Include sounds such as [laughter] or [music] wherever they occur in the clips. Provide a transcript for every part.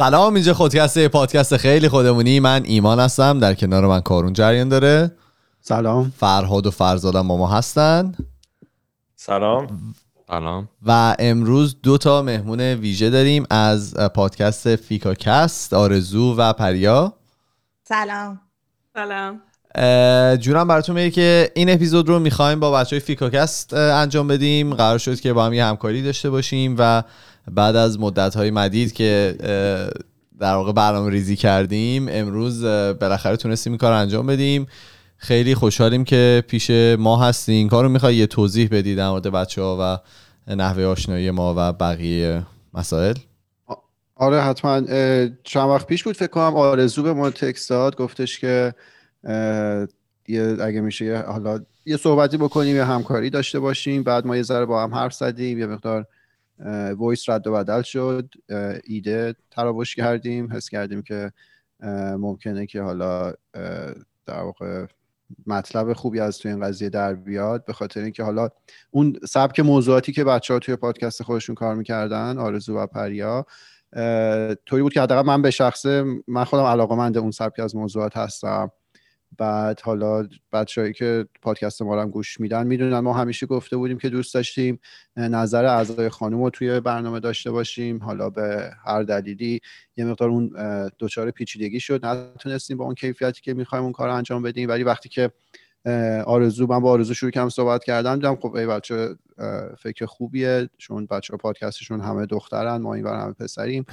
سلام اینجا خودکسته پادکست خیلی خودمونی. من ایمان هستم در کنار من کارون جریان داره. سلام. فرهاد و فرزادم با ما هستن. سلام. سلام. و امروز دو تا مهمون ویژه داریم از پادکست فیکاکست آرزو و پریا. سلام. سلام. جونم براتون میگه که این اپیزود رو می‌خوایم با بچه های فیکاکست انجام بدیم. قرار شد که با هم یه همکاری داشته باشیم و بعد از مدت های مدید که در واقع برنامه ریزی کردیم امروز بالاخره تونستیم این کار رو انجام بدیم. خیلی خوشحالیم که پیش ما هستین کارو می‌خوای یه توضیح بدید در مورد بچه ها و نحوه آشنایی ما و بقیه مسائل؟ آره حتما. چند وقت پیش بود فکر کنم آرزو به ما تکست داد گفتش که اگه میشه حالا یه صحبتی بکنیم یه همکاری داشته باشیم بعد ما یه ذره با هم حرف زدیم یه مقدار voice رد و بدل شد. ایده تراوش کردیم. حس کردیم که ممکنه که حالا در واقع مطلب خوبی از توی این قضیه در بیاد. به خاطر اینکه حالا اون سبک موضوعاتی که بچه ها توی پادکست خودشون کار می‌کردن آرزو و پریا طوری بود که حداقل من به شخصه من خودم علاقمند اون سبک از موضوعات هستم. بعد حالا بچههایی که پادکست ما رو هم گوش میدن می‌دونن ما همیشه گفته بودیم که دوست داشتیم نظر اعضای خانم رو توی برنامه داشته باشیم. حالا به هر دلیلی یه مقدار اون دچار پیچیدگی شد. نتونستیم با اون کیفیتی که می‌خوایم اون کار رو انجام بدیم. ولی وقتی که آرزو من با آرزو شروع کردم صحبت کردم دیدم خب ای بچه فکر خوبیه. چون بچه پادکستشون همه دخترن ما این همه پسریم.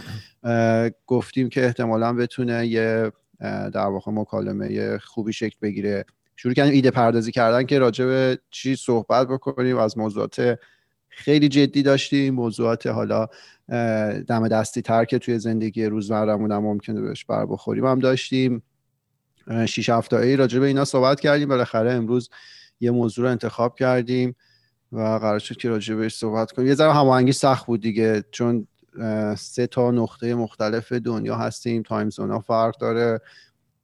گفتیم که احتمالا بتونه یه در واقع مکالمه خوبی شکل بگیره. شروع کردیم ایده پردازی کردن که راجع به چی صحبت بکنیم. از موضوعات خیلی جدی داشتیم. موضوعات حالا دم دستی تر که توی زندگی روزمرمون هم ممکنه بهش بر بخوریم هم داشتیم. شیش هفته ای راجع به اینا صحبت کردیم. بالاخره امروز یه موضوع رو انتخاب کردیم و قرار شد که راجع بهش صحبت کنیم. یه ذره هماهنگی سخت بود دیگه چون سه تا نقطه مختلف دنیا هستیم تایم زون ها فرق داره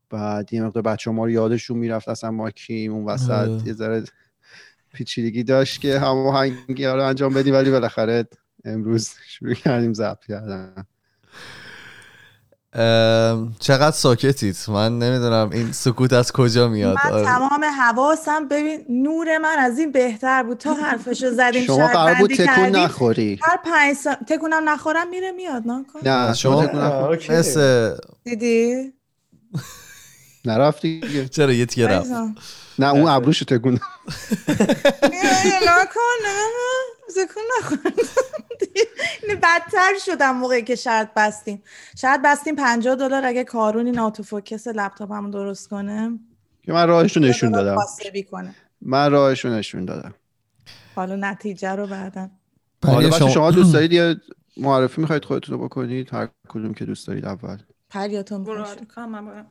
بعد یه مقدار بچه ما رو یادشون می‌رفت اصلا ما کیم اون وسط. یه ذره پیچیدگی داشت که هماهنگی رو انجام بدیم ولی بالاخره امروز [laughs] شروع کردیم ضبط کردن چقدر ساکتید. من نمی‌دونم این سکوت از کجا میاد. من آره. تمام حواسم ببین نور من از این بهتر بود. تا حرفشو زدیم شما قرار بود تکون. نخوری. هر پنج سا... تکونم نخورم میره میاد. نه شما تکون نخور. اوکی. مثل دیدی؟ نرفتی دیگه. چرا یه تیکه رفت. نه اون ابروشو تکون نکن نه. تکون نخور اینه بدتر شدم موقعی که شرط بستیم. شرط بستیم 50 دلار اگه کارون این آتوفوکس لپتاپمو درست کنه. که من راهشو نشون دادم. من راهشو نشون دادم. حالا نتیجه رو بعدا حالا شما- شما دوست دارید یه معرفی می‌خواید خودتون رو بکنید؟ هر کدوم که دوست دارید اول. پریاتون. آره،.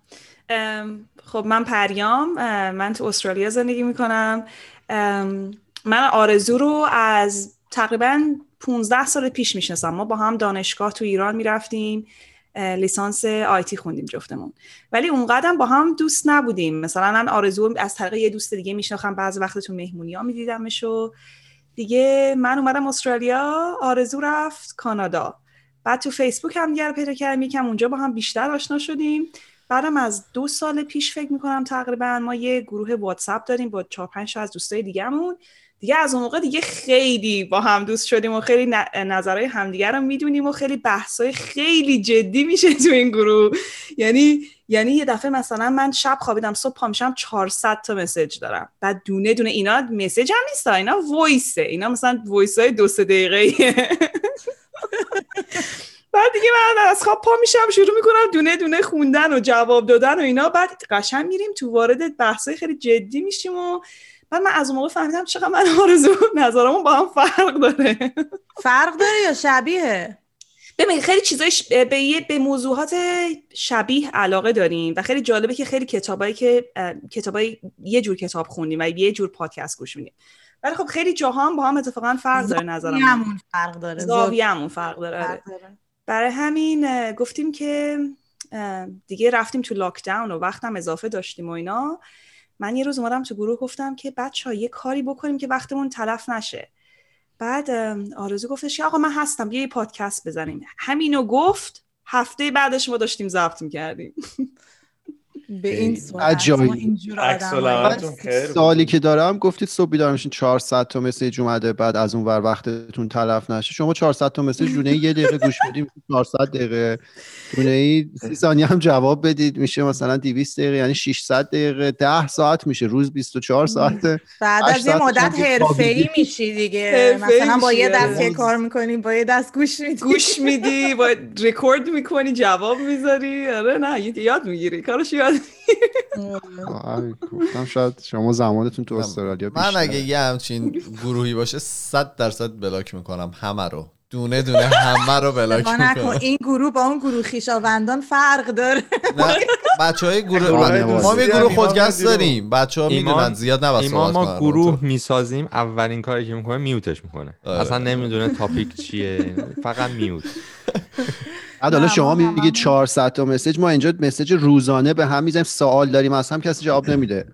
ام، خب من پریام. ام، من تو استرالیا زندگی می‌کنم. من آرزو رو از تقریبا 15 سال پیش می‌شناسم. ما با هم دانشگاه تو ایران می‌رفتیم لیسانس آیتی خوندیم جفتمون. ولی اونقدر با هم دوست نبودیم. مثلا من آرزو از طریق یه دوست دیگه میشناختم. بعضی وقت تو مهمونی ها میدیدمش و دیگه من اومدم استرالیا آرزو رفت کانادا. بعد تو فیسبوک هم دیگه رو پیدا کردیم یکم اونجا با هم بیشتر آشنا شدیم. بعدم از دو سال پیش فکر می‌کنم تقریبا ما یه گروه واتساپ داریم با چهار پنج از دوستای دیگهمون. دیگه از اون موقع دیگه خیلی با هم دوست شدیم و خیلی نظرهای همدیگه رو می‌دونیم و خیلی بحثای خیلی جدی میشه تو این گروه. یعنی یعنی یه دفعه مثلا من شب خوابیدم صبح پا میشم 400 تا message دارم. بعد دونه دونه اینا message هم نیست اینا voice ه. اینا مثلا voice های دو سه دقیقه [laughs] بعد دیگه من از خواب پا میشم شروع می‌کنم دونه دونه خوندن و جواب دادن و اینا. بعد قشنگ میریم تو وارد بحثای خیلی جدی میشیم و بعد من از اون موقع فهمیدم چقدر من آرزو نظرمون با هم فرق داره. فرق داره یا شبیه؟ ببین خیلی چیزای ش- به, به موضوعات شبیه علاقه داریم و خیلی جالبه که خیلی کتابایی که کتابای یه جور کتاب خوندیم و یه جور پادکست گوش میدیم. ولی خب خیلی جاها هم با هم اتفاقا فرق داره زاویه‌مون فرق داره. زاویه‌مون فرق داره آره. فرق داره. برای همین گفتیم که دیگه رفتیم تو لاکداون و وقتم اضافه داشتیم و اینا. من یه روز اومدم تو گروه گفتم که بچه ها یه کاری بکنیم که وقتمون تلف نشه. بعد آرزو گفتش که آقا من هستم یه پادکست بزنیم. همینو گفت هفته بعدش ما داشتیم ضبط می‌کردیم. [laughs] به این بود. سالی که دارم گفتید صبح بیدار میشین 400 تا مسیج اومده بعد از اون ور وقتتون تلف نشه. شما 400 تا مسیج دونه ای یه دقیقه گوش بدید میشه 400 دقیقه. دونه ای 30 ثانیه هم جواب بدید. میشه مثلا 200 دقیقه یعنی 600 دقیقه 10 ساعت میشه. روز 24 ساعته. بعد از یه مدت حرفه‌ای. میشی دیگه. مثلا با یه دست آره. یه کار می‌کنی با یه دست گوش میدی. گوش میدی با [laughs] رکورد می‌کنی جواب می‌ذاری. آره نه یاد می‌گیری. کارش یاد گفتم شاید شما زمانتون تو استرالیا من. اگه یه همچین گروهی باشه صد درصد بلاک می‌کنم همه رو. دونه دونه همه رو بلاک می‌کنم. این گروه با اون گروه خیشاوندان فرق داره. نه بچه های گروه. ما یه گروه ایمان داریم. بچه ها می‌دونن زیاد نباید ایمان ما. گروه می‌سازیم. اولین کاری که می‌کنه میوتش می‌کنه. آره. اصلا نمی‌دونه تاپیک چیه. فقط میوت. [laughs] بعد حالا شما ما میگید 400 تا مسیج ما اینجا مسیج روزانه به هم می‌زنیم سوال داریم از هم کسی جواب نمیده.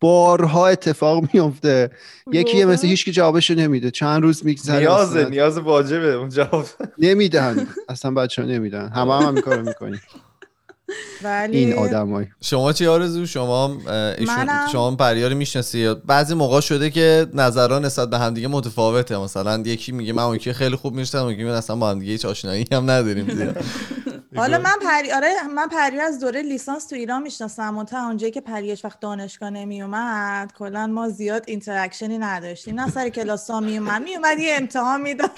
بارها اتفاق میفته یکی یه مسیج هیچکی جوابش رو نمیده. چند روز میگذره نیازه اصلا. نیاز واجبه اون جواب. نمیدن. اصلا بچه ها نمیدن. همه هم همین کارو می‌کنیم [laughs] ولی این آدمای شما چی آرزو شما ایشون منم. شما هم پریا رو می‌شناسی بعضی موقع شده که نظرا نسبت به همدیگه متفاوته مثلا یکی میگه من اون یکی خیلی خوب می‌شناسم اون یکی میگه اصلا با همدیگه هیچ آشنایی هم نداریم زیاد. [laughs] حالا من پری آره من پری از دوره لیسانس تو ایران می‌شناسم. و تا اونجایی که پری هیچ وقت دانشگاه نمیومد کلا ما زیاد interaction ی نداشتیم. نه سر کلاس ها میومد میومد یه امتحان می‌داد.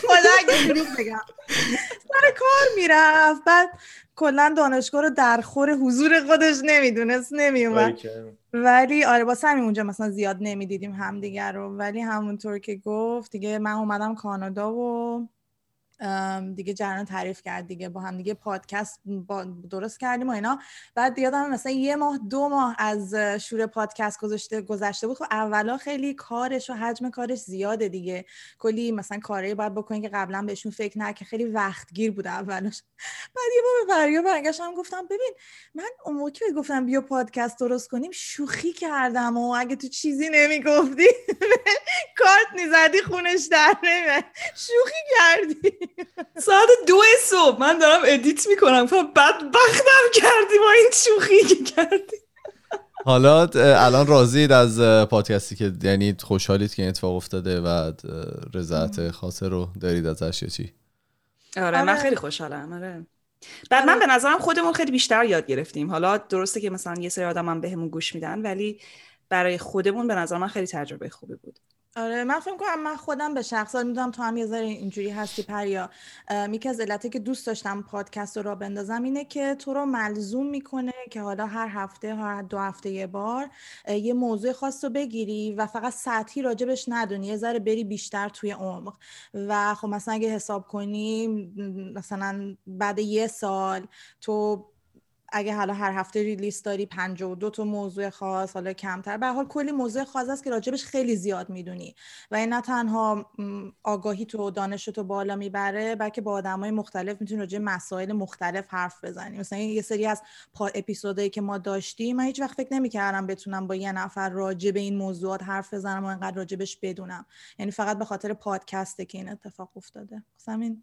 خدا اگه بگم. سر کار می‌رفت. بعد کلا دانشگاه رو در خور حضور خودش نمی‌دونست نمیومد ولی آره واسه همین اونجا مثلا زیاد نمی‌دیدیم همدیگر رو. ولی همونطور که گفت دیگه من اومدم کانادا و دیگه جریان تعریف کرد دیگه با هم دیگه پادکست با درست کردیم و اینا. بعد یادم مثلا یه ماه دو ماه از شور پادکست گذاشته گذشته بود خب اولا خیلی کارش و حجم کارش زیاده دیگه. کلی مثلا کاری باید بکنی که قبلا بهشون فکر نکن. خیلی وقتگیر بود اولش. بعد یه بار به فریا برگشتم گفتم ببین من اون موقع که گفتم بیا پادکست درست کنیم شوخی کردم و اگه تو چیزی نمی‌گفتی [laughs] کارت نیزدی خونش در نمیاد شوخی کردی. ساعت دو صبح. من دارم ادیت می‌کنم. بدبختم کردی با این شوخی که کردی. حالا الان راضید از پادکستی که یعنی خوشحالید که این اتفاق افتاده و رضایت خاصه رو دارید ازش یا چی؟ آره من آره. خیلی خوشحالم. آره. بعد من به نظرم خودمون خیلی بیشتر یاد گرفتیم. حالا درسته که مثلا یه سری آدم هم بهمون گوش میدن ولی برای خودمون به نظر من خیلی تجربه خوبی بود. آره من فکر کنم من خودم به شخص می‌دونم تو هم یه ذره اینجوری هستی پریا. یکی از علتی که دوست داشتم پادکست رو را بندازم اینه که تو رو ملزوم می‌کنه که حالا هر هفته هر دو هفته یه بار یه موضوع خاص رو بگیری و فقط سطحی راجبش ندونی. یه ذره بری بیشتر توی عمق. و خب مثلا اگه حساب کنی مثلا بعد یه سال تو اگه حالا هر هفته ریلیس داری 52 تا موضوع خاص حالا کمتر. به هر حال کلی موضوع خاص است که راجبش خیلی زیاد می‌دونی. و این نه تنها آگاهی تو دانش تو بالا می‌بره بلکه با آدمای مختلف می‌تونی راجع مسائل مختلف حرف بزنی. مثلا یه سری از اپیزودایی که ما داشتیم من هیچ وقت فکر نمی‌کردم بتونم با یه نفر راجع به این موضوعات حرف بزنم و انقدر راجبش بدونم. یعنی فقط به خاطر پادکسته که این اتفاق افتاده. همین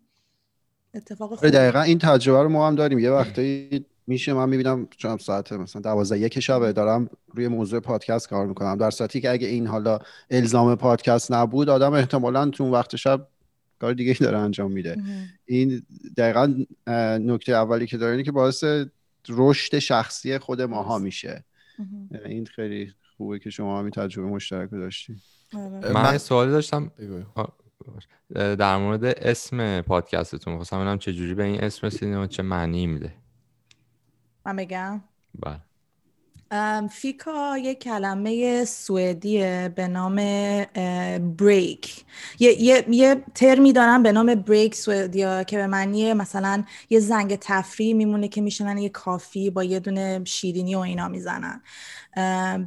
اتفاق آره خوبی دقیقا این تجربه رو ما هم داریم. یه [clears throat] وقتایی میشه. من می‌بینم چند ساعت مثلا دوازده یک شبه دارم روی موضوع پادکست کار می‌کنم. در صورتی که اگه این حالا الزام پادکست نبود آدم احتمالا تو اون وقت شب کار دیگه داره انجام میده. این دقیقا نکته اولی که داره اینه که باعث رشد شخصی خود ماها میشه. این خیلی خوبه که شما هم این تجربه مشترک رو داشتیم آره. من من- یه سوالی داشتم. در مورد اسم پادکستتون می‌خواستم ببینم چه جوری به این اسم رسیدین و چه معنی میده. من بگم. بله. فیکا یک کلمه سوئدیه به نام بریک یه, یه, یه ترمی دارن به نام بریک سوئدیا که به معنی مثلا یه زنگ تفریح میمونه که میشنن یه کافی با یه دونه شیرینی و اینا می‌زنن.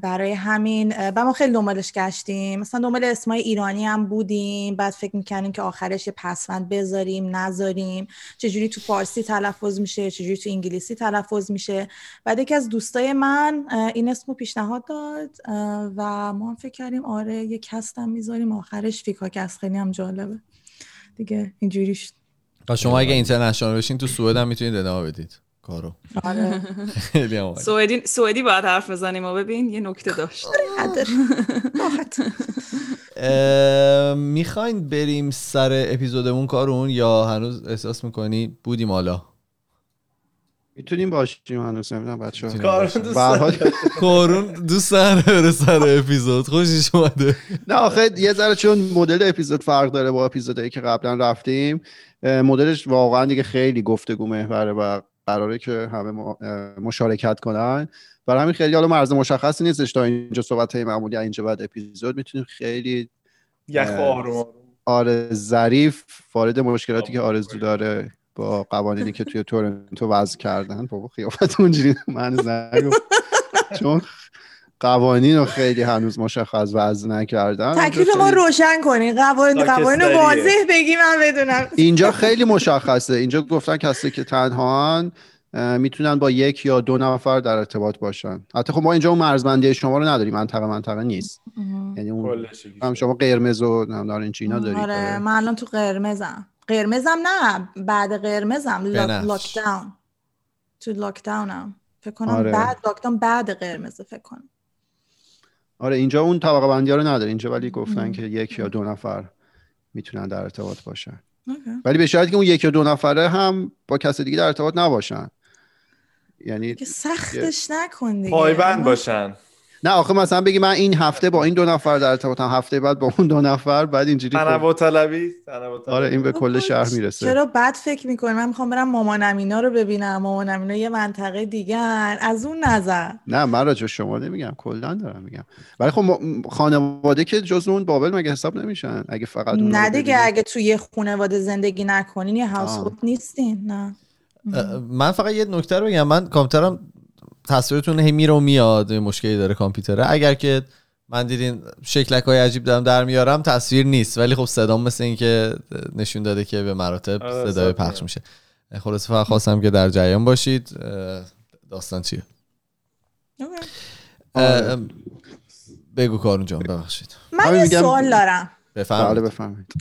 برای همین و ما خیلی دنبالش گشتیم. مثلا دنبال اسمای ایرانی هم بودیم. بعد فکر می‌کنیم که آخرش یه پسوند بذاریم نذاریم. چجوری تو فارسی تلفظ میشه؟ چجوری تو انگلیسی تلفظ میشه؟ بعد یکی از دوستای من این اسمو پیشنهاد داد و ما هم فکر کردیم آره یه کستم می‌ذاریم. آخرش فیکا کست خیلی هم جالبه. دیگه اینجوری شد. شما اگه اینترنشنال بشین تو سوئد هم می‌تونید ادامه بدید. کارو. آره. خیلی. سوئدی سوئدی باید حرف بزنیم و ببین یه نکته داشت. اه، می‌خواین بریم سر اپیزودمون کارون یا هنوز احساس می‌کنی بودیم حالا؟ می‌تونیم باشیم هنوز نمی‌دونم بچه ها کارون دوست داره. بره سر اپیزود. خوشش اومده. نه آخه یه ذره چون مدل اپیزود فرق داره با اپیزودهایی که قبلا رفتیم مدلش واقعا دیگه خیلی گفتگو محوره و قراره که همه مشارکت کنن. برای همین خیلی حالا مرز مشخصی نیستش تا اینجا صحبت های معمولی اینجا بعد اپیزود. می‌تونیم خیلی یخ آروم آروم. آره ظریف وارد مشکلاتی که آرزو داره با قوانینی که توی تورنتو وضع کردن. بابا خیافت اونجوری من نگو [laughs] چون قوانین رو خیلی هنوز مشخص وضع نکردن. تکلیف اینجا ما خیلی- روشن کنین. قوانین قوانین رو. واضح بگی من بدونم. اینجا خیلی مشخصه. اینجا گفتن کسی که تنها می‌تونن با یک یا دو نفر در ارتباط باشن. حتی خب ما اینجا اون مرزبندی شما رو نداریم. منطقه منطقه نیست. یعنی اون هم. شما قرمز و نارنجینا دارید. آره آره. من الان تو قرمزم. قرمزم نه بعد قرمزم. لاک, داون تو لاک داونم فکر کنم آره. بعد لاک داون بعد قرمزه فکر کنم. آره اینجا اون طبقه بندی ها رو نداره. اینجا ولی گفتن مم. که یک یا دو نفر می‌تونن در ارتباط باشن. اوکی. ولی به شرطی که اون یک یا دو نفره هم با کس دیگه در ارتباط نباشن. یعنی که سختش نکن دیگه. پایبند باشن. نه آخه مثلا بگی من این هفته با این دو نفر در ارتباطم هفته بعد با اون دو نفر بعد اینجوری خب- تنوع طلبی تنوع طلبی. آره این به کل شهر می‌رسه. چرا بد فکر می‌کنی؟ من می‌خوام برم مامان امینا رو ببینم. مامان امینا یه منطقه دیگه از اون نظر. نه من راجع شما نمیگم. کلا دارم میگم. ولی خب خانواده که جز اون بابل مگه حساب نمیشن؟ اگه فقط اون نه دیگه اگه توی یه خانواده زندگی نکنین یه هاوس. نیستین. نه. من فقط یه نکته رو بگم. من کامپیوترم تصویرتون هی میره و میاد مشکلی داره کامپیوتره. اگر که من دیدین شکلک های عجیب دارم در میارم تصویر نیست. ولی خب صدام مثل این که نشون داده که به مراتب آره، صدای صد پخش. میشه. خلاص فقط خواستم که در جریان باشید. داستان چیه؟ اوکی. آره. بگو کارون جان ببخشید. من همین یه میگم- سوال دارم. بله بفرمایید. بفهمید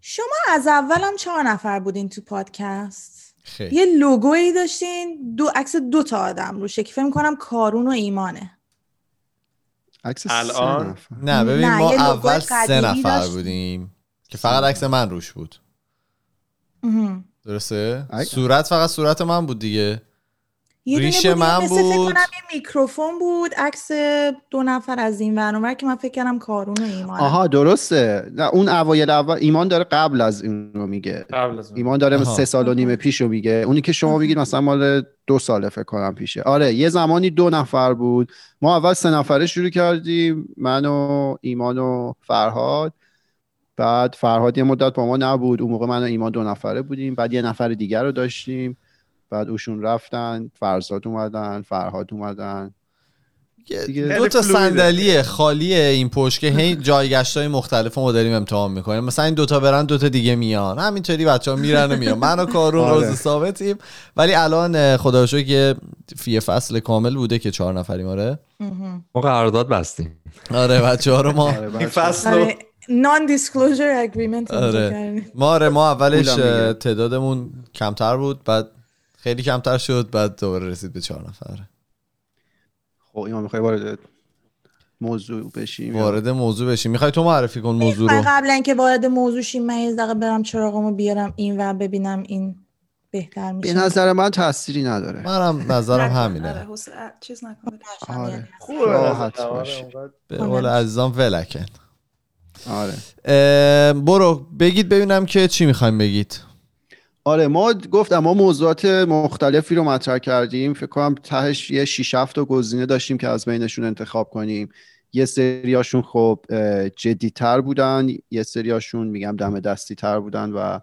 شما از اولم چهار نفر بودین تو پادکست؟ خیلی. یه لوگویی داشتین دو عکس دو تا آدم روشه که فکر کنم کارون و ایمانه. عکس الان؟ نه ببین نه، ما اول سه نفر داشت. بودیم که فقط عکس من روش بود. درسته؟ صورت فقط صورت من بود دیگه. یه دونه ریش بود من مثل فکر بود. کنم یه میکروفون بود عکس دو نفر از این ور اون ور که من فکر کردم کارون و ایمان آها درسته نه اون اوایل اول ایمان داره قبل از این رو میگه قبل از. ایمان داره آها. سه سال و نیم آها. پیش رو میگه اونی که شما. میگید مثلا مال دو ساله فکر کنم پیشه آره یه زمانی دو نفر بود ما اول سه نفره شروع کردیم من و ایمان و فرهاد بعد فرهاد یه مدت با ما نبود اون موقع من و ایمان دو نفره بودیم بعد یه نفر دیگر رو داشتیم بعد اوشون رفتن فرزاد اومدن فرهاد اومدن دیگه- دو تا. صندلی خالیه این پشت که هی جایگشت های مختلف ما داریم امتحان می‌کنیم مثلا این دوتا برن دوتا دیگه میان همینطوری بچه ها میرن و میان من و کارون آره. روز ثابتیم ولی الان خدا رو شکر که فی فصل کامل بوده که چهار نفریم آره. ما قرارداد بستیم آره بچه ها رو ما آره، این. فصل آره نان دیسکلوزر اگریمنت آره. ما آره ما اولش تعدادمون کمتر بود بعد خیلی کمتر شد بعد دوباره رسید به چهار نفر. خب ایمان می‌خوای وارد موضوع بشیم وارد موضوع بشیم. می‌خوای تو معرفی کن موضوع رو. قبل اینکه وارد موضوع شیم من یه دقیقه برم چراغامو بیارم این و ببینم این بهتر به میشه نظر من تأثیری نداره. منم نظرم. همینه. آره، چیز نکن آره. خوبه. به. آره، به قول عزیزان ولکن. آره. برو بگید ببینم که چی می‌خوایم بگید. آره ما گفتم ما موضوعات مختلفی رو مطرح کردیم. فکر کنم تهش یه 6 7 تا گزینه داشتیم که از بینشون انتخاب کنیم. یه سریاشون خب جدیتر بودن. یه سریاشون میگم دم دستی تر بودن و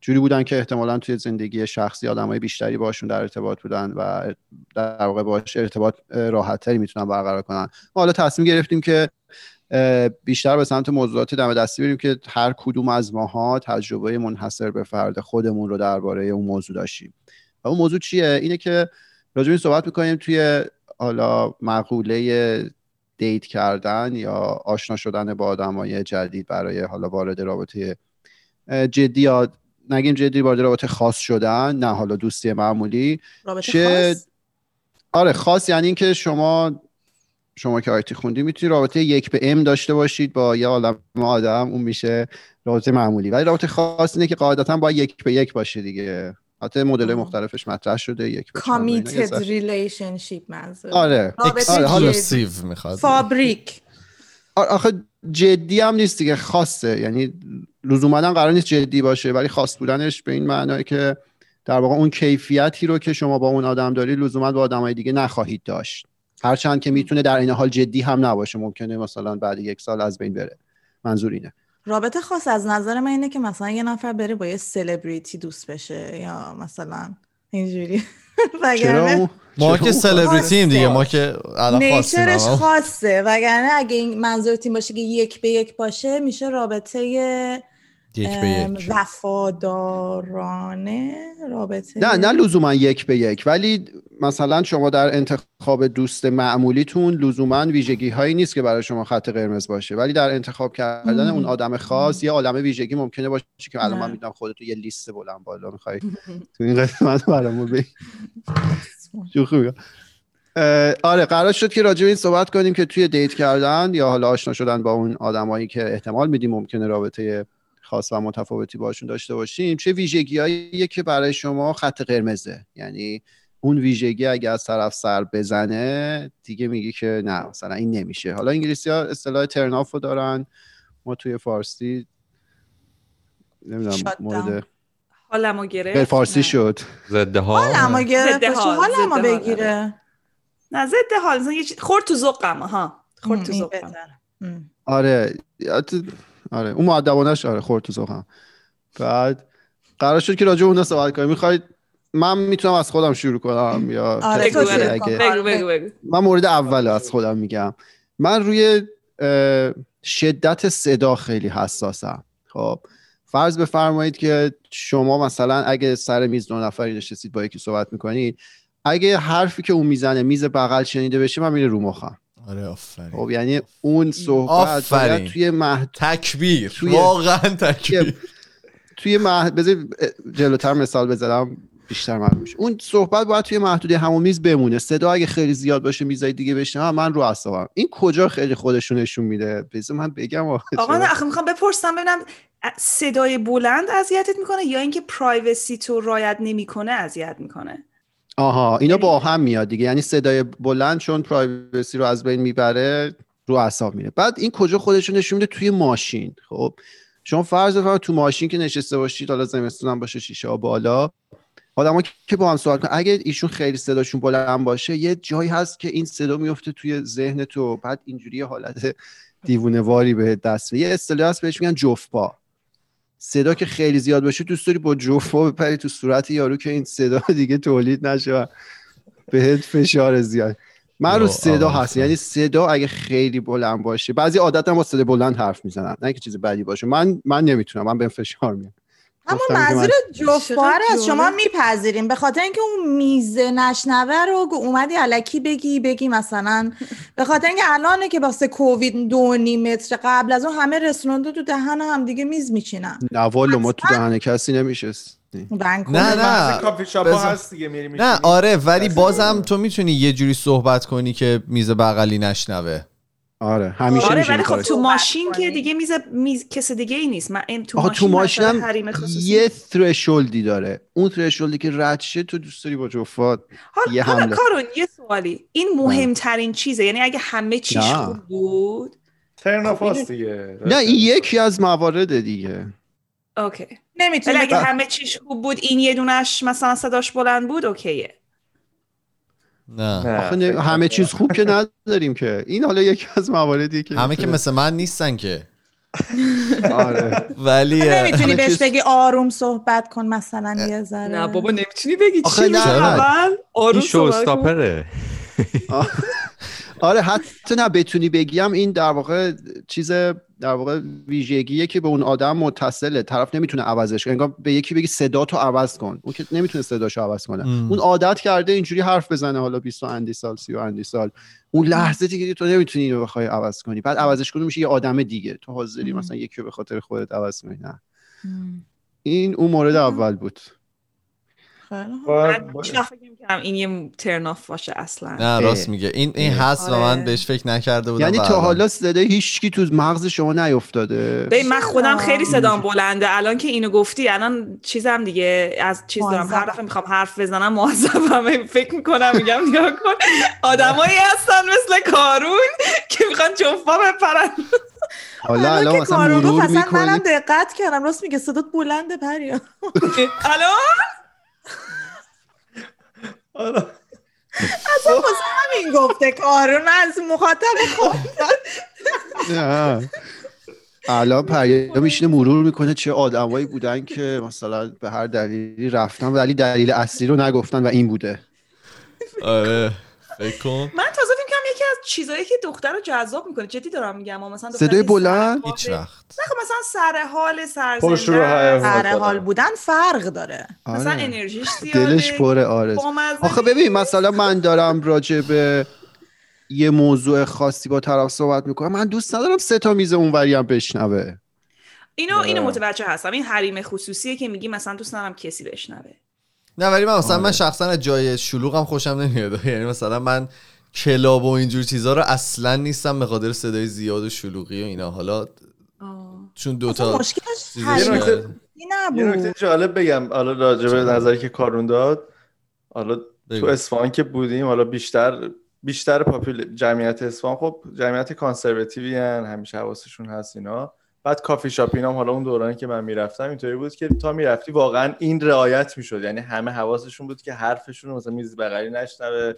جوری بودن که احتمالا توی زندگی شخصی آدمای بیشتری باشون در ارتباط بودن و در واقع باش ارتباط راحتتری می‌تونن برقرار کنن. ما حالا تصمیم گرفتیم که بیشتر به سمت موضوعات دم دستی بریم که هر کدوم از ماها تجربه منحصر به فرد خودمون رو درباره اون موضوع داشتیم. و اون موضوع چیه؟ اینه که راجع این صحبت می‌کنیم توی حالا مقوله دیت کردن یا آشنا شدن با آدمای جدید برای حالا وارد رابطه جدی یا نگیم جدی وارد رابطه خاص شدن نه حالا دوستی معمولی. رابطه چه- خاص؟ آره خاص یعنی اینکه شما شما که آیتی خوندی می‌تونی رابطه یک به ام داشته باشید با یه عالم آدم اون میشه رابطه معمولی. ولی رابطه خاص اینه که قاعدتا با یک به یک باشه دیگه. حتی مدل. مختلفش مطرح شده یک committed relationship منظور. آره. exclusive می‌خواد. فابریک آخه جدی هم نیست دیگه خاصه. یعنی لزوما قرار نیست جدی باشه ولی خاص بودنش به این معنی که در واقع اون کیفیتی رو که شما با اون آدم داری لزوما با آدمای دیگه نخواهید داشت. هرچند که می‌تونه در این حال جدی هم نباشه ممکنه مثلا بعد یک سال از بین بره. منظور اینه. رابطه خاص از نظر من اینه که مثلا یه نفر بره با یه سلبریتی دوست بشه یا مثلا اینجوری. [laughs] وگرنه ما که سلبریتیم دیگه. ما که الان نیچرش. خاصه. وگرنه اگه این این باشه که یک به یک باشه میشه رابطه یک به یک وفادارانه رابطه نه نه لزوما یک به یک. ولی مثلا شما در انتخاب دوست معمولیتون لزوما ویژگی هایی نیست که برای شما خط قرمز باشه. ولی در انتخاب کردن مم. اون آدم خاص یه عالمه ویژگی ممکنه باشه که الان من. می‌دونم خودتو یه لیست بلند بالا می‌خوای [laughs] تو این قسمت برامون بگی. [laughs] آره قرار شد که راجع به این صحبت کنیم که توی دیت کردن یا حالا آشنا شدن با اون آدمایی که احتمال میدیم ممکنه رابطه خاص و متفاوتی باشون داشته باشیم چه ویژگیهایی که برای شما خط قرمزه؟ یعنی اون ویژگی اگه از طرف سر بزنه دیگه میگی که نه مثلا این نمیشه. حالا انگلیسی ها اصطلاح ترناف رو دارن. ما توی فارسی نمی‌دونم مورد حالمو گرفت؟ غیر فارسی نه. شد. زده ها حالمو گرفت. حالمو بگیره. نه ضد حال. خورد تو ذوقم ها. خورد تو. ام. آره یا تو- آره اون مؤدبانش آره خورد تو ذوقم بعد قرار شد که راجع به اونها صحبت کنیم. می‌خواید من می‌تونم از خودم شروع کنم یا آره، بگو بگو بگو بگو. من مورد اول از خودم میگم. من روی شدت صدا خیلی حساسم. خب فرض بفرمایید که شما مثلا اگه سر میز دو نفری نشستید با یکی صحبت می‌کنید اگه حرفی که اون می‌زنه میز بغل شنیده بشه من میره رو مخم. آره آفرین. خب یعنی اون صحبت آفرین. باید توی محد تکبیر. توی- واقعا تکبیر. توی مح... بذار جلوتر مثال بزنم بیشتر معلوم میشه. اون صحبت باید توی محدوده همون میز بمونه. صدا اگه خیلی زیاد باشه میزای دیگه بشنوم من رو اعصابم. این کجا خیلی خودشون نشون میده؟ بذار من بگم آقا؟ نه آخه می‌خوام بپرسم ببینم صدای بلند اذیتت می‌کنه یا اینکه پرایوسی تو رایت نمی‌کنه اذیت می‌کنه؟ آها اینا با هم میاد دیگه. یعنی صدای بلند چون پرایوسی رو از بین می‌بره رو اعصاب میره. بعد این کجا خودشون نشون میده؟ توی ماشین. خب شما فرض بفرمایید تو ماشین که نشسته باشید حالا زمستون هم باشه شیشه ها بالا آدما که با هم صحبت کنن اگه ایشون خیلی صداشون بلند باشه یه جایی هست که این صدا میفته توی ذهن تو. بعد اینجوری حالت دیوونه واری به دست. یه اصطلاح هست بهش میگن جفپا صدا که خیلی زیاد باشه دوست داری با جفپا بپری تو صورت یارو که این صدا دیگه تولید نشه و بهت فشار زیاد. من رو صدا. هست یعنی صدا اگه خیلی بلند باشه بعضی عادت هم با صدا بلند حرف می‌زنن نه که چیز بدی باشه. من من نمی‌تونم من بهم فشار میاد من- منظور جفت‌بار چقدر از شما. میپذیریم. به خاطر اینکه اون میزه نشنوه رو اومدی علکی بگی بگی مثلا. به خاطر اینکه الانه که واسه کووید دو نیم متر قبل از اون همه رستوران تو دهن هم دیگه میز میچینن. نه والا ما تو دهن کسی نمیشست. نه، نه. کافی هست دیگه میری نه. آره ولی بازم. تو می‌تونی یه جوری صحبت کنی که میز بغلی نشنوه. آره همیشه آره میشه ولی خب تو ماشین که. دیگه میز میز کس دیگه ای نیست. من این تو ماشین تو ماشین هم حریم خصوصی یه ثرشولدی داره. اون ثرشولدی که رد شه تو دوست داری با جفات حالا یه حالا حمله. کارون یه سوالی. این مهمترین چیزه؟ یعنی اگه همه چیش نه. خوب بود؟ ترن خب دیگه. نه این یکی از موارد دیگه. اوکی. نمی‌تونی ولی اگه همه چیش خوب بود این یه دونش مثلا صداش بلند بود اوکیه. نه. آخه نه- همه چیز خوب که نداریم که. این حالا یکی از مواردیه که همه که مثل من نیستن که. [laughs] آره. ولی نمی‌تونی بهش بگی آروم صحبت کن مثلا یه ذره. نه بابا نمی‌تونی بگی. آخه چی نه. اول آروم این شو صحبت کن. استاپره. [laughs] [laughs] آره حتی نه بتونی بگیم این در واقع چیز در واقع ویژگیه که به اون آدم متصله. طرف نمی‌تونه عوضش کنه. انگار به یکی بگی صدا تو عوض کن. اون که نمی‌تونه صداشو عوض کنه. ام. اون عادت کرده اینجوری حرف بزنه. حالا 20 و اندی سال 30 و اندی سال. اون لحظه دیگه تو نمی‌تونی اینو بخوای عوض کنی. بعد عوضش کنی میشه یه آدم دیگه. تو حاضری ام. مثلا یکی به خاطر خودت عوض کنی. نه. م. این اون مورد اول بود. خیلی من فکر این یه ترن آف باشه اصلا. نه راست میگه. این این هست و آره. من بهش فکر نکرده بودم یعنی و تا حالا صدای هیچکی تو مغز شما نیفتاده. ببین من خودم؟ خیلی صدام بلنده. الان که اینو گفتی الان چیزم دیگه. از چیز دارم. هر. دفعه می‌خوام حرف بزنم معذبم فکر می‌کنم میگم نگاه کن. آدمایی هستن مثل کارون که می‌خوان جفا بپرن. حالا الان مثلا مرور اصلا منم می‌کنی. دقت کردم. راست میگه صدات بلنده پریا. [laughs] الان آره. اصلا واسه همین گفته کارون از مخاطب خود نه. الان پریا میشینه مرور می‌کنه چه آدمایی بودن که مثلا به هر دلیلی رفتن ولی دلیل اصلی رو نگفتن و این بوده آره فکر کن من تازه فکر کنم یکی از چیزایی که دختر رو جذاب می‌کنه. جدی دارم میگم. مثلا صدای بلند؟ سر هیچ وقت. نه خب مثلا سر حال سرزنده. سر حال بودن فرق داره. مثلا آره. انرژیش [laughs] زیاده دلش پر آرز بامزه آخه ببین مثلا من دارم راجع به یه موضوع خاصی با طرف صحبت می‌کنم. من دوست ندارم سه تا میز اونوری هم بشنوه. اینو اینو آره. متوجه هستم. این حریم خصوصیه که میگی مثلا دوست ندارم کسی بشنوه. نه ولی من مثلا من آره. شخصا از جای شلوغم خوشم نمیاد. [laughs] یعنی مثلا من کلاب و اینجور چیزا رو اصلا نیستم به خاطر صدای زیاد و شلوغی و اینا. حالا چون دوتا یه نکته- جالب بگم. حالا راجع به؟ نظری که کارون داد حالا تو. اصفهان که بودیم حالا بیشتر بیشتر پاپول جمعیت اصفهان خب جمعیت کانسرواتیوی هن همیشه حواسشون هست اینا. بعد کافی شاپ هم حالا اون دورانی که من می‌رفتم اینطوری بود که تا می‌رفتی واقعا این رعایت می‌شد. یعنی همه حواسشون بود که حرفشون مثلا میز بغلی نشنوه.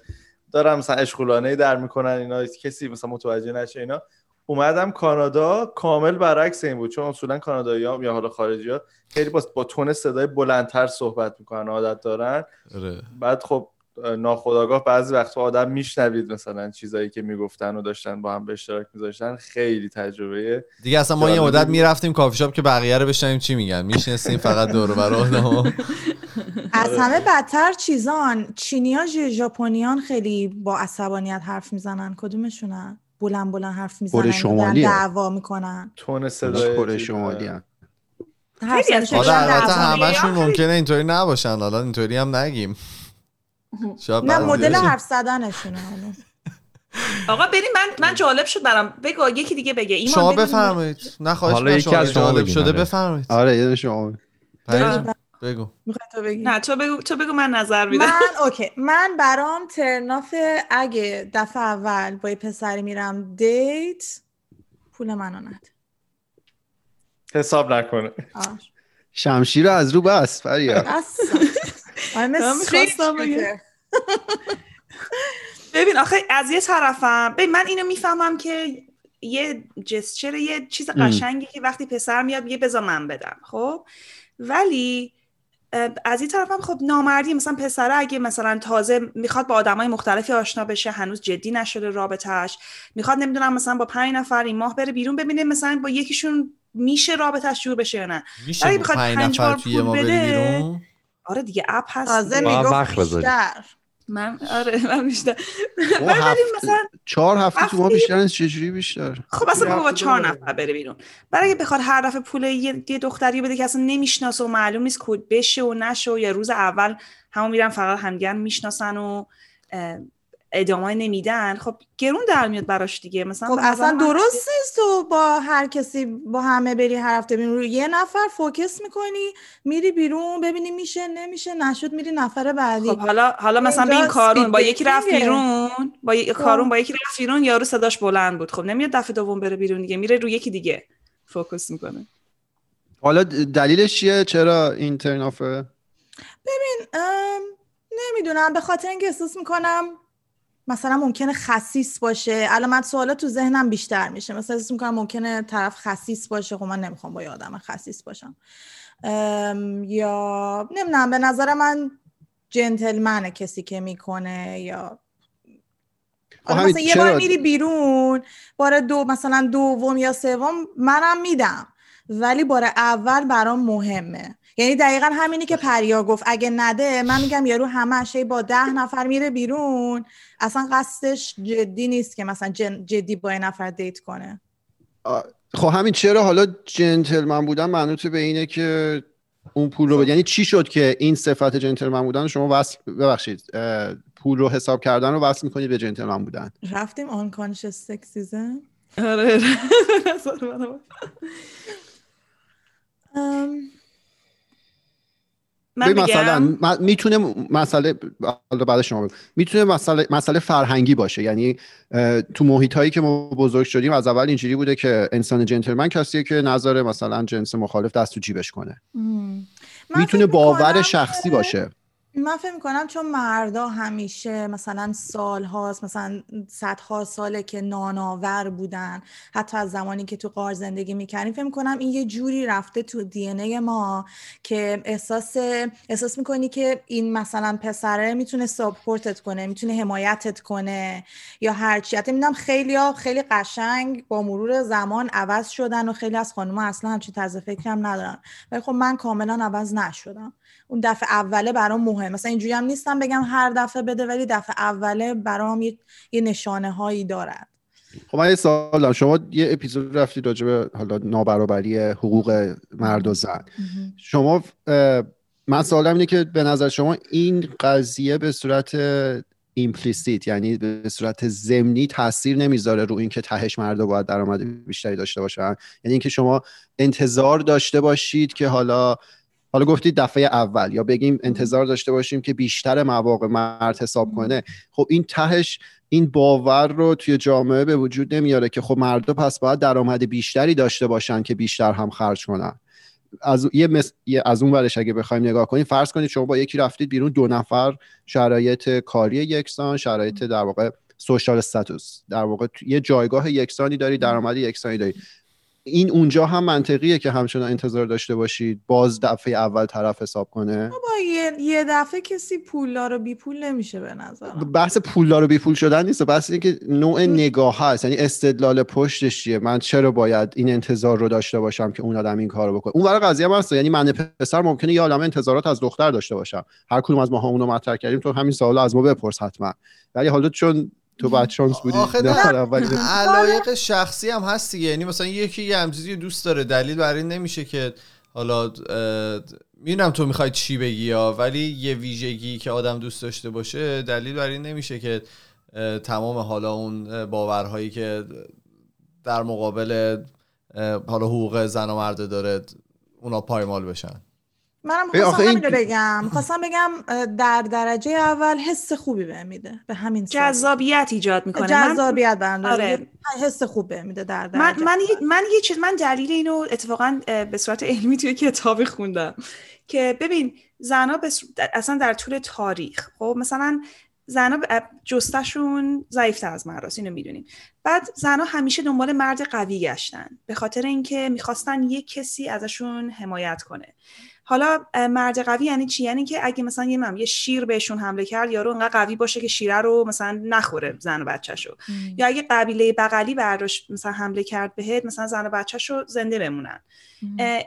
دارم مثلا اشغولانه در می‌کنن اینا کسی مثلا متوجه نشه اینا. اومدم کانادا کامل برعکس این بود. چون اصولا کانادایی ها یا حالا خارجی ها خیلی با, با تون صدای بلندتر صحبت می‌کنن عادت دارن. آره. بعد خب ناخداگاه بعضی وقتا آدم میشنوید مثلا چیزایی که می‌گفتن و داشتن با هم به اشتراک میذاشتن خیلی تجربه دیگه اصلا ما یه مدت. می‌رفتیم کافی شاپ که بقیه رو بشنویم چی میگن می‌شناسیم فقط دور و بر. [laughs] از همه بدتر چیزان چینیا ژاپنیان خیلی با عصبانیت حرف می‌زنن کدومشونن بلند بلند حرف می‌زنن کره شمالیه. دعوا می‌کنن تون صدای کره شمالی هم. حالا شاید البته همشون. ممکنه اینطوری نباشن حالا اینطوری هم نگیم نه مدل حرف زدنشونه حالا. آقا بریم من من جالب شد برام. بگو یکی دیگه بگه. ایمان شما. بفرمایید. نه خواهش حالا یکی شما از شما جالب شده. بفرمایید. آره یه شما بگو. می‌خوای تو بگی؟ نه تو بگو تو بگو من نظر میدم. من اوکی. من برام ترناف اگه دفعه اول با یه پسری میرم دیت پول منو نده. حساب نکنه. شمشیر رو از رو بس فریا. اصلا I'm a من می‌خواستم بگم. [laughs] ببین آخه از یه طرفم ببین من اینو می‌فهمم که یه جسچر یه چیز. قشنگی که وقتی پسر میاد میگه بذار من بدم خب؟ ولی از این طرفم خب نامردی مثلا پسره اگه مثلا تازه می‌خواد با آدمای مختلفی آشنا بشه هنوز جدی نشده رابطهش می‌خواد نمی‌دونم مثلا با پنج نفر این ماه بره بیرون ببینه مثلا با یکیشون میشه رابطهش جور بشه یا نه. میشه با پنج نفر بار توی ما بری بده، بیرون؟ آره دیگه اپ هست تازه می‌گفت. بیشتر. من آره من بیشتر. او ولی هفت... مثلا چهار هفته تو ما بیشتر نیست چجوری بیشتر؟ خب اصلا بابا با چهار. نفر بره بیرون. برای اگه بخواد هر دفعه پول یه, یه دختری بده که اصلا نمی‌شناسه و معلوم نیست کد بشه و نشه و یا روز اول همون میرن فقط همگن می‌شناسن و ادامه نمیدن. خب گرون در میاد براش دیگه. مثلا خب اصلا من- درست نیست تو با هر کسی با همه بری هر هفته بیرون. یه نفر فوکس می‌کنی میری بیرون ببینی میشه نمیشه نشد میری نفر بعدی. خب حالا حالا مثلا به این کارون با یکی رفت. بیرون با ی- کارون خب. با یکی رفت بیرون یارو صداش بلند بود. خب نمیاد دفعه دوم بره بیرون دیگه میره روی یکی دیگه فوکس می‌کنه. حالا دلیلش چیه؟ چرا این ترنافه ام، نمی‌دونم. به خاطر اینکه احساس می‌کنم مثلا ممکنه خسیس باشه. علامت سوالات تو ذهنم بیشتر میشه. مثلا احساس می‌کنم ممکنه طرف خسیس باشه. خب من نمی‌خوام با یه آدم خسیس باشم. ام، یا نمی‌دونم به نظر من جنتلمنه کسی که می‌کنه یا خب مثلا یه بار میری بیرون بار دو مثلا دوم یا سوم منم میدم. ولی بار اول برام مهمه. یعنی دقیقا همینی که پریا گفت. اگه نده من میگم یارو همش هی با ده نفر میره بیرون. اصلا قصدش جدی نیست که مثلا جن- جدی با یه نفر دیت کنه. خب همین چرا حالا جنتلمن بودن منوط به اینه که اون پول رو بده. یعنی چی شد که این صفت جنتلمن بودن شما وصل ببخشید پول رو حساب کردن رو وصل می‌کنید به جنتلمن بودن؟ رفتیم آن کانشس سکسیزم آره. [laughs] من مثلا می‌تونه مسئله حالا بعد شما. می‌تونه مسئله مسئله فرهنگی باشه. یعنی تو محیط هایی که ما بزرگ شدیم از اول اینجوری بوده که انسان جنتلمن کسیه که نظر مثلا جنس مخالف دست تو جیبش کنه. می‌تونه باور شخصی باشه. من فکر می‌کنم چون مردا همیشه مثلا سال هاست مثلا صدها ساله که نانآور بودن حتی از زمانی که تو غار زندگی می‌کردیم فکر می‌کنم این یه جوری رفته تو دی ما که احساس احساس می‌کنی که این مثلا پسره می‌تونه ساپورتت کنه می‌تونه حمایتت کنه یا هرچی حتی می‌دونم خیلی ها خیلی قشنگ با مرور زمان عوض شدن و خیلی از خانوما اصلا همچین طرز فکرم ندارن. ولی خب من کاملا عوض نشدم. اون دفعه اوله برام مهم مثلا اینجوری هم نیستم بگم هر دفعه بده ولی دفعه اوله برام یه, یه نشانه هایی دارد خب من یه سوال دارم. شما یه اپیزود رفتید راجع به حالا نابرابری حقوق مرد و زن. شما من سوالم اینه که به نظر شما این قضیه به صورت implicit یعنی به صورت ضمنی تاثیر نمی‌ذاره رو اینکه تهش مردا باید درآمد بیشتری داشته باشن؟ یعنی اینکه شما انتظار داشته باشید که حالا حالا گفتید دفعه اول یا بگیم انتظار داشته باشیم که بیشتر مواقع مرد حساب کنه. خب این تهش این باور رو توی جامعه به وجود نمیاره که خب مردا پس باید درآمد بیشتری داشته باشن که بیشتر هم خرج کنن. از یه, مس... از اون ورش اگه بخوایم نگاه کنیم فرض کنید شما با یکی رفتید بیرون دو نفر شرایط کاری یکسان شرایط در واقع سوشال استاتوس در واقع یه جایگاه یکسانی دارید درآمد یکسانی دارید این اونجا هم منطقیه که همچنان انتظار داشته باشید باز دفعه اول طرف حساب کنه. با یه, یه دفعه کسی پولدار و بی پول نمیشه به نظرم. بحث پولدار و بی پول شدن نیست بحث اینه که نوع نگاه هست. یعنی استدلال پشتش چیه؟ من چرا باید این انتظار رو داشته باشم که اون آدم این کارو بکنه؟ اون برای قضیه هم هست. یعنی من پسر ممکنه یه عالمه انتظارات از دختر داشته باشم. هر کدوم از ماها اونو مطرح کردیم تو همین سوال از ما بپرس حتما. ولی حالا چون تو بعد شانس بودی؟ آخه نفر. اول علایق شخصی هم هست دیگه. یعنی مثلا یکی یه همچیزی دوست داره. دلیل بر این نمیشه که حالا می‌دونم تو می‌خوای چی بگی یا ولی یه ویژگی که آدم دوست داشته باشه دلیل بر این نمیشه که تمام حالا اون باورهایی که در مقابل حالا حقوق زن و مرد داره اونا پایمال بشن. منم خواستم این- همین بگم خواستم بگم در درجه اول حس خوبی بهم میده به همین سادگی. جذابیت ایجاد می‌کنه من جذابیت برام داره. آره. یه حس خوب بهم میده در درجه من من یه- من یه چیز من دلیل اینو اتفاقا به صورت علمی توی کتابی خوندم که ببین زنها به صور- در- اصلا در طول تاریخ خب مثلا زنها ب- جستشون ضعیفتر از مرداست اینو می‌دونیم بعد زنها همیشه دنبال مرد قوی گشتن به خاطر اینکه می‌خواستن یک کسی ازشون حمایت کنه حالا مرد قوی یعنی چی؟ یعنی که اگه مثلا یه مم یه شیر بهشون حمله کرد یارو انقدر قوی باشه که شیره رو مثلا نخوره زن و بچه‌شو. یا اگه قبیله بغلی برداشت مثلا حمله کرد بهت مثلا زن و بچه‌ش رو زنده بمونن.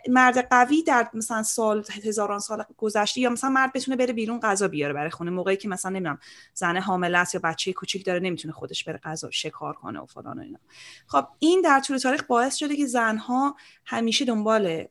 مرد قوی در مثلا سال هزاران سال گذشته یا مثلا مرد بتونه بره بیرون غذا بیاره برای خونه. موقعی که مثلا نمی‌دونم زن حامله است یا بچه کوچیک داره نمی‌تونه خودش بره غذا شکار کنه و فلان و اینا. خب این در طول تاریخ باعث شده که زنها همیشه دنبال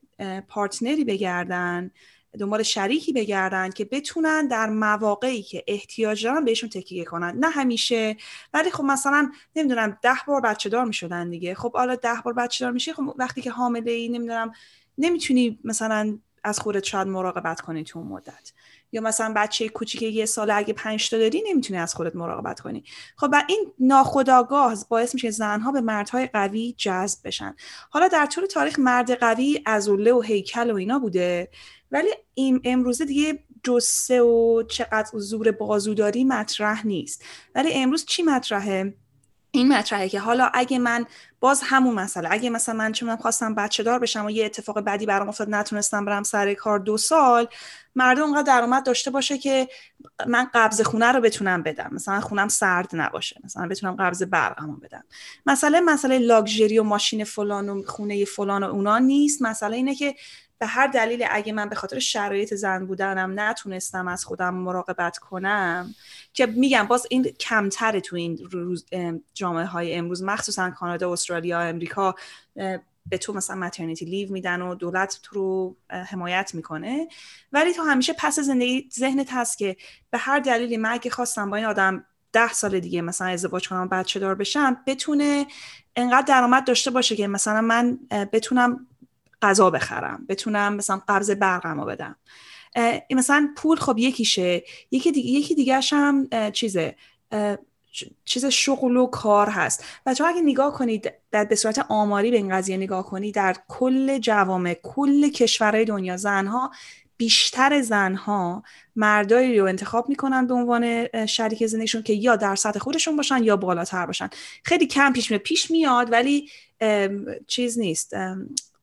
پارتنری بگردن دنبال شریکی بگردن که بتونن در مواقعی که احتیاج دارن بهشون تکیه کنن. نه همیشه ولی خب مثلا نمی‌دونم ده بار بچه دار می‌شدن دیگه. خب حالا ده بار بچه دار میشه خب وقتی که حامله ای نمی‌دونم نمی‌تونی مثلا از خودت شاید مراقبت کنی تو اون مدت. یا مثلا بچه کوچیک یه سال اگه پنج تا داری نمی‌تونی از خودت مراقبت کنی. خب و این ناخودآگاه باعث میشه زنها به مردهای قوی جذب بشن. حالا در طول تاریخ مرد قوی عضله و هیکل و اینا بوده ولی این امروزه دیگه جسه و چقدر زور بازوداری مطرح نیست. ولی امروز چی مطرحه؟ این مطرحه که حالا اگه من باز همون مسئله اگه مثلا من چون خواستم بچه دار بشم و یه اتفاق بدی برام افتاد نتونستم برم سر کار دو سال مردم اونقدر درآمد داشته باشه که من قبض خونه رو بتونم بدم. مثلا خونم سرد نباشه مثلا بتونم قبض برقمو بدم. مسئله مسئله لاکچری و ماشین فلان و خونه فلان و اونا نیست. مسئله اینه که به هر دلیل اگه من به خاطر شرایط زن بودنم نتونستم از خودم مراقبت کنم که میگم باز این کمتره تو این جامعه های امروز مخصوصا کانادا استرالیا امریکا به تو مثلا مترنیتی لیو میدن و دولت تو رو حمایت می‌کنه. ولی تو همیشه پس زندگی ذهنت هست که به هر دلیلی من اگه خواستم با این آدم ده سال دیگه مثلا ازدواج کنم بچه دار بشم بتونه انقدر درآمد داشته باشه که مثلا من بتونم غذا بخرم بتونم مثلا قبض برقمو بدم. مثلا پول خب یکیشه. یکی دیگه یکی دیگه هم چیزه. چیز شغل و کار هست. و تو اگه نگاه کنید در به صورت آماری به این قضیه نگاه کنید در کل جوامع کل کشورهای دنیا زنها بیشتر زنها مردایی رو انتخاب می‌کنن به عنوان شریک زندگیشون که یا در سطح خودشون باشن یا بالاتر باشن. خیلی کم پیش میاد. پیش میاد ولی چیز نیست.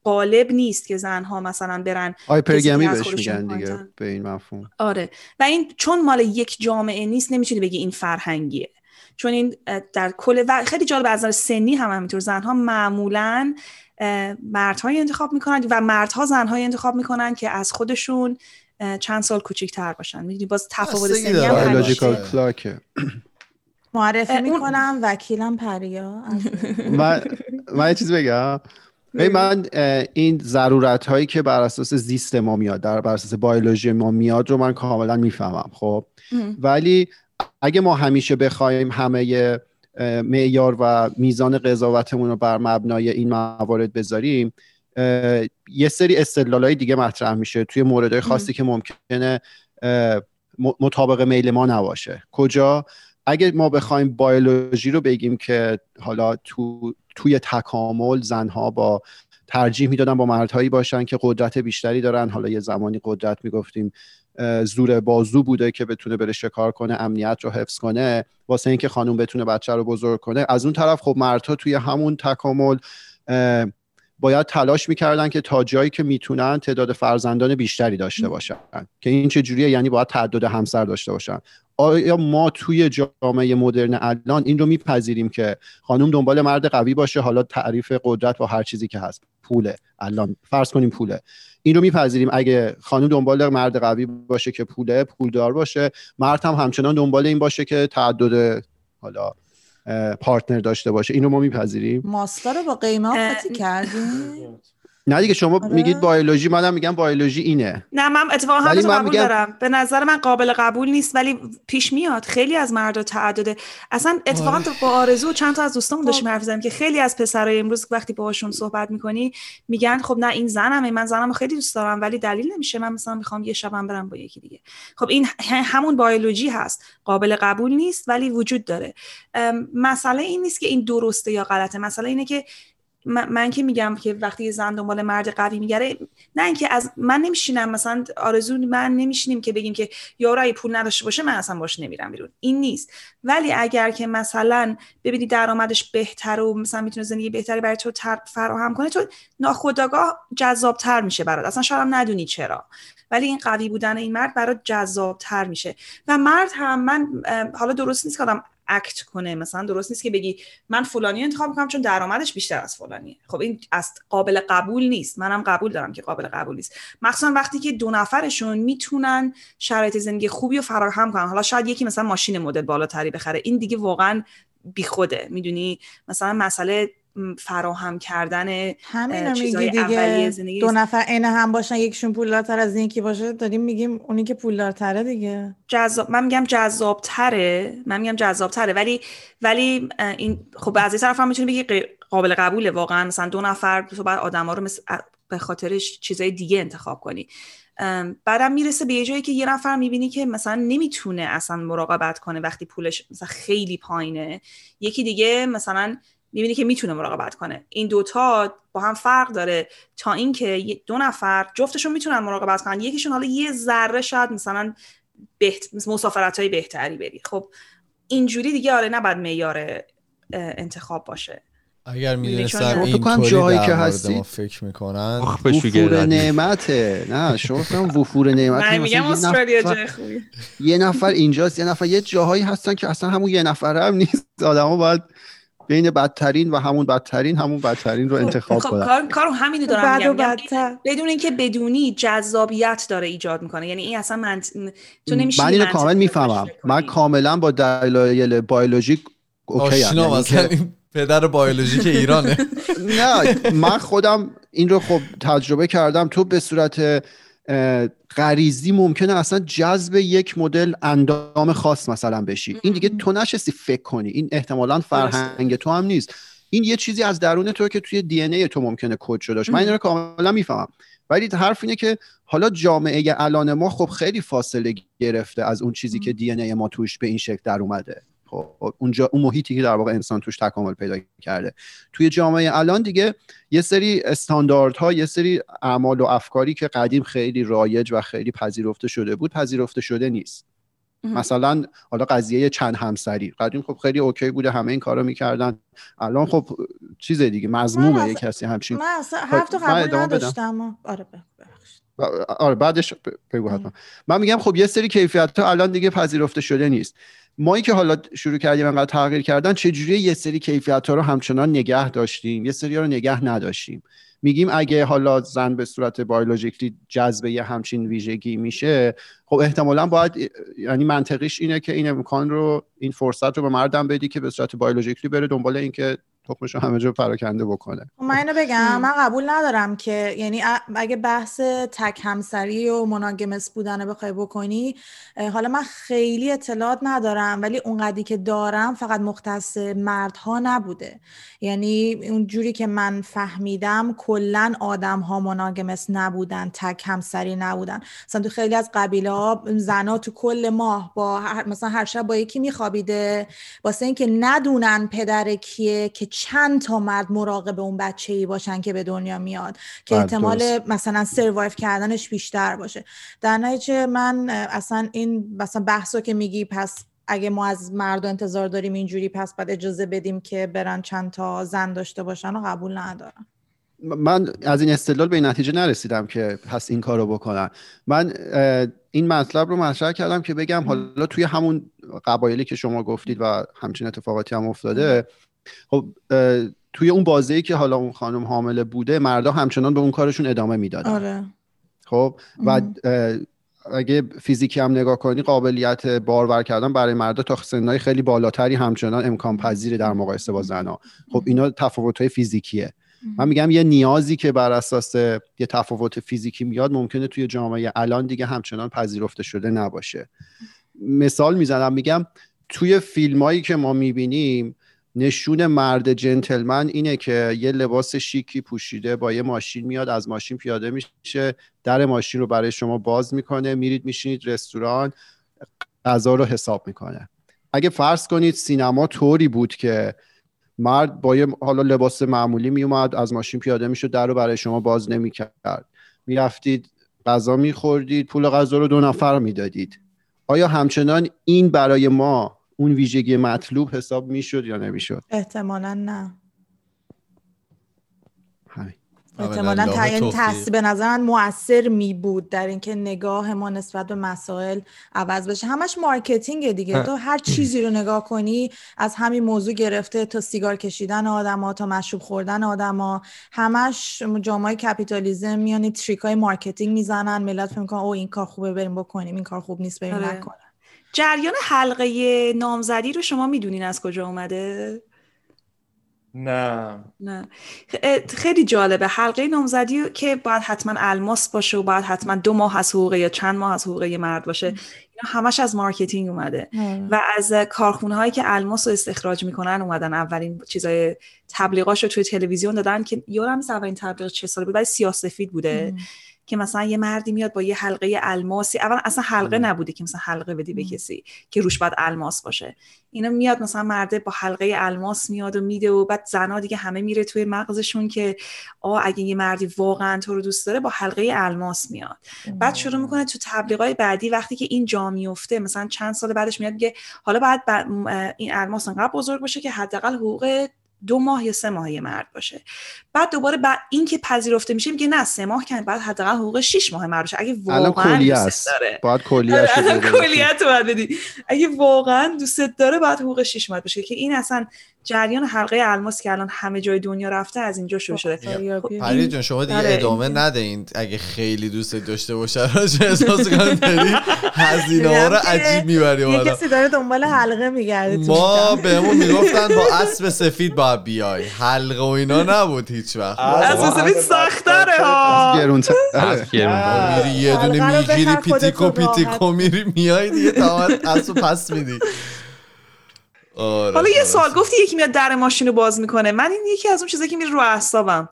غالب نیست که زنها مثلا برن هایپرگامی بهش میگن دیگه به این مفهوم. آره. و این چون مال یک جامعه نیست نمی‌تونی بگی این فرهنگیه. چون این در کل و خیلی جالب از نظر سنی هم همینطور. زنها معمولا مردهایی انتخاب می‌کنن و مردها زنهایی انتخاب می‌کنن که از خودشون چند سال کوچیکتر باشن. می‌دونی باز تفاوت سنی هم معرفی می‌کنم وکیلم پریا. [laughs] من من یه چیز بگم. من این ضرورت هایی که بر اساس زیست ما میاد در بر اساس بیولوژی ما میاد رو من کاملا می‌فهمم خب؟ ولی اگه ما همیشه بخوایم همه معیار و میزان قضاوتمون رو بر مبنای این موارد بذاریم یه سری های دیگه مطرح میشه توی موردهای خاصی که ممکنه مطابق میل ما نباشه. کجا؟ اگه ما بخوایم بیولوژی رو بگیم که حالا تو توی تکامل زنها با ترجیح می‌دادن با مردهایی باشن که قدرت بیشتری دارن. حالا یه زمانی قدرت می‌گفتیم زور بازو بوده که بتونه بره شکار کنه امنیت رو حفظ کنه واسه اینکه خانم بتونه بچه رو بزرگ کنه. از اون طرف خب مردها توی همون تکامل باید تلاش می‌کردن که تا جایی که می‌تونن تعداد فرزندان بیشتری داشته باشن. که این چه جوریه؟ یعنی باید تعدد همسر داشته باشن. آیا ما توی جامعه مدرن الان این رو میپذیریم که خانم دنبال مرد قوی باشه حالا تعریف قدرت با هر چیزی که هست. پوله. الان فرض کنیم پوله. این رو میپذیریم. اگه خانم دنبال مرد قوی باشه که پوله پولدار باشه. مرد هم همچنان دنبال این باشه که تعدد حالا پارتنر داشته باشه. این رو ما میپذیریم. ماستا رو با قیمه کردیم؟ نه دیگه شما آره. میگید بیولوژی منم میگم بیولوژی اینه. نه من اتفاقا هم قبول میگم... دارم. به نظر من قابل قبول نیست ولی پیش میاد. خیلی از مردا تعدده. اصلا اتفاقا آره. با آرزو چند تا از دوستامون داشتیم خب. حرف زدیم که خیلی از پسرای امروز وقتی باهاشون صحبت می‌کنی میگن خب نه این زنمه من زنمو خیلی دوست دارم ولی دلیل نمیشه. من مثلا می‌خوام یه شبم برم با یکی دیگه. خب این همون بیولوژی هست. قابل قبول نیست ولی وجود داره. مسئله این نیست که این درسته یا غلطه. مسئله اینه که من, که میگم که وقتی زن دنبال مرد قوی میگره نه اینکه از من نمیشینم مثلا آرزو من نمیشینیم که بگیم که یارو پول نداشته باشه من اصلا باش نمیرم بیرون. این نیست. ولی اگر که مثلا ببینی درآمدش بهتر و مثلا می‌تونه زندگی بهتری برای تو فراهم کنه تو ناخودآگاه جذابتر میشه برات. اصلا شاید ندونی چرا. ولی این قوی بودن این مرد برات جذابتر میشه. و مرد هم من حالا درست نیست که اکت کنه. مثلا درست نیست که بگی من فلانی انتخاب می‌کنم چون درآمدش بیشتر از فلانیه. خب این از قابل قبول نیست. منم قبول دارم که قابل قبول نیست. مخصوصا وقتی که دو نفرشون می‌تونن شرایط زندگی خوبی رو فراهم کنن. حالا شاید یکی مثلا ماشین مدل بالاتری بخره. این دیگه واقعا بیخوده. می‌دونی؟ مثلا مسئله فراهم کردن همین میگی دیگه. دو نفر عین هم باشن یکشون پولدارتر از این باشه داریم میگیم اونی که پولدارتره دیگه. جذاب من میگم جذابتره من میگم جذابتره ولی ولی این خب از این طرف هم می‌تونی بگی قابل قبوله واقعا. مثلا دو نفر تو بعد آدما رو مثل به خاطرش چیزای دیگه انتخاب کنی. بعدم می‌رسه به یه جایی که یه نفر می‌بینی که مثلا نمی‌تونه اصلا مراقبت کنه وقتی پولش مثلا خیلی پایینه. یکی دیگه مثلا می‌بینی که می‌تونه مراقبت کنه. این دوتا با هم فرق داره. تا اینکه دو نفر جفتشون می‌تونن مراقبت کنن. یکیشون حالا یه ذره شاید مثلا بهت... مسافرت های بهتری بری. خب اینجوری دیگه آره نباید معیار انتخاب باشه. اگر می‌دونستم این جایی که هستی ما فکر می‌کنن وفور نعمته. نه شما فکرم وفور نعمته میگم استرالیا جای خوبی یه نفر اینجاست یه نفر یه جاهایی هستن که اصلا همون یه نفر هم نیست. آدم باید بین بدترین و همون بدترین همون بدترین رو خب، انتخاب خب کار کارو همینو دارم میگم. بدون اینکه بدونی جذابیت داره ایجاد می‌کنه. یعنی این اصلا من تو نمیشه من اینو کامل می‌فهمم. من کاملا با دلایل بیولوژیک اوکی یعنی مثلا پدر بیولوژیک ایرانه. [laughs] نه من خودم این رو خب تجربه کردم. تو به صورت غریزی ممکنه اصلا جذب یک مدل اندام خاص مثلا بشی. این دیگه تو نشستی فکر کنی. این احتمالا فرهنگ تو هم نیست. این یه چیزی از درون تو که توی دی ای تو ممکنه کد شده من این رو کاملا می‌فهمم. ولی حرف اینه که حالا جامعه الان ما خب خیلی فاصله گرفته از اون چیزی که دی ای ما توش به این شکل در اومده. خب اونجا اون محیطی که در واقع انسان توش تکامل پیدا کرده. توی جامعه الان دیگه یه سری استانداردها یه سری اعمال و افکاری که قدیم خیلی رایج و خیلی پذیرفته شده بود پذیرفته شده نیست. مثلا حالا قضیه چند همسری. قدیم خب خیلی اوکی بوده همه این کارو می‌کردن. الان خب چیز دیگه مضمومه یه کسی همچین. من اصلا حرف تو قبول نداشتم. آره آره بعدش بگو حتما. من میگم خب یه سری کیفیت ها الان دیگه پذیرفته شده نیست. ما که حالا شروع کردیم انقدر تغییر کردن چجوری یه سری کیفیت ها رو همچنان نگه داشتیم؟ یه سری ها رو نگه نداشتیم. میگیم اگه حالا زن به صورت بایولوژیکلی جذب یه همچین ویژگی میشه خب احتمالا باید یعنی منطقیش اینه که این امکان رو این فرصت رو به مردم بدی که به صورت بایولوژیکلی بره دنبال اینکه تخمش رو همه جا پراکنده بکنه. خب من اینو بگم من قبول ندارم که یعنی اگه بحث تک همسری و مناگمس بودن بخوای بکنی حالا من خیلی اطلاعات ندارم ولی اونقدی که دارم فقط مختص مردها نبوده. یعنی اون جوری که من فهمیدم کلا آدم ها مناگمس نبودن تک همسری نبودن. مثلا تو خیلی از قبیله ها زنا تو کل ماه با مثلا هر شب با یکی میخوابیده واسه اینکه ندونن پدر کیه که چند تا مرد مراقب اون بچه ای باشن که به دنیا میاد که بله، احتمال مثلا سروایو کردنش بیشتر باشه. در نتیجه من اصلا این مثلا بحثو که میگی پس اگه ما از مرد انتظار داریم اینجوری پس باید اجازه بدیم که برن چند تا زن داشته باشن و قبول ندارم. من از این استدلال به این نتیجه نرسیدم که پس این کارو بکنن. من این مطلب رو مطرح کردم که بگم حالا توی همون قبایلی که شما گفتید و همچین اتفاقاتی هم افتاده خب توی اون بازی که حالا اون خانم حامله بوده مردا همچنان به اون کارشون ادامه می‌دادن. آره. خب و اگه فیزیکی هم نگاه کنی قابلیت بارور کردن برای مردا تا سنهای خیلی بالاتری همچنان امکان پذیره در مقایسه با زنها خب اینا تفاوت های فیزیکیه من میگم یه نیازی که بر اساس یه تفاوت فیزیکی میاد ممکنه توی جامعه الان دیگه همچنان پذیرفته شده نباشه. مثال می‌زنم میگم توی فیلمایی که ما می‌بینیم نشون مرد جنتلمن اینه که یه لباس شیکی پوشیده با یه ماشین میاد از ماشین پیاده میشه در ماشین رو برای شما باز می‌کنه میرید میشینید رستوران غذا رو حساب می‌کنه. اگه فرض کنید سینما طوری بود که مرد با یه حالا لباس معمولی میومد از ماشین پیاده می‌شد در رو برای شما باز نمی‌کرد. می‌رفتید غذا میخوردید پول غذا رو دو نفر می‌دادید. آیا همچنان این برای ما اون ویژگی مطلوب حساب می‌شد یا نمی‌شد؟ احتمالا نه. همین. احتمالا یعنی تحصیل به نظر من مؤثر می بود در اینکه نگاه ما نسبت به مسائل عوض بشه. همش marketing دیگه. تو هر چیزی رو نگاه کنی از همین موضوع گرفته تا سیگار کشیدن آدما تا مشروب خوردن آدما همش جامعه کپیتالیزم میان trick های marketing می‌زنن. ملت فکر می‌کنن او این کار خوبه بریم بکنیم. این کار خوب نیست بریم آره. نکنیم جریان حلقه نامزدی رو شما می‌دونین از کجا اومده؟ نه. نه. خیلی جالبه. حلقه نامزدی که باید حتما الماس باشه و باید حتما دو ماه از حقوقه یا چند ماه از حقوقه مرد باشه. اینا همش از marketing اومده. و از کارخونه هایی که الماس رو استخراج می‌کنن اومدن اولین چیزای تبلیغاش رو توی تلویزیون دادن که یادم اولین تبلیغ چه سال بود؟ ولی سیاه‌سفید بوده. که مثلا یه مردی میاد با یه حلقه الماسی اول اصلا حلقه نبوده که مثلا حلقه بدی به کسی که روش باید الماس باشه. اینا میاد مثلا مرده با حلقه الماس میاد و میده و بعد زنا دیگه همه میره توی مغزشون که آ اگه یه مردی واقعا تو رو دوست داره با حلقه الماس میاد. بعد شروع می‌کنه تو تبلیغات بعدی وقتی که این جا میفته مثلا چند سال بعدش میاد میگه حالا باید این الماس انقدر بزرگ باشه که حداقل حقوق دو ماه یا سه ماه مرد باشه. بعد دوباره بعد این که پذیرفته میشه میگه نه سه ماه که بعد حداقل حقوق 6 ماه مرد باشه. اگه واقعا دوست داره. باید کلیت کلیت باید بدی. اگه واقعا دوست داره بعد حقوق 6 ماه باشه. که این اصلا جریان حلقه الماس که الان همه جای دنیا رفته از اینجا شروع شده. پری جان شما دیگه آره. ادامه ندهین اگه خیلی دوست داشته باشه راجع احساس کنم داری هزینه ها رو عجیب می‌بری یه حالا کسی داره دنبال حلقه میگرده ما بهمون می‌گفتن با [laughs] اسب سفید باید بیای. حلقه و اینا نبود هیچ وقت. از سفید سختره ها گرون میری یه دونه رو می‌گیری پیتیکو. پیتیکو میری میای دیگه تمام اسب پس میدی. آره حالا یه. سوال گفتی یکی میاد در ماشین رو باز می‌کنه من این یکی از اون چیزایی که میره رو اعصابم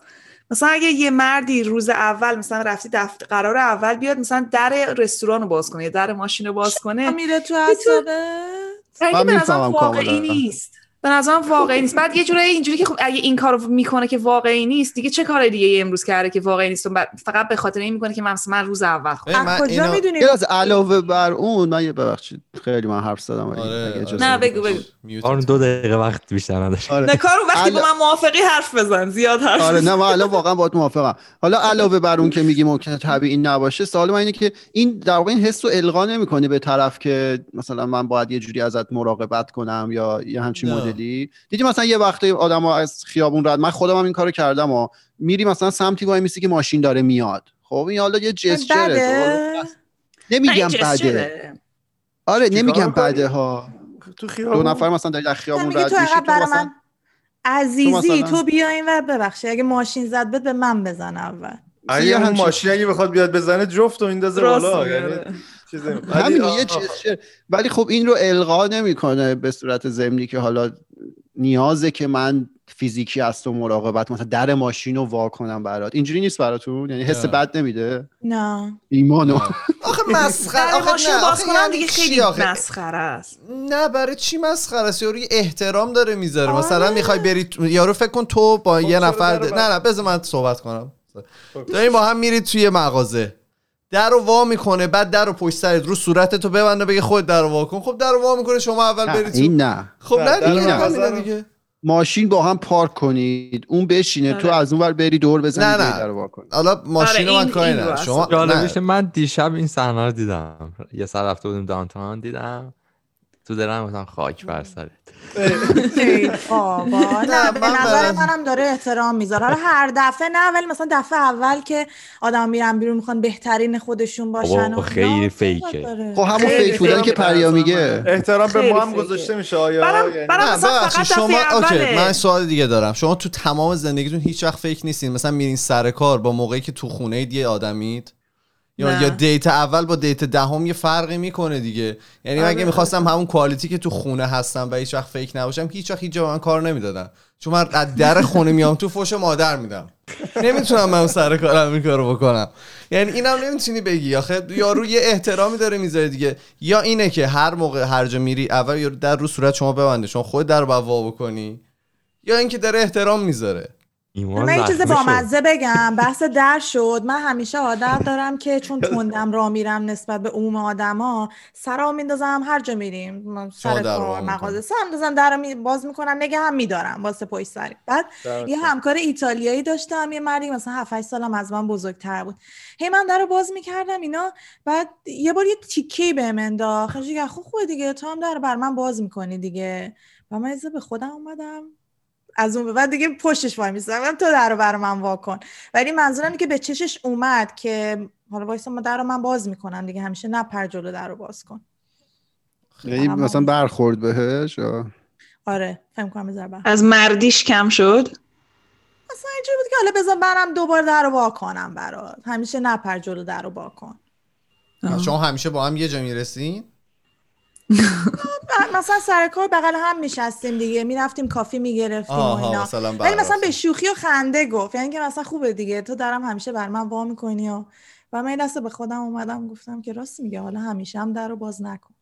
مثلا اگه یه مردی روز اول مثلا رفتی دفت... قرار اول بیاد مثلا در رستوران رو باز کنه یا در ماشین رو باز کنه میره تو اعصابت برای من می‌فهمم واقعی کاملا. نیست به نظرم واقعی نیست بعد یه جوری اینجوری که خب اگه این کارو می‌کنه که واقعی نیست دیگه چه کار دیگه امروز کرده که واقعی نیست فقط به خاطر این می‌کنه که من مثلا من روز اول خب کجا می‌دونی علاوه بر اون من یه ببخشید خیلی من حرف زدم آره، آره. نه. بگو بگو آن دو دقیقه وقت بیشتر نداشت آره. نه کارو وقتی با من موافقی حرف بزن زیاد حرف آره. نه من الان واقعا باهات موافقم حالا علاوه بر اون که میگی ممکنه طبیعی نباشه سوال من اینه که این در واقع این حس رو القا نمی‌کنه به طرف که مثلا من باید یه جوری ازت مراقبت کنم یا یه همچین نه. مدلی دیدی مثلا یه وقتی آدم از خیابون رد من خودم هم این کارو کردم و میری مثلا سمتی وای میسی که ماشین داره میاد. خب این حالا یه جسچره بده. نمیگم بده. آره نمیگم؟ بده ها. تو دو خیابون نفر مثلا در خیابون رد تو میشی تو مثلا من. عزیزی مثلا- تو بیا این ور ببخشی. اگه ماشین زد بهت به من بزن اول. اگه اون همچین- ماشین اگه بخواد بیاد بزنه جفت و ایندازه راست بالا. یعنی چیزی همین یه جسچر ولی خب این رو القا نمی‌کنه به صورت ضمنی که حالا نیازه که من فیزیکی از تو مراقبت مثلا در ماشین رو وا کنم برات. اینجوری نیست براتون؟ یعنی حس. بد نمیده؟ نه. ایمانو آخه مسخره. آخه ماشین باز آخه کنم یعنی دیگه چی خیلی؟ مسخره است. نه برای چی مسخره است؟ یارو احترام داره می‌ذاره. آره. مثلا می‌خوای بری یارو فکر کن تو با خب یه نفر نه نه بذار من صحبت کنم. داریم با هم میرید توی مغازه. در رو وا می‌کنه بعد در رو پشت سرت رو صورت تو ببنده بگه خود در رو وا کن خب در رو وا می‌کنه شما اول برید تو این نه خب نه، دیگه دیگه ماشین با هم پارک کنید اون بشینه تو آره. از اون ور بری دور بزنی نه، نه. در رو وا کنی. حالا ماشین آره، من این- کاری نه. شما جالبش. من دیشب این صحنه رو دیدم یه سر رفته بودیم دانتان دیدم تو دلم گفتم خاک بر سرت. بابا. نه به من نظر منم داره احترام می‌ذاره. حالا هر دفعه نه ولی مثلا دفعه اول که آدم میرن بیرون می‌خوان بهترین خودشون باشن و اینا، خیلی فیکه. خب همون فیک بودن که پریا میگه. احترام به ما هم. گذاشته میشه آیا؟ برام- یعنی- برام- نه مثلا ببخشید فقط شما اوکی. من سوال دیگه دارم. شما تو تمام زندگیتون هیچ وقت فکر نیستین. مثلا میرین سر کار با موقعی که تو خونه یه آدمید یا. یا دیت اول با دیت دهم یه فرقی می‌کنه دیگه. یعنی من آره. اگه می‌خواستم همون کوالیتی که تو خونه هستم و هیچ وقت فکر نباشم هیچ وقت هیچ جا من کار نمی‌دادن. چون من از در خونه میام تو فوش مادر میدم. نمی‌تونم من سر کارم این کارو بکنم. یعنی اینم نمی‌تونی بگی. آخه یارو یه احترامی داره می‌ذاره دیگه. یا اینه که هر موقع هر جا میری اول یارو در رو صورت شما ببنده. شما خود در رو بکنی. یا اینکه داره احترام می‌ذاره. من یه چیز. بامزه بگم بحث در شد. من همیشه عادت دارم که چون تندم [laughs] را میرم نسبت به عموم آدما سرام میندازم هر جا میریم. من سر کار مغازه. سر میندازم در می- باز می‌کنم نگه هم میدارم واسه پشت سری بعد یه. همکار ایتالیایی داشتم یه مردی مثلا 7 8 سالم از من بزرگتر بود. هی من در رو باز می‌کردم اینا. بعد یه بار یه تیکه بهم انداخت. خب خوبه دیگه تو هم در بر من باز می‌کنی دیگه. و من به خودم اومدم. از اون به بعد دیگه پشتش وای میستم تو در رو برای من وا کن. ولی منظورم اینه که به چشش اومد که حالا وایسا ما در رو من باز می‌کنم دیگه. همیشه نپر جلو در رو باز کن. اما- مثلا برخورد بهش یا؟ آره فهم کنم بذار بر از مردیش کم شد؟ مثلا اینجوری بود که حالا بذار برم دوباره در رو وا کنم برات. همیشه نپر جلو در رو کن. شما همیشه با هم یه جا می‌رسین؟ مثلا سر کار بغل هم میشستیم دیگه. می‌رفتیم کافی می‌گرفتیم و اینا. مثلا ولی مثلا بررفتین. به شوخی و خنده گفت. یعنی که مثلا خوبه دیگه. تو درم همیشه بر من وا می‌کنی و و من دسته به خودم اومدم گفتم که راست میگه حالا همیشه هم در رو باز نکن.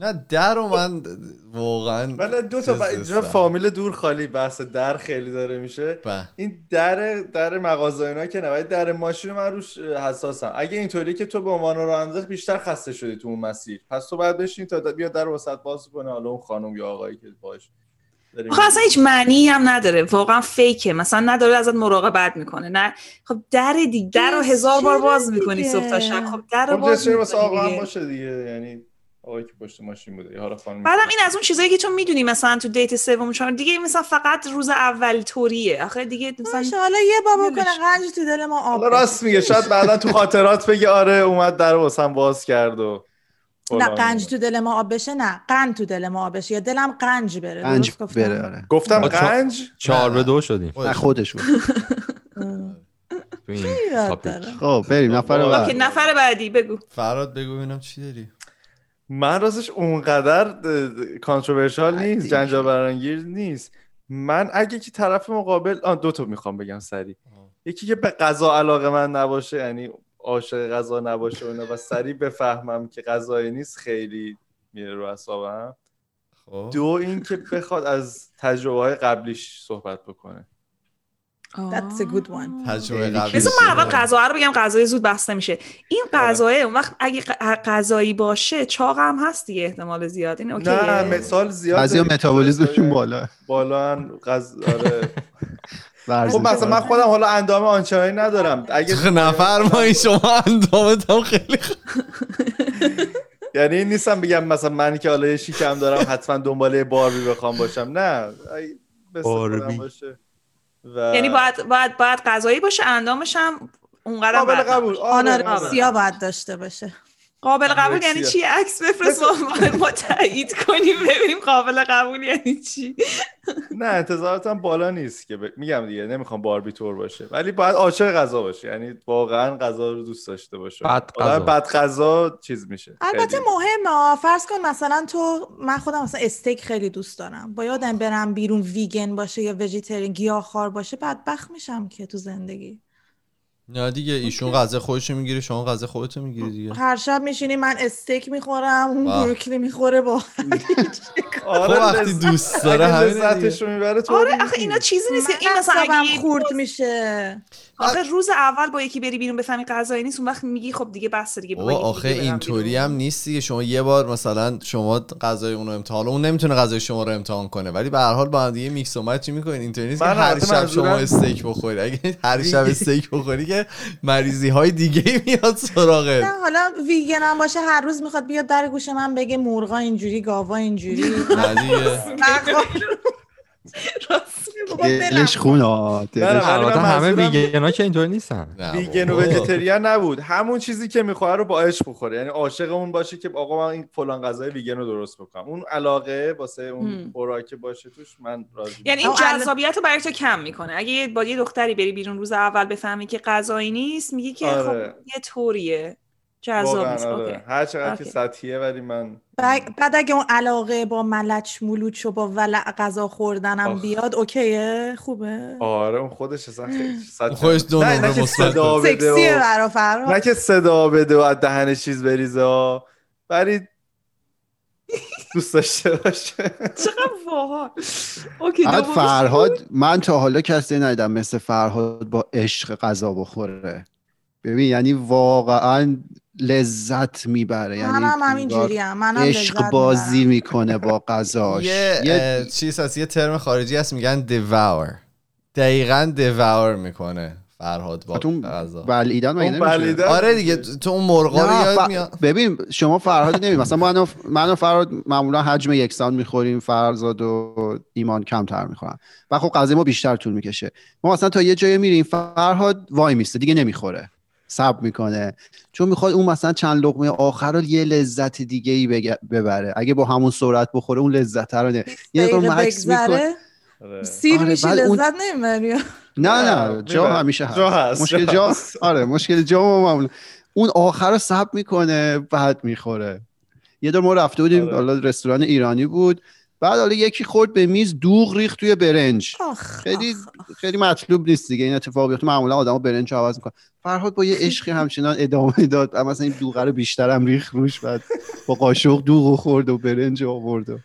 نه در رو من واقعا ولی دو تا اینجا. فامیل دور خالی بحث در خیلی داره میشه. به. این در در مغازه اینا که نه ولی در ماشین من روش حساسم. اگه اینطوری که تو به عنوان راننده بیشتر خسته شدی تو اون مسیر. پس تو باید بشین تا بیا در وسط باز کنه. حالا اون خانم یا آقایی که باش خب اصلا هیچ معنی هم نداره. واقعا فیکه. مثلا نداره ازت مراقبت می‌کنه. نه. خب در دیگه در رو هزار بار باز می‌کنی. صبح تا شب. خب در رو خب باز می‌کنی باشه دیگه. یعنی آقایی که پشت ماشین بوده. حالا خانم بعدم این از اون چیزایی که تو می‌دونی مثلا تو دیت سوم چهارم دیگه مثلا فقط روز اول طوریه آخه دیگه مثلا حالا یه بابا. کنه قنج تو دل ما آب حالا راست میگه شاید بعدا تو خاطرات بگه آره اومد در واسم باز کرد و نه. قنج تو دل ما آب بشه نه قند تو دل ما آب بشه. یا دلم قنج بره غنج درست گفتم؟ بره آره. گفتم غنج؟ چهار به. دو شدیم. نه خودش بود. [laughs] خب بریم نفر okay، okay بعد. نفر بعدی بگو. فرهاد بگو ببینم چی داری. من راستش اونقدر controversial نیست. جنجال برانگیز نیست. من اگه که طرف مقابل آن دو تا می‌خوام بگم سریع. یکی که به غذا علاقه‌مند نباشه یعنی عاشق غذا نباشه و سریع بفهمم که غذایی نیست خیلی میره رو اعصابم. خب. دو این که بخواد از تجربه های قبلیش صحبت بکنه. That's a good one. تجربه خیلی قبلی بذار من اول غذا رو بگم غذای زود بسته میشه. این غذای اون وقت اگه غذایی باشه چاق هم هست دیگه احتمال زیاد. این اوکیه. نه مثال زیاد بعضی داریم. متابولیزمشون بالا. بالا غذ... آره. [laughs] خب مثلا من. خودم حالا اندام آنچنانی ندارم. اگه نفرمایی [laughs] شما اندامت هم خیلی خوب. [laughs] یعنی این نیستم بگم مثلا من که حالا یه شیکم دارم حتما دنباله باربی بخوام باشم. نه مثل باربی. باشه. و یعنی باید باید باید غذایی باشه اندامش هم اونقدر قابل قبول. نباشه. آره، آنارکسیا باید داشته باشه. قابل قبول یعنی. چی؟ عکس بفرست ما, ما تایید کنیم ببینیم قابل قبول یعنی چی؟ نه انتظاراتم بالا نیست که ب... میگم دیگه نمی‌خوام باربی تور باشه. ولی باید عاشق غذا باشه. یعنی واقعا غذا رو دوست داشته باشه. بد آدم غذا. بد غذا چیز میشه. البته. مهمه فرض کن مثلا تو من خودم مثلا استیک خیلی دوست دارم. باید برم بیرون ویگن باشه یا وژیتریان گیاهخوار باشه بدبخت میشم که تو زندگی. نه دیگه ایشون غذا خودشو می‌گیره شما غذا خودتو می‌گیری دیگه. هر شب میشینی من استیک می‌خورم اون. بروکلی می‌خوره با [laughs] [laughs] خب آره وقتی لذت- دوست داره لذتش دیگه. رو می‌بره تو آره آخه اینا چیزی نیست که این مثلا خورد میشه. آخه روز اول با یکی بری بیرون بفهمی غذایی نیست اون وقت میگی خب دیگه بس دیگه آخه اینطوری. هم نیست دیگه. شما یه بار مثلا شما غذای اونو امتحان اون نمی‌تونه غذای شما رو امتحان کنه ولی به هر حال با هم دیگه میکس و می‌کنین؟ اینطوری نیست که من هر شب شما استیک بخوری اگه هر شب استیک بخوری مریضی های دیگه [laughs] میاد سراغت. نه حالا ویگن هم باشه هر روز می‌خواد بیاد در گوش من بگه مرغا اینجوری گاوا اینجوری. [laughs] دلش خون همه منظورم- ویگنا که اینطوری نیستن. ویگن و بابا. وجیتریان نبود. همون چیزی که می‌خواد رو با عشق بخوره. یعنی عاشق اون باشه که آقا من این فلان غذای ویگن رو درست بکنم. اون علاقه واسه اون هم. خوراکه باشه توش من راضی یعنی این جذابیت رو برای تو کم می‌کنه. اگه یه- با یه دختری بری بیرون روز اول بفهمی که غذایی نیست میگی که آره. خب یه طوریه. جذاب آره. اوکی. هر چقدر که. سطحیه ولی من بعد بعد اگه اون علاقه با ملچ ملوچ و با ولع غذا خوردنم آخ. بیاد اوکیه؟ خوبه؟ آره اون خودش اصلا خیلی سطح خودش دو نه نه که صدا بده سکسیه و... نه که صدا بده و از دهن چیز بریزه. ولی دوست داشته باشه. [laughs] چقدر باحال. اوکی فرهاد من تا حالا کسی ندیدم مثل فرهاد با عشق غذا بخوره. ببین یعنی واقعا لذت می‌بره. یعنی منم همینجوری هم. منم عشق لذت بازی. می‌کنه با غذاش یه چیز هست یه ترم خارجی هست میگن devour. دقیقا devour می‌کنه فرهاد با اون غذا بلعیدن مگه اون نمیشه؟ آره دیگه تو اون مرغا رو یاد ف- میاد. ببین شما فرهاد نمی مثلا من و, من و فرهاد معمولا حجم یکسان می‌خوریم فرزاد و ایمان کمتر می‌خورن. و خب غذای ما بیشتر طول می‌کشه. ما مثلا تا یه جایی میریم فرهاد وای میسته دیگه نمی‌خوره. سب می‌کنه. چون می‌خواد اون مثلا چند لقمه آخر رو یه لذت دیگه ای ببره. اگه با همون سرعت بخوره اون لذت رو نه یه دقیقه مکس می‌کنه بگذره. آره. سیر آره، میشی لذت نمی‌بری. نه نه، نه جا. همیشه هست. جا هست، مشکل جا. آره مشکل جا معمولا. اون آخر رو سب می‌کنه بعد می‌خوره. یه دور ما رفته بودیم آره. حالا رستوران ایرانی بود. بعد حالا یکی خورد به میز دوغ ریخت توی برنج. آخ خیلی آخ. خیلی مطلوب نیست دیگه این اتفاق بیفته معمولا آدما برنج عوض می‌کنن فرهاد با یه [laughs] عشقی همچنان ادامه داد. اما مثلا این دوغه رو بیشتر هم ریخت روش بعد با قاشق دوغ خورد و برنج آورد و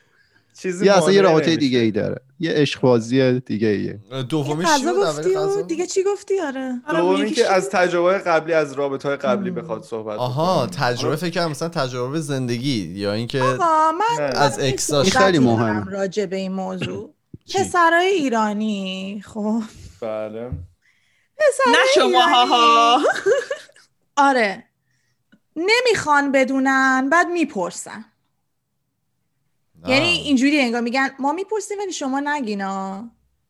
چیزی یه اصلا یه رابطه نمیشه. دیگه ای داره. یه عشق بازی دیگه ایه دومیش چی بود؟ دیگه چی گفتی؟ آره. آره، دومی که از تجربه قبلی از رابطه های قبلی مم. بخواد صحبت آها بکنه. تجربه فکر کنم مثلا تجربه زندگی یا اینکه. از اکساش خیلی. دارم راجع به این موضوع؟ پسرای ایرانی خب. بله. نه شما ها. آره. نمی‌خوان بدونن بعد می‌پرسن. یعنی. اینجوری انگار میگن ما می‌پرسیم ولی شما نگینا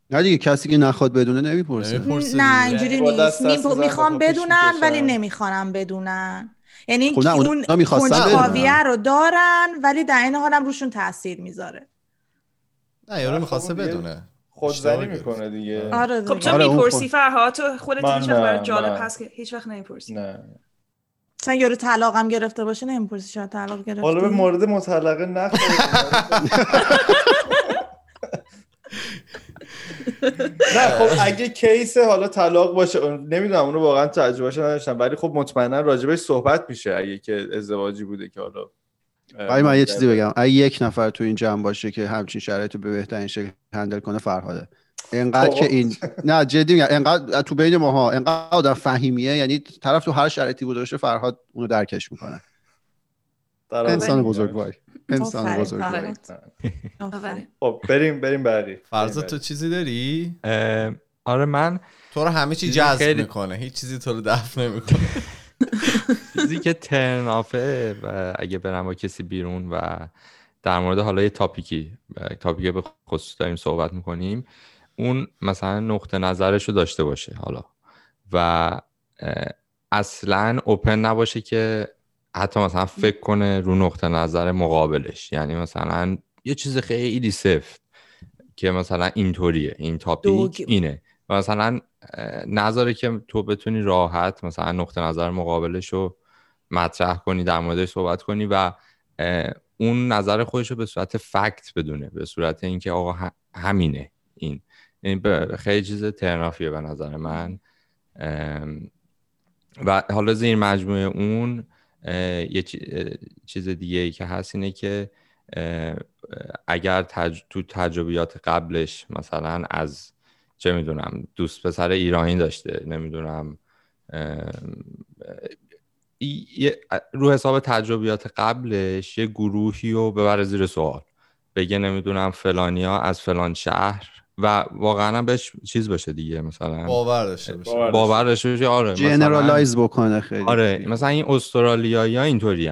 نه دیگه کسی که نخواد بدونه نمی‌پرسه نه. اینجوری نیست می‌خوام پیش بدونن. ولی نمی‌خوانم بدونن یعنی خب اون کنجکاویه. رو دارن ولی در این حالم روشون تاثیر می‌ذاره نه یارو خب می‌خواسته دیگه بدونه خودزنی می‌کنه دیگه آره خب دیگه. تو آره، اون می‌پرسی خود. فرهاد تو خودت من هیچ وقت جالب. هست که هیچ وقت نمی‌پرسی نه مثلا یارو طلاقم گرفته باشه نمی‌پرسی شاید طلاق گرفتی حالا به مورد مطلقه نخورد [laughs] نه خب اگه کیس حالا طلاق باشه نمی‌دونم اونو واقعا تجربهش نداشتم. ولی خب مطمئنا راجبش صحبت میشه اگه که ازدواجی بوده که حالا ولی من یه چیزی بگم. اگه یک نفر تو این جمع باشه که همچین شرایطی به بهترین شکل هندل کنه فرهاده. انقدر خب. که این نه جدی میگم انقدر تو بین ماها انقدر آدم فهیمیه یعنی طرف تو هر شرایطی بوده باشه فرهاد اونو درکش می‌کنه. در انسان. بزرگواری انسان بزرگواری. خب بریم بریم بعدی. فرض تو چیزی داری؟ آره من تو رو همه چی جذب خیلی- می‌کنه. هیچ چیزی تو رو دفع نمی‌کنه. [laughs] چیزی که ترن آفه و اگه برم با کسی بیرون و در مورد حالا یه تاپیکی تاپیکی به خصوص داریم صحبت می‌کنیم اون مثلا نقطه نظرش رو داشته باشه حالا. و اصلا اوپن نباشه که حتی مثلا فکر کنه رو نقطه نظر مقابلش. یعنی مثلا یه چیز خیلی سفت که مثلا اینطوریه. این تاپیک. اینه. و مثلا نذاره که تو بتونی راحت مثلا نقطه نظر مقابلش رو مطرح کنی در موردش صحبت کنی و اون نظر خودش رو به صورت فکت بدونه. به صورت اینکه آقا همینه. این خیلی چیز ترنافیه به نظر من. و حالا زیر مجموعه اون یه چیز دیگه ای که هست اینه که اگر تج... تو تجربیات قبلش مثلا از چه می‌دونم دوست پسر ایرانی داشته نمی‌دونم رو حساب تجربیات قبلش یه گروهی رو ببره زیر سوال. بگه نمی‌دونم فلانیا از فلان شهر و واقعا هم بهش چیز باشه دیگه مثلا باور داشته باشه باور باور داشته باشه آره مثلا- جنرالایز بکنه خیلی آره مثلا این استرالیایی ها اینطوری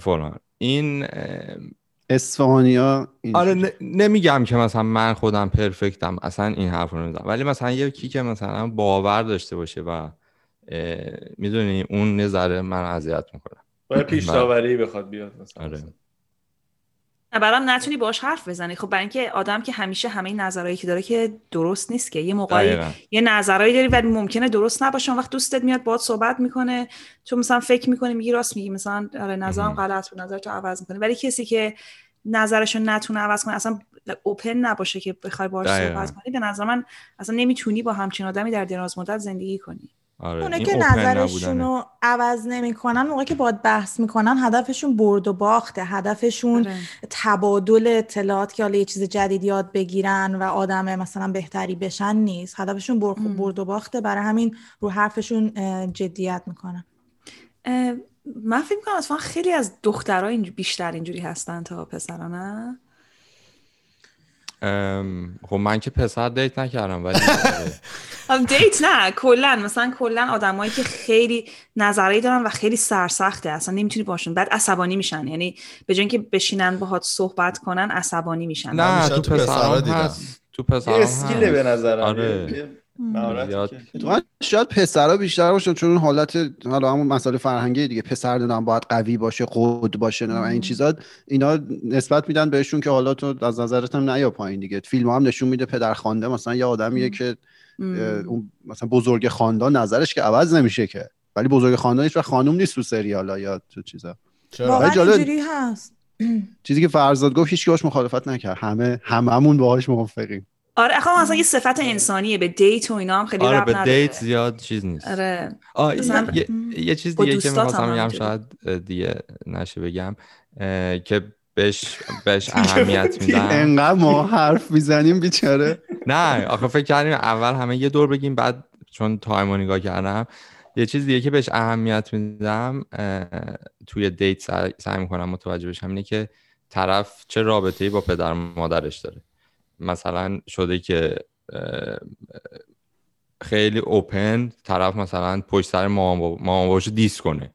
فلان. این اه، اصفهانیا این آره ن- نمیگم که مثلا من خودم پرفکتم اصلا این حرف رو نمی‌زنم. ولی مثلا یکی که مثلا باور داشته باشه و می‌دونی اون نظره من اذیت می‌کنه باید پیش داوری بخواد بیاد مثلا. آره. برام نتونی باش حرف بزنی. خب برای اینکه آدم که همیشه همه این نظرهایی که داره که درست نیست که. یه موقعی. یه نظرهایی داری ولی ممکنه درست نباشه. اون وقت دوستت میاد باهات صحبت می‌کنه. تو مثلا فکر می‌کنی میگی راست میگی. مثلا آره نظرم. غلط بود. نظر تو عوض می‌کنی ولی کسی که نظرشو نتونه عوض کنه اصلا اوپن نباشه که بخوای باهاش. صحبت کنی. به نظر من اصلا نمی‌تونی با همچین آدمی در دراز مدت زندگی کنی. آره اونه که نظرشون. رو عوض نمی‌کنن موقع که باید بحث می‌کنن هدفشون برد و باخته هدفشون آره. تبادل اطلاعات که حالا یه چیز جدید یاد بگیرن و آدم مثلا بهتری بشن نیست هدفشون. برد و باخته برای همین رو حرفشون جدیت می‌کنن من فکر می‌کنم اتفاقا خیلی از دخترها اینج- بیشتر اینجوری هستن تا پسرها نه خب من که پسر دیت نکردم ولی [laughs] آره. دیت نه کلا مثلا کلا آدمایی که خیلی نظری دارن و خیلی سرسخته اصلا نمی‌تونی باشون بعد عصبانی میشن یعنی به جای اینکه بشینن باهات صحبت کنن عصبانی میشن نه تو پسرها دیدم. هست تو پسرام اسکیله به نظرم آره. اتفاقا شاید پسرا بیشتر باشن چون اون حالت حالا همون مسئله فرهنگی دیگه پسر دونم باید قوی باشه قد باشه نه این چیزا اینا نسبت میدن بهشون که حالا تو از نظرت هم نیا پایین دیگه. فیلم هم نشون میده پدر خوانده مثلا یه آدمیه که اون مثلا بزرگ خاندان نظرش که عوض نمیشه که. ولی بزرگ خاندانش و خانوم نیست تو سریالا یا تو چیزا. واقعا اینجوری هست. چیزی که فرزاد گفت هیچ کی باش مخالفت نکرد. همه هممون باهاش موافقیم. آره اخوام مثلا یه صفت انسانیه به دیت و اینا هم خیلی آره به. دیت زیاد چیز نیست. آره. آه مثلا- یه, یه چیز دیگه که می‌خواستم هم همینطوری. شاید دیگه نشه بگم اه، که بهش بهش [laughs] اهمیت میدم. انقدر ما حرف می‌زنیم بیچاره. [laughs] نه آخه فکر کردیم اول همه یه دور بگیم بعد چون تایم رو نگاه کردم یه چیز دیگه که بهش اهمیت میدم اه، توی دیت سعی, می‌کنم متوجه بشم اینه که طرف چه رابطه‌ای با پدر و مادرش داره. مثلا شده که خیلی اوپن طرف مثلا پشت سر مامان باباشو دیس کنه.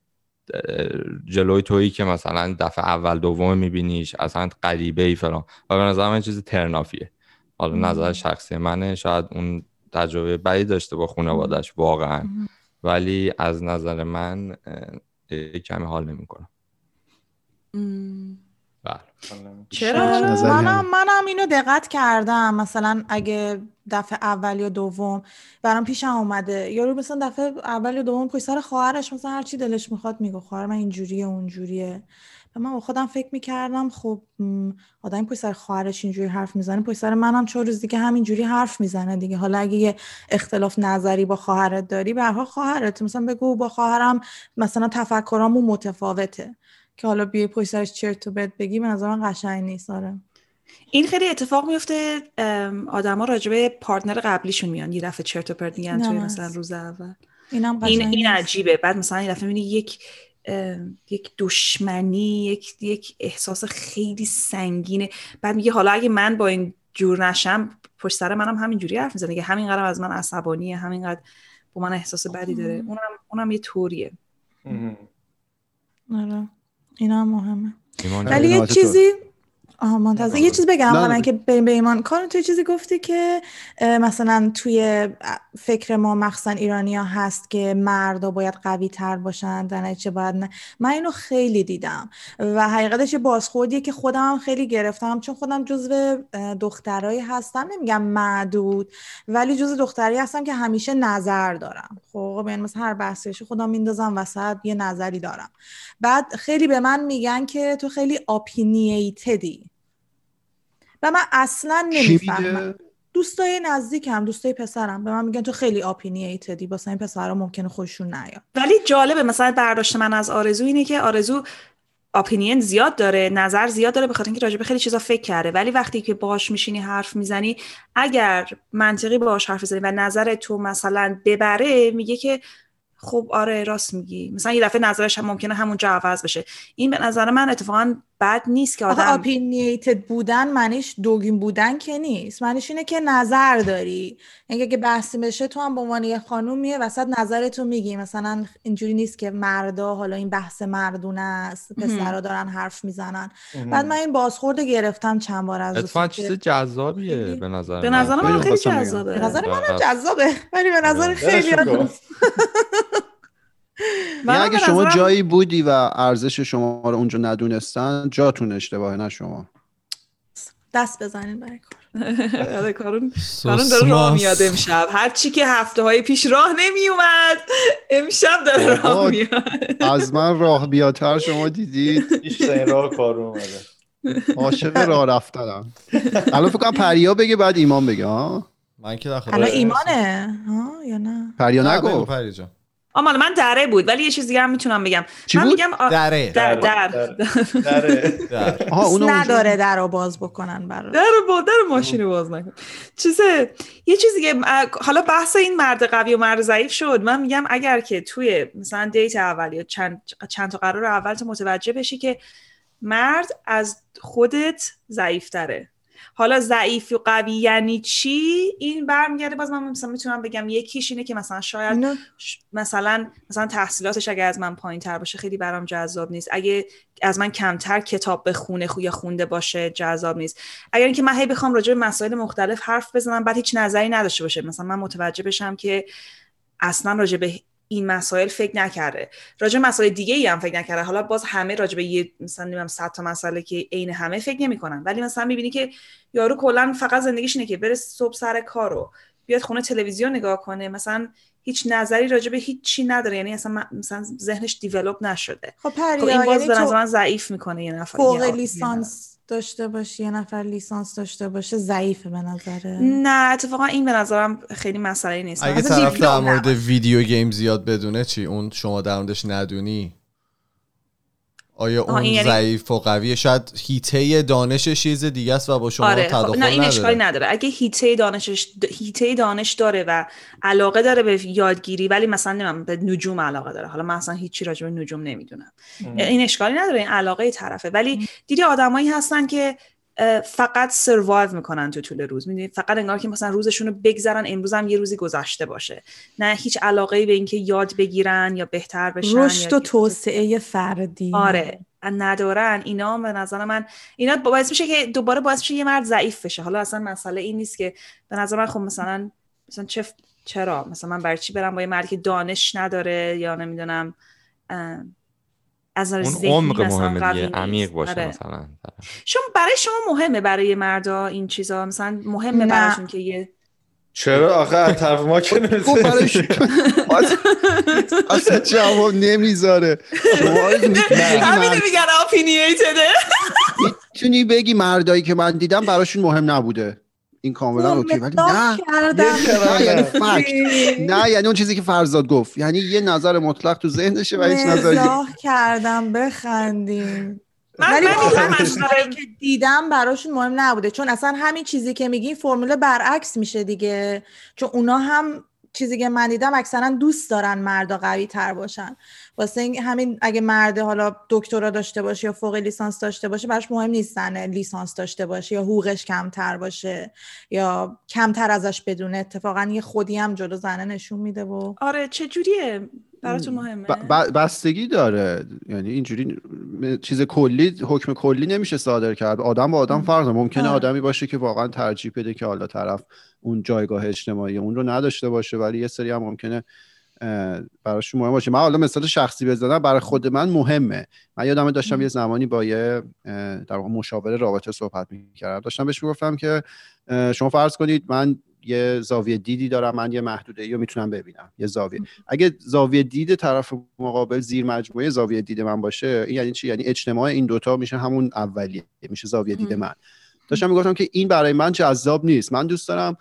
جلوی تویی که مثلا دفعه اول دوم میبینیش اصلا غریبه ای فلان. و به نظر من چیز ترنافیه حالا نظر شخصی منه شاید اون تجربه بدی داشته با خانوادش واقعا. ولی از نظر من کمی حال نمی‌کنم. بله. چرا. منم منم اینو دقت کردم. مثلا اگه دفعه اول یا دوم برام پیشم اومده. یارو مثلا دفعه اول یا دوم پشت سر خواهرش مثلا هر چی دلش می‌خواد میگه خواهر من اینجوریه اونجوریه. و من با خودم فکر می‌کردم خب آدم پشت سر خواهرش اینجوری حرف می‌زنه پشت سر منم چهار روز دیگه همینجوری حرف می‌زنه دیگه. حالا اگه یه اختلاف نظری با خواهرت داری حال خواهرت. مثلا بگو با خواهرم مثلا تفکرامون متفاوته. که حالا بیای پشت سرش چرت و پرت بگی به نظر من قشنگ نیست آره. این خیلی اتفاق میفته آدما راجبه پارتنر قبلیشون میان یه دفعه چرت و پرت میگن توی. مثلا روز اول. اینم این قشنگ این. عجیبه. بعد مثلا یه دفعه می‌بینی یک یک دشمنی یک یک احساس خیلی سنگینه. بعد میگه حالا اگه من با این جور نشم پشت سر منم همینجوری حرف می‌زنه. که همینقدر از من عصبانیه همینقدر با من احساس بدی داره. اونم اونم یه طوریه. آره. اینا هم مهمه ولی. یه تو. چیزی آها منتظر. یه چیز بگم حالا. که به ایمان. کار تو چیزی گفتی که مثلا توی فکر ما مخصوصا ایرانی ها هست که مردا باید قوی تر باشن در نتیجه باید نه. من اینو خیلی دیدم و حقیقتش یه بازخوردیه که خودم هم خیلی گرفتم چون خودم جزو دخترایی هستم. نمیگم معدود ولی جزو دخترایی هستم که همیشه نظر دارم. خب یعنی مثلا هر بحثش خودم میندازم وسط یه نظری دارم. بعد خیلی به من میگن که تو خیلی اپینییتدی و من اصلا نمی‌فهمم. دوستای نزدیکم دوستای پسرم به من میگن تو خیلی اپینییتدی واسه این پسرا ممکنه خوششون نیاد. ولی جالبه مثلا برداشت من از آرزو اینه که آرزو اپینین زیاد داره نظر زیاد داره به خاطر اینکه راجبه خیلی چیزا فکر کرده. ولی وقتی که باهاش میشینی حرف می‌زنی اگر منطقی باهاش حرف بزنی و نظر تو مثلا ببره میگه که خب آره راست میگی. مثلا یه دفعه نظرش هم ممکنه همونجا عوض بشه. این به نظر من اتفاقا بد نیست که آدم اپینییتد بودن معنیش دوگین بودن که نیست. معنیش اینه که نظر داری. یعنی اگه بحثی بشه تو هم به عنوان یه خانومیه وسط نظرتو میگی. مثلا اینجوری نیست که مردا حالا این بحث مردونه است پسرا دارن حرف می‌زنن. بعد من این بازخورد گرفتم چند بار از اتفاقا دوستان چیز جذابیه به نظر به. نظر من. خیلی. جذابه. به نظر منم. جذابه. ولی به نظر. خیلی [laughs] یعنی اگه شما نظرم- جایی بودی و ارزش شما رو اونجا ندونستن جاتون اشتباهه نه شما. دست بزنین برای کار. [laughs] آره، کارون کارون داره راه میاد امشب. هر چی که هفته های پیش راه نمی اومد امشب داره راه. میاد. از من راه بیاتر شما دیدید. بیشتر راه کارو اومده. عاشق راه رفتنم. الان فکر کنم پریا بگه بعد ایمان بگه ها؟ من که در خدمت الان. ایمانه ها؟ یا نه؟ پریا نگو پری جان. آه مال من دره بود ولی یه چیز دیگه هم می‌تونم بگم. چی من بود؟ میگم آ- دره. در در دره. نداره در رو باز بکنن برای در با در ماشین باز نکن. چیزه یه چیز دیگه حالا بحث این مرد قوی و مرد ضعیف شد. من میگم اگر که توی مثلا دیت اول یا چند چند تا قرار اول تو متوجه بشی که مرد از خودت ضعیف تره حالا ضعیف و قوی یعنی چی؟ این برمیگرده باز من مثلا می‌تونم بگم یکیش اینه که مثلا شاید ش- مثلا مثلا تحصیلاتش اگه از من پایین تر باشه خیلی برام جذاب نیست. اگه از من کمتر کتاب بخونه خو یا خونده باشه جذاب نیست. اگر اینکه من هی بخوام راجع به مسائل مختلف حرف بزنم بعد هیچ نظری نداشته باشه. مثلا من متوجه بشم که اصلا راجع به این مسائل فکر نکرده. راجع به مسائل دیگه ای هم فکر نکرده. حالا باز همه راجع به یه مثلا نمی‌دونم 100 تا مسئله که عین همه فکر نمی‌کنن. ولی مثلا می‌بینی که یارو کلا فقط زندگیش اینه که بره صبح سر کارو بیاد خونه تلویزیون نگاه کنه. مثلا هیچ نظری راجع به هیچ چی نداره. یعنی اصلا مثلا ذهنش دیولپ نشده. خب خب این باز یعنی به نظر من ضعیف می‌کنه یه نفر فوق لیسانس داشته باشی یه نفر لیسانس داشته باشه ضعیفه به نظره. نه اتفاقا این به نظرم خیلی مسئله نیست. اگه طرف در مورد. ویدیو گیم زیاد بدونه چی؟ اون شما در موردش ندونی؟ آیا اون یعنی- ضعیف و قویه؟ شاید هیته دانشش چیز دیگه است و با شما آره خب، تداخل نه این اشکالی نداره. نداره اگه هیته دانشش هیته دانش داره و علاقه داره به یادگیری ولی مثلا نمیم به نجوم علاقه داره. حالا من اصلا هیچی راجع به نجوم نمی‌دونم. این اشکالی نداره این علاقه طرفه. ولی دیدی آدمایی هستن که فقط سروایو می‌کنن تو طول روز. می‌دونید فقط انگار که مثلا روزشون رو بگذرن امروز هم یه روزی گذشته باشه. نه هیچ علاقه به اینکه یاد بگیرن یا بهتر بشن رشد و توسعه فردی. آره. ندارن. اینا به نظر من اینا باعث میشه که دوباره باعث میشه یه مرد ضعیف بشه. حالا اصلا مسئله این نیست که به نظر من خب مثلا مثلا چه چرا؟ مثلا من برای چی برم با یه مردی که دانش نداره یا نمی‌دونم از اون عمق مهمه دیگه عمیق باشه آره. مثلا. شما برای شما مهمه برای مردا این چیزا؟ مثلا مهمه براشون که یه چرا؟ آخه طرف ما که خب [laughs] اصلا جواب نمی‌ذاره. [laughs] همینه میگن اپینیتده می‌تونی بگی مردایی که من دیدم براشون مهم نبوده. این کاملا اوکی ولی نه نه یعنی فکت نه یعنی اون چیزی که [laughs] فرزاد گفت. یعنی یه نظر مطلق تو ذهنشه و هیچ نظری. کردم بخندیم. ولی که دیدم براشون مهم نبوده چون اصلا همین چیزی که میگی فرمول برعکس میشه دیگه. چون اونا هم چیزی که من دیدم اکثرا دوست دارن مردا قوی تر باشن. واسه این همین اگه مرد حالا دکترا داشته باشه یا فوق لیسانس داشته باشه براش مهم نیستن لیسانس داشته باشه یا حقوقش کمتر باشه یا کمتر ازش بدونه. اتفاقا یه خودی هم جلو زنه نشون میده و آره چه جوریه براتون مهمه؟ بستگی داره. یعنی اینجوری چیز کلی حکم کلی نمیشه صادر کرد. آدم با آدم فرق ممکنه آره. آدمی باشه که واقعا ترجیح بده که حالا طرف اون جایگاه اجتماعی اون رو نداشته باشه ولی یه سری هم ممکنه براش مهم باشه. من حالا مثال شخصی بزنم برای خود من مهمه. من یادم داشتم یه زمانی با یه در مشاور رابطه صحبت می‌کردم. داشتم بهش می‌گفتم که شما فرض کنید من یه زاویه دیدی دارم من یه محدوده ای رو می‌تونم ببینم. یه زاویه. اگه زاویه دید طرف مقابل زیر مجموعه زاویه دید من باشه این یعنی چی؟ یعنی اجتماع این دوتا میشه همون اولیه میشه زاویه دید من. داشتم می‌گفتم که این برای من جذاب نیست. من دوست دارم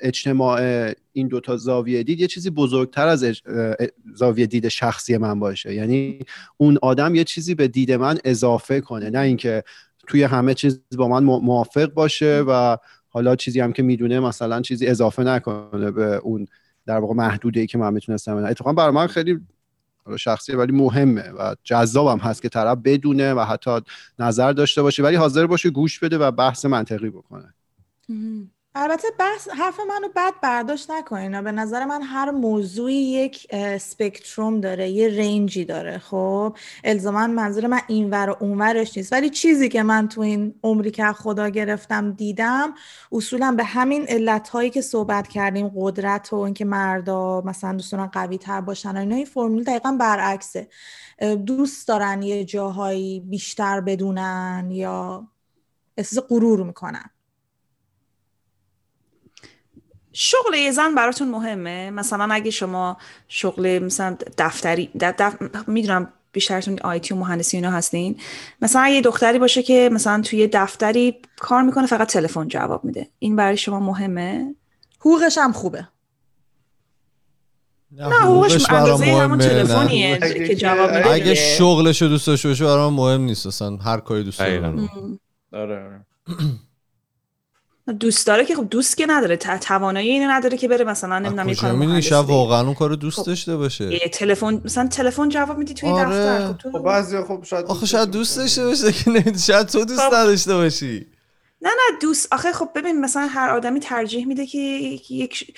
اجتماع این دوتا زاویه دید یه چیزی بزرگتر از زاویه دید شخصی من باشه. یعنی اون آدم یه چیزی به دید من اضافه کنه. نه اینکه توی همه چیز با من موافق باشه و حالا چیزی هم که می‌دونه مثلا چیزی اضافه نکنه به اون در واقع محدوده ای که من می‌تونستم اتفاقا برای من خیلی شخصیه ولی مهمه و جذابم هست که طرف بدونه و حتی نظر داشته باشه. ولی حاضر باشه گوش بده و بحث منطقی بکنه. البته بحث حرف منو بد برداشت نکنین به نظر من هر موضوعی یک سپکتروم داره یه رنجی داره. خب الزاما منظور من اینور و اونورش نیست. ولی چیزی که من تو این عمری که خدا گرفتم دیدم اصولا به همین علت هایی که صحبت کردیم قدرت و اینکه مردا مثلا دوستان قوی تر باشن اینا این فرمول دقیقا برعکسه. دوست دارن یه جاهایی بیشتر بدونن یا احساس غرور می‌کنن. شغل یه زن براتون مهمه؟ مثلا اگه شما شغل مثلا دفتری دف... می‌دونم بیشترتون آیتی و مهندسی اینا هستین. مثلا اگه دختری باشه که مثلا توی دفتری کار می‌کنه فقط تلفن جواب میده. این برای شما مهمه؟ حقوقش هم خوبه. نه حقوقش اندازه همون تلفنیه که جواب میده. اگه شغلش رو دوست داشته باشه برام مهم نیست. اصلا هر کاری دوست داره آره. دوست داره که خب دوست که نداره توانایی اینو نداره که بره مثلا نمی‌دونم یه کار مهندسی واقعا اون کارو دوست خب. داشته باشه. تلفن مثلا تلفن جواب میدی توی آره. دفتر. خب, خب بعضی خب شاید آخه شاید دوست داشته باشه که نمی‌دونی. شاید تو دوست خب. نداشته باشی. نه نه دوست. آخه خب ببین مثلا هر آدمی ترجیح میده که یک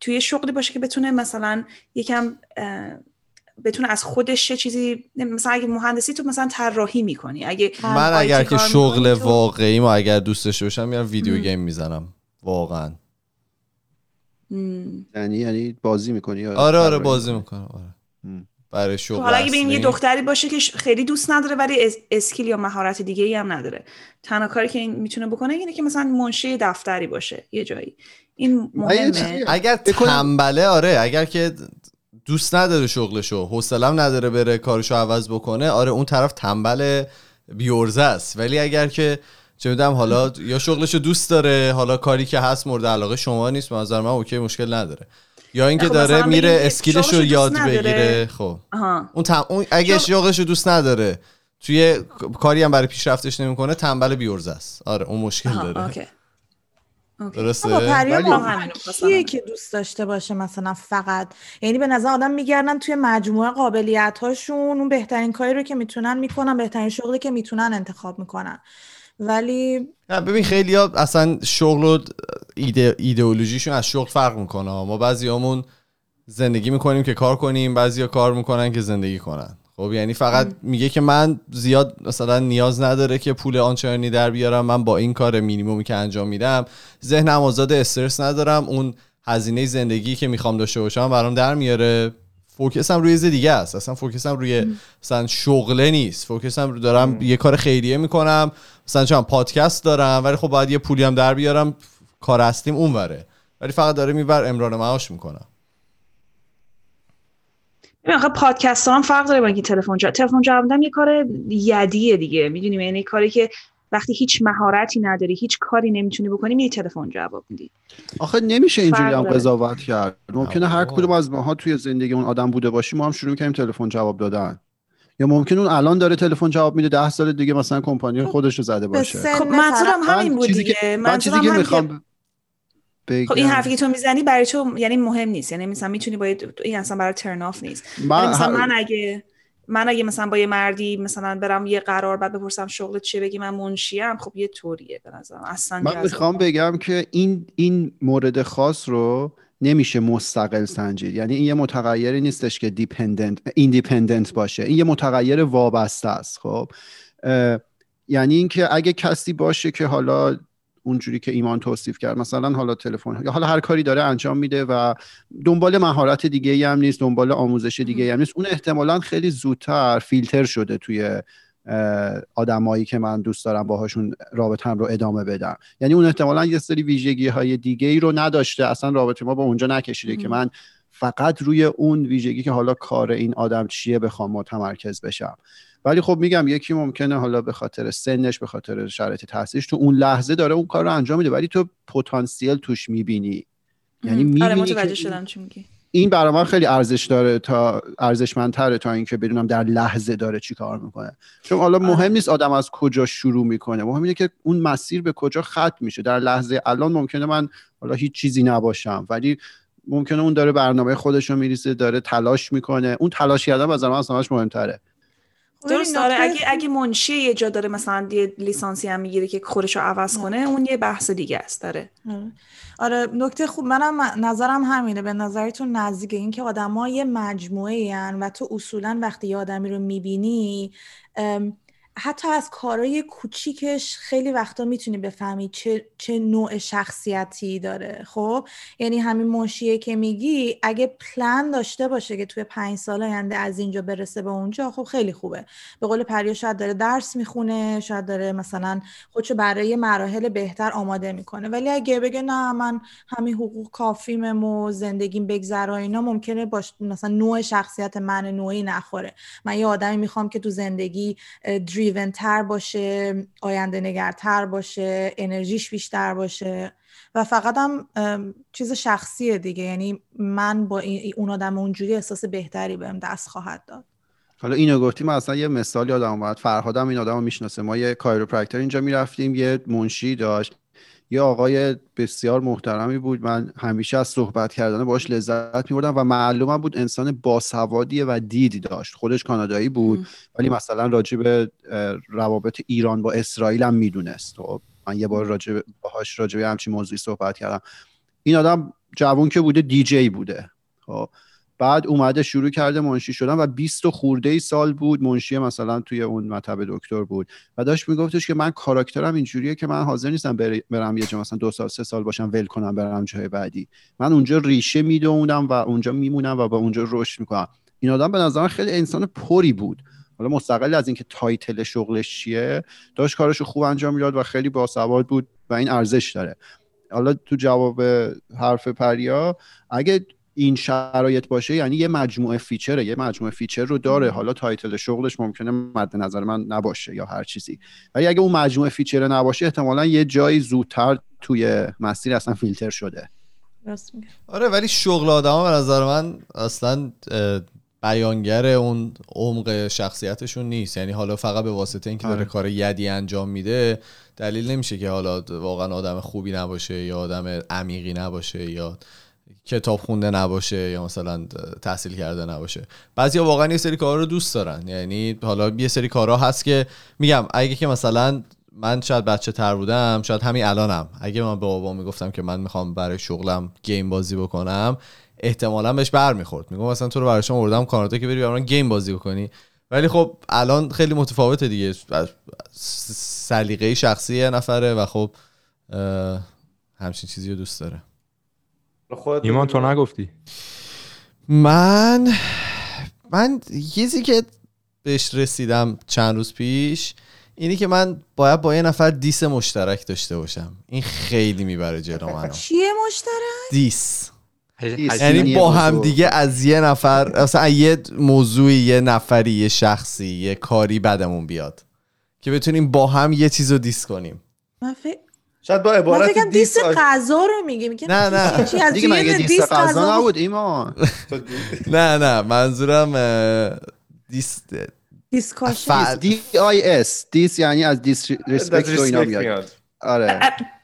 توی شغلی باشه که بتونه مثلا یکم بتونه از خودش چه چیزی مثلا اگه مهندسی تو مثلا طراحی می‌کنی اگه من اگر که شغل واقعی ما اگر دوست داشته باشم میرم ویدیو گیم می‌زنم. واقعا. یعنی یعنی بازی می‌کنی آره آره بازی می‌کنم. آره. برای شغل حالا اگه ببین یه دختری باشه که خیلی دوست نداره ولی اسکیل یا مهارت دیگه ای هم نداره. تنها کاری که این می‌تونه بکنه اینه که مثلا منشی دفتری باشه. یه جایی. این مهمه. اگر تنبله آره. اگر که دوست نداره شغلشو حوصلم نداره بره کارشو عوض بکنه. آره اون طرف تنبل بیورزه است. ولی اگر که چه می‌دونم حالا یا شغلشو دوست داره حالا کاری که هست مورد علاقه شما نیست نظر من اوکی مشکل نداره. یا اینکه خب داره میره اسکیلش رو یاد بگیره. خب. اون, تم... اون اگه شغلش رو دوست نداره توی کاری هم برای پیشرفتش نمی‌کنه تنبل بیورزه است. آره اون مشکل داره. درسته؟ ولی کیه که دوست داشته باشه مثلا فقط؟ یعنی به نظر آدم میگردن توی مجموعه قابلیت هاشون اون بهترین کاری رو که می‌تونن می‌کنن بهترین شغلی که می‌تونن انتخاب می‌کنن. ولی ببین خیلی ها اصلا شغل و ایده ایدئولوژیشون از شغل فرق می‌کنه. ما بعضیامون زندگی می‌کنیم که کار کنیم بعضیا کار می‌کنن که زندگی کنن. خب یعنی فقط میگه که من زیاد مثلا نیاز نداره که پول آنچنانی در بیارم من با این کار مینیمومی که انجام میدم ذهنم آزاد استرس ندارم اون هزینه زندگی که می‌خوام داشته باشم برام در میاره. فوکسم روی چیز دیگه است. اصلا فوکسم روی مثلا شغله نیست. فوکسم رو دارم یه کار خیریه می‌کنم. مثلا چون پادکست دارم ولی خب باید یه پولی هم در بیارم. کار اصلیم اونوره. ولی فقط داره میبر امرار معاش می‌کنم ببین آخه پادکست هم فرق داره با اینکه تلفن جواب تلفن جواب دادن یه کار یدیه دیگه. می‌دونی؟ یعنی کاری که وقتی هیچ مهارتی نداری هیچ کاری نمی‌تونی بکنی میری تلفن جواب میدی. آخه نمیشه اینجوری هم. قضاوت کرد. ممکنه هر. کدوم از ماها توی زندگی اون آدم بوده باشیم ما هم شروع کردیم تلفن جواب دادن. یا ممکن اون الان داره تلفن جواب میده ده سال دیگه مثلا کمپانی خودش رو زده باشه. خب منظورم همین بود چیزی دیگه. من چیزی که می‌خوام بگم. خب این حرفی که تو می‌زنی برای تو یعنی مهم نیست. یعنی مثلا می‌تونی باید این اصلا برای turn off نیست. من مثلا من اگه من اگه مثلا با یه مردی مثلا برم یه قرار بعد بپرسم شغلت چیه بگی من منشیم خب یه طوریه به نظرم. اصلا من می‌خوام. بگم که این این مورد خاص رو نمیشه مستقل سنجید. یعنی این یه متغیری نیستش که dependent independent باشه. این یه متغیر وابسته است خب؟ یعنی اینکه اگه کسی باشه که حالا اونجوری که ایمان توصیف کرد. مثلا حالا تلفن یا حالا هر کاری داره انجام میده و دنبال مهارت دیگه ای هم نیست دنبال آموزش دیگه ای هم نیست. اون احتمالا خیلی زودتر فیلتر شده توی آدمایی که من دوست دارم باهاشون رابطم رو ادامه بدم. یعنی اون احتمالا یه سری ویژگی های دیگه ای رو نداشته. اصلا رابطه ما با اونجا نکشیده که. من فقط روی اون ویژگی که حالا کار این آدم چیه بخوام متمرکز بشم. ولی خب میگم یکی ممکنه حالا به خاطر سنش به خاطر شرایط تحصیلش تو اون لحظه داره اون کار رو انجام میده ولی تو پتانسیل توش می‌بینی. یعنی مهم. آره می‌بینی متوجه شدم چی میگی. این برای من خیلی ارزش داره تا ارزشمندتره تا اینکه بدونم در لحظه داره چی کار می‌کنه. چون حالا مهم آره. نیست آدم از کجا شروع می‌کنه مهم اینه که اون مسیر به کجا ختم میشه. در لحظه الان ممکنه من حالا هیچ چیزی نباشم ولی ممکنه اون داره برنامه خودش رو میریسه داره تلاش می‌کنه. اون تلاش کردن از من اصلا مهمتره. درست داره اگه اگه منشی یه جا داره مثلا یه لیسانسی هم می‌گیره که خودش رو عوض کنه اون یه بحث دیگه است داره آره. آره نکته خوب منم نظرم همینه. به نظرتون نزدیکه این که آدما یه مجموعه هن و تو اصولا وقتی یه آدمی رو می‌بینی حتی از کارهای کوچیکش خیلی وقتا می‌تونی بفهمی چه, چه نوع شخصیتی داره خب؟ یعنی همین منشیه که میگی اگه پلان داشته باشه که توی پنج سال آینده از اینجا برسه به اونجا خب خیلی خوبه. به قول پریا شاید داره درس می‌خونه شاید داره مثلا خودشو برای مراحل بهتر آماده می‌کنه. ولی اگه بگه نه من همین حقوق کافیمم و زندگیم بگذره اینا ممکنه باش مثلا نوع شخصیت من نوعی نخوره. من یه آدمی می‌خوام که تو زندگی دریون تر باشه آینده نگرتر باشه انرژیش بیشتر باشه. و فقط هم چیز شخصیه دیگه. یعنی من با اون آدم اونجوری احساس بهتری بهم دست خواهد داد. حالا اینو گفتی من اصلا یه مثال یادم اومد. فرهادم این آدم رو می‌شناسه. ما یه کایروپرکتر اینجا می‌رفتیم یه منشی داشت. یه آقای بسیار محترمی بود. من همیشه از صحبت کردن باش لذت میبردم و معلومه بود انسان باسوادیه و دیدی داشت. خودش کانادایی بود ولی مثلا راجع به روابط ایران با اسرائیل هم می‌دونست. خب من یه بار راجع باهاش راجع به همچین موضوعی صحبت کردم. این آدم جوون که بوده دیجی بوده. خب بعد اومده شروع کرده منشی شدن و 20 و خورده ای سال بود منشی مثلا توی اون مطب دکتر بود. و داشت میگفتش که من character م اینجوریه که من حاضر نیستم برم یه جا مثلا دو سال سه سال باشم ول کنم برم جای بعدی. من اونجا ریشه می‌دوونم و اونجا میمونم و با اونجا رشد می‌کنم. این آدم به نظر خیلی انسان پری بود. حالا مستقل از اینکه title شغلش چیه داشت کارشو خوب انجام می‌داد و خیلی باسواد بود و این ارزش داره. حالا تو جواب حرف پریا اگه این شرایط باشه یعنی یه مجموعه feature ه یه مجموعه feature رو داره. حالا title شغلش ممکنه مد نظر من نباشه یا هر چیزی. ولی اگه اون مجموعه feature نباشه احتمالا یه جایی زودتر توی مسیر اصلا فیلتر شده. آره ولی شغل آدم به نظر من اصلا بیانگر اون عمق شخصیتشون نیست. یعنی حالا فقط به واسطه اینکه داره کار یدی انجام میده دلیل نمیشه که حالا واقعا آدم خوبی نباشه یا آدم عمیقی نباشه یا کتاب خونده نباشه یا مثلا تحصیل کرده نباشه. بعضیا واقعا یه سری کارا رو دوست دارن. یعنی حالا یه سری کارها هست که میگم اگه که مثلا من شاید بچه تر بودم شاید همین الانم. اگه من به بابا می‌گفتم که من می‌خوام برای شغلم گیم بازی بکنم احتمالا بهش بر می‌خورد. میگم مثلا تو رو برای شما آوردم کانادا که بری برام گیم بازی بکنی. ولی خب الان خیلی متفاوته دیگه. سلیقه شخصی نفره و خب همچین چیزی رو دوست داره. ایمان تو نگفتی. من من چیزی که بهش رسیدم چند روز پیش اینی که من باید با یه نفر دیس مشترک داشته باشم. این خیلی می‌بره جلو منو. چیه مشترک؟ دیس. یعنی با. هم دیگه از یه نفر اصلا یه موضوعی یه نفری یه شخصی یه کاری بدمون بیاد که بتونیم با هم یه چیز رو diss کنیم. من فکر شاید با عبارت دیس غذا رو میگی میگه نه، نه. چی از دیگه مگه دیس غذا غذا نبود ایمان؟ [laughs] نه نه. منظورم diss discussion D I S dis یعنی از disrespect و اینا میاد. آره.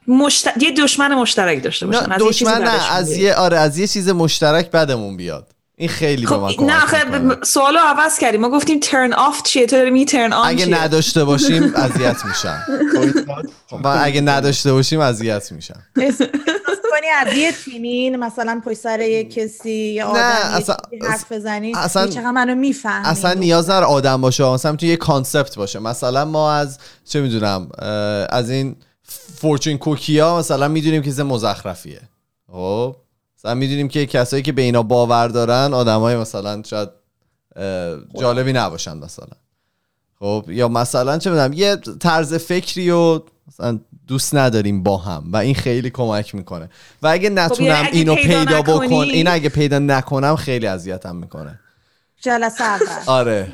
مشت... یه دشمن مشترک داشته باشن. از دشمن نه از. یه آره از یه چیز مشترک بدمون بیاد. این خیلی به من خب نه آخه می‌کنه. سوالو عوض کردیم ما گفتیم turn off چیه؟ تو داری می turn on اگه چیه؟ نداشته باشیم [laughs] اذیت میشم. و اگه نداشته باشیم اذیت میشم. احساس [laughs] کنی از یه تیمین مثلا پشت سر یه کسی یه آدم نه، اصلا- حرف بزنی اصلا- چقدر منو می‌فهمی؟ اصلا نیاز نداره آدم باشه. مثلا تو یه concept باشه. مثلا ما از چه می‌دونم از این فورچون کوکیا مثلا می‌دونیم که چیز مزخرفیه. خب؟ مثلا می‌دونیم که کسایی که به اینا باور دارن آدمای مثلا شاید جالبی نباشن مثلا. خب یا مثلا چه می‌دونم یه طرز فکری و مثلا دوست نداریم با هم و این خیلی کمک می‌کنه. و اگه نتونم یعنی اگه اینو پیدا پیدا بکن این اگه پیدا نکنم خیلی اذیتم می‌کنه. جلسه اول. آره.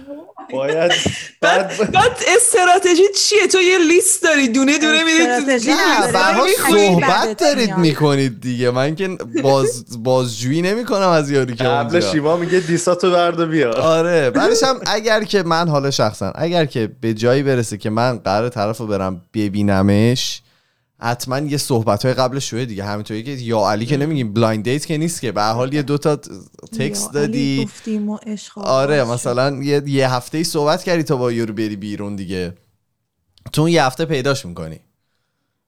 باید [laughs] بعد بعد استراتژی چیه؟ تو یه لیست داری دونه دونه میری استراتژی نه. برها می‌خونی، صحبت دارید. می‌کنید دیگه. من که باز بازجویی نمی‌کنم از یاری که قبل شیما میگه دیساتو برد و بیا آره. بعدش هم اگر که من حالا شخصا اگر که به جایی برسه که من قرار طرف رو برم ببینمش حتما یه صحبت های قبل شوه دیگه همینطوری که یا علی که نمیگیم بلایند دیت که نیست که. به حال یه دوتا تکست دادی. گفتیم و آره. مثلا یه, یه هفته ای صحبت کردی تا با یورو بری بیرون دیگه. تو یه هفته پیداش می‌کنی.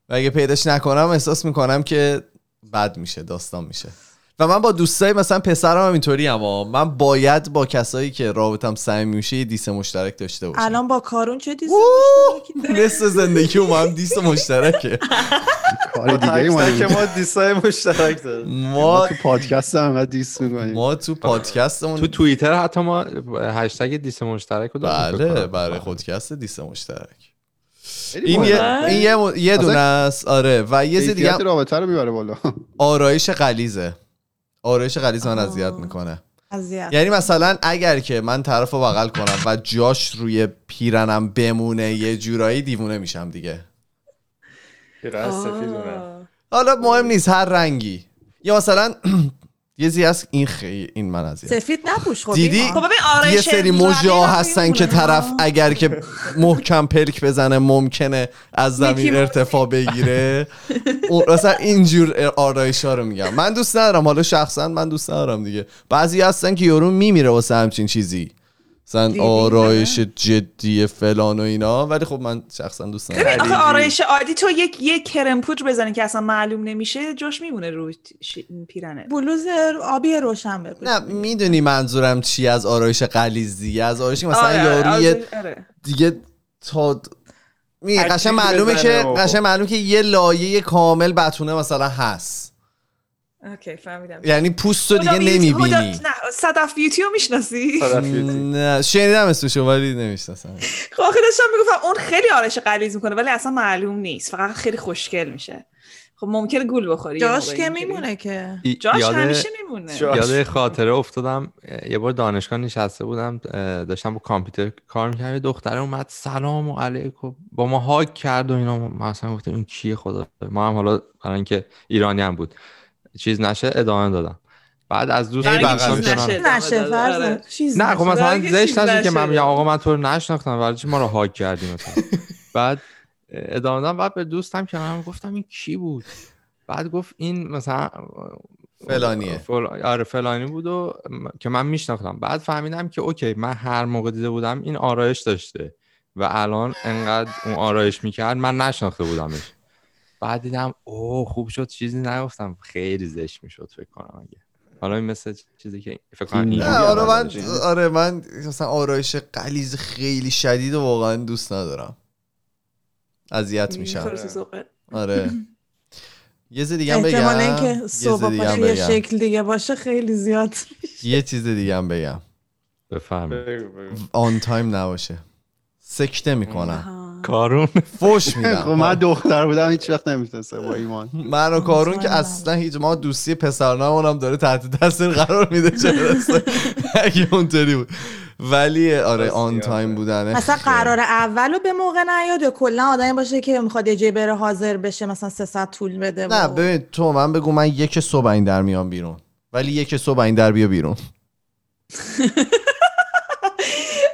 و اگه پیداش نکنم احساس می‌کنم که بد میشه داستان میشه. و من با دوستای مثلا پسرم هم اینطوری اما من باید با کسایی که رابطم صمیمی میشه یه دیس مشترک داشته باشم. الان با کارون چه دیزی مشترکی داری؟ نصف زندگی ما هم دیس مشترکه. کار دیگه تک ما دیسای مشترک داریم. ما تو پادکست هم دیس می‌کنیم. ما تو پادکستمون تو توییتر حتی ما هشتگ دیس مشترک رو بله. برای خودکست دیس مشترک. این یه. این یه, یه دونه است. آره و یه چیز دیگه رابطه رو می‌بره بالا. آرایش غلیزه آرایش غلیز من اذیت می‌کنه. اذیت. یعنی مثلا اگر که من طرف رو بغل کنم و جاش روی پیرنم بمونه یه جورایی دیوونه میشم دیگه. حالا مهم نیست هر رنگی. یا مثلا [clears throat] یه زی هست این خیلی این من اذیت سفید نپوش خب دیدی؟ خب ببین یه سری مجا هستن که. طرف اگر که محکم پلک بزنه ممکنه از زمین. ارتفاع بگیره مثلا اینجور آرایش ها رو میگم من دوست ندارم حالا شخصا من دوست ندارم دیگه بعضی هستن که یارو میمیره واسه همچین چیزی مثلا؟ آرایش جدی فلان و اینا ولی خب من شخصا دوست ندارم آخه آرایش عادی تو یک یک کرم پودر بزنی که اصلا معلوم نمیشه جاش میمونه روی ش- پیرنه بلوز آبی روشن بپوش نه می‌دونی منظورم چی از آرایش غلیظ دیگه از آرایش که مثلا آره، یارو یه آره. دیگه تا می قشنگ معلومه که. قشنگ معلومه که یه لایه کامل بتونه مثلا هست اوکی فهمیدم. یعنی پوست رو دیگه نمی‌بینی. نه صدف بیوتی رو می‌شناسی؟ نه شنیدم اسمشو ولی نمی‌شناسم. خب آخه داشتم می‌گفتم اون خیلی آرایش غلیظ می‌کنه ولی اصلا معلوم نیست. فقط خیلی خوشگل میشه. خب ممکنه گول بخوری جاش که. میمونه که. جاش همیشه میمونه. یاد یه خاطره افتادم یه بار دانشگاه نشسته بودم داشتم با کامپیوتر کار می‌کردم یه دختره اومد سلام و علیکم. با ما هاگ کرد و اینا ما اصلا گفتم این کیه خدا؟ ما هم حالا برای اینکه ایرانی هم بود. چیز نشه ادامه دادم بعد از دوست کنار. نشه. آره. فرض چیز نه خب. مثلا زشت نشه که من. میگم آقا من تو رو نشناختم برای چی ما رو هاگ کردی مثلا [laughs] بعد ادامه دادم بعد به دوستم که من گفتم این کی بود بعد گفت این مثلا فلانیه. فل... آره فلانی بود و م- که من میشناختم بعد فهمیدم که اوکی من هر موقع دیده بودم این آرایش داشته و الان انقدر اون آرایش می‌کرد من نشناخته بودمش بعد دیدم اوه خوب شد چیزی نگفتم. خیلی زشت می‌شد فکر کنم اگه. حالا این مثل چیزی که فکر کنم این نه آره من آره من مثلا آرایش قلیز خیلی شدید و واقعا دوست ندارم. اذیت میشم. آره. یه چیز دیگه هم بگم. احتمال یه اینکه صبح یه شکل دیگه باشه خیلی زیاد یه چیز دیگه هم بگم. بگو. آن تایم نباشه. سکته می‌کنم. کارون. فوش [laughs] خب من میدم دختر بودم هیچ وقت نمی‌تونسته با ایمان. من و کارون که. اصلا هیچ ما دوستی پسرانمون هم داره تحت تاثیر قرار میده چه اگه اونطوری بود. ولی آره آن. تایم بودنه مثلا. قرار اول رو به موقع نیاد یا کلا آدمی باشه که می‌خواد یه جایی بره حاضر بشه مثلا سه ساعت طول بده نه ببین تو من بگو من یک صبح این در میام بیرون. ولی یک صبح این در بیا بیرون. [laughs]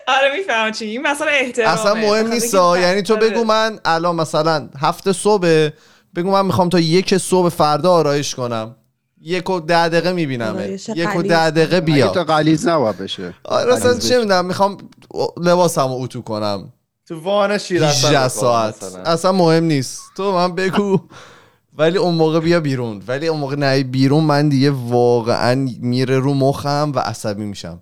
آره می‌فهمم چی این مثلا احترامه. اصلا مهم نیست. یعنی تو آره. بگو من الان مثلا هفته صبح بگو من می‌خوام تا یک صبح فردا آرایش کنم. یک و ده دقیقه می‌بینم یک و. ده دقیقه بیا. تا قلیز نباید بشه. آره اصلا چه می‌دونم می‌خوام لباسمو اتو کنم. تو وان شیر 18 ساعت. اصلا مهم نیست. تو من بگو. ولی اون موقع بیا بیرون. ولی اون موقع نه بیرون من دیگه واقعا میره رو مخم و عصبی میشم.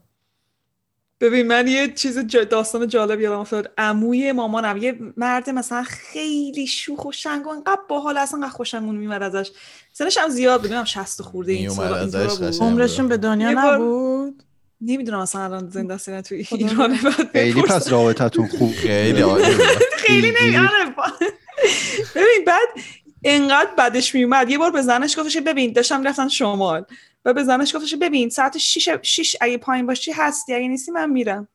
ببین من یه چیز جا- داستان جالب یادم افتاد عموی مامانم یه مرد مثلا خیلی شوخ و شنگ و انقدر باحال اصلا انقدر خوشمون میومد ازش سنش هم زیاد بود نمی‌دونم 60 خورده این. قشنگ. عمرشون به دنیا نبود نمی‌دونم اصلا الان زنده است خدا ایرانه بعد خیلی. پس رابطتون خوب خیلی عالی. [laughs] خیلی نمیاره ببین بعد انقدر بدش میومد یه بار به زنش گفتش ببین داشتم رفتن شمال و به زنش گفتش ببین ساعت 6 6 اگه پایین باشی هستی اگه نیستی من میرم.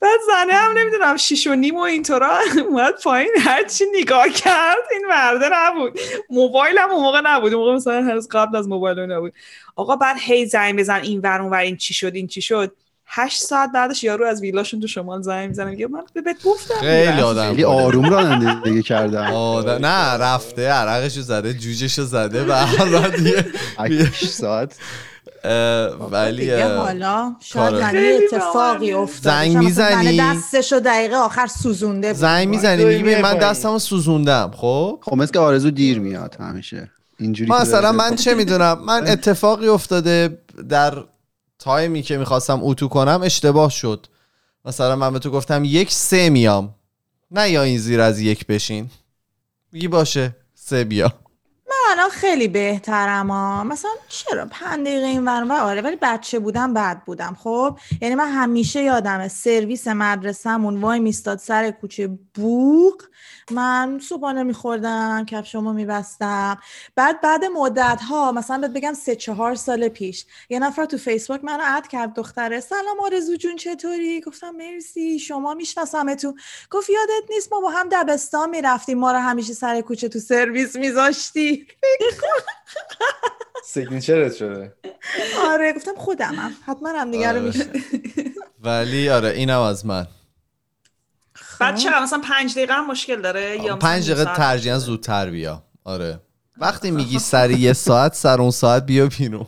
بعد زنه هم نمی‌دونم شیش و نیم و اینطورا اومد پایین هرچی نگاه کرد این مرده نبود. موبایل هم اون موقع نبود. اون موقع مثلا هنوز قبل از موبایل نبود آقا بعد هی زنگ بزن این ور اون ور این چی شد این چی شد. هشت ساعت بعدش یارو از ویلاشون تو شمال زنگ می‌زنه میگه من بهت گفتم. خیلی. آدم خیلی آروم رانندگی کردم. آدم نه رفته عرقشو زده جوجشو زده و حالا دیگه 8 ساعت. ولی حالا شاید اتفاقی. افتاده. زنگ زنه می‌زنی؟ دستشو دقیقه آخر سوزونده بود. زنگ می‌زنی؟ میگی من دستمو سوزوندم خب؟ خب مثل که آرزو دیر میاد همیشه. اینجوری مثلا من چه می‌دونم من [laughs] اتفاقی افتاده در تایمی که می‌خواستم اتو کنم اشتباه شد. مثلا من به تو گفتم یک سه میام. نه یا این زیر از یک بشین. میگی باشه سه بیا. الان خیلی بهترم ها. مثلا چرا پنج دقیقه این ور اون ور. آره ولی بچه بودم بد بودم. خب یعنی من همیشه یادمه سرویس مدرسهمون وای میستاد سر کوچه بوق. من صبحانه میخوردم کفشمو میبستم. بعد بعد مدت ها مثلا بهت بگم سه چهار سال پیش یه نفر تو فیسبوک منو اد کرد دختره سلام آرزو جون چطوری؟ گفتم مرسی شما میشناسمتون. گفت یادت نیست ما با هم دبستان می‌رفتیم ما رو همیشه سر کوچه تو سرویس میذاشتی. سیگنیچرت شده. آره گفتم خودمم. حتما هم دیگه رو آره. میشه. ولی آره اینم از من. بعد چقدر مثلا پنج دقیقه هم مشکل داره. یا پنج دقیقه؟ ترجیحاً زودتر بیا. آره. وقتی میگی سر یه ساعت سر اون ساعت بیا بیرون.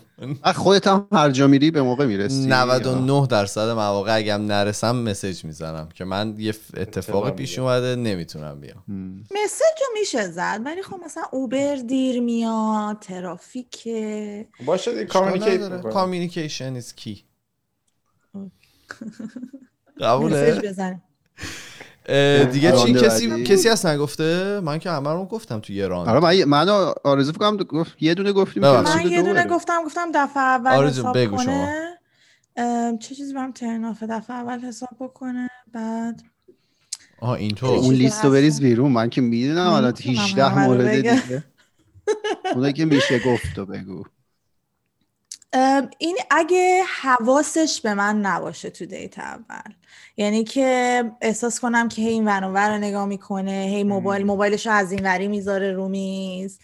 خودت هم هر جا میری به موقع می‌رسی 99 درصد مواقع اگه هم نرسم مسیج می‌زنم که من یه اتفاق پیش. اومده نمی‌تونم بیام. مسیج رو میشه زد ولی خب مثلا اوبر دیر میاد باشه کامیونیکیت نداره. می‌کنی. کامیونیکیشن key. مسیج قبوله دیگه چی کسی بعدی. کسی هست نگفته من که همه رو گفتم تو یه ران آره من من آرزو فکر گفت یه دونه گفتیم. من یه دو دونه. گفتم گفتم دفعه اول آرزو، حساب بگو کنه چه چیزی برام ترنافه دفعه اول حساب بکنه بعد آها اینطور اون لیست رو بریز. بیرون من که می‌دونم الان نمی‌تونم 18 همه رو مورد. دیگه اونایی که میشه گفت و بگو این اگه حواسش به من نباشه تو date اول. یعنی که احساس کنم که هی این ور اون ور رو نگاه می‌کنه هی موبایل موبایلش رو از این وری می‌ذاره رو میز.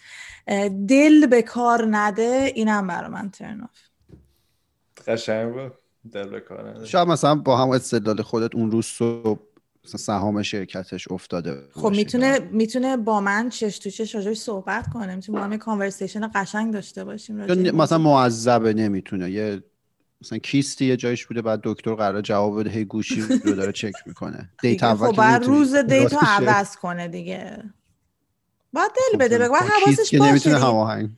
دل به کار نده اینم برای من turn off قشنگ بود. دل به کار نداره. شاید مثلا با هم استدلال خودت اون روز صبح سهام شرکتش افتاده خب. می‌تونه می‌تونه با من چش تو چش راجعش صحبت کنه می‌تونه با هم یه کانورسیشن قشنگ داشته باشیم راجع مثلا. معذبه نمی‌تونه یه مثلا کیستی یه جایش بوده بعد دکتر قرار جواب بده هی گوشی رو داره چک می‌کنه [laughs] دیتا خب نمی‌تونی روز دیتا. عوض کنه دیگه باید دل خب بده بگه باید با حواسش که باشه نمی‌تونه دیگه.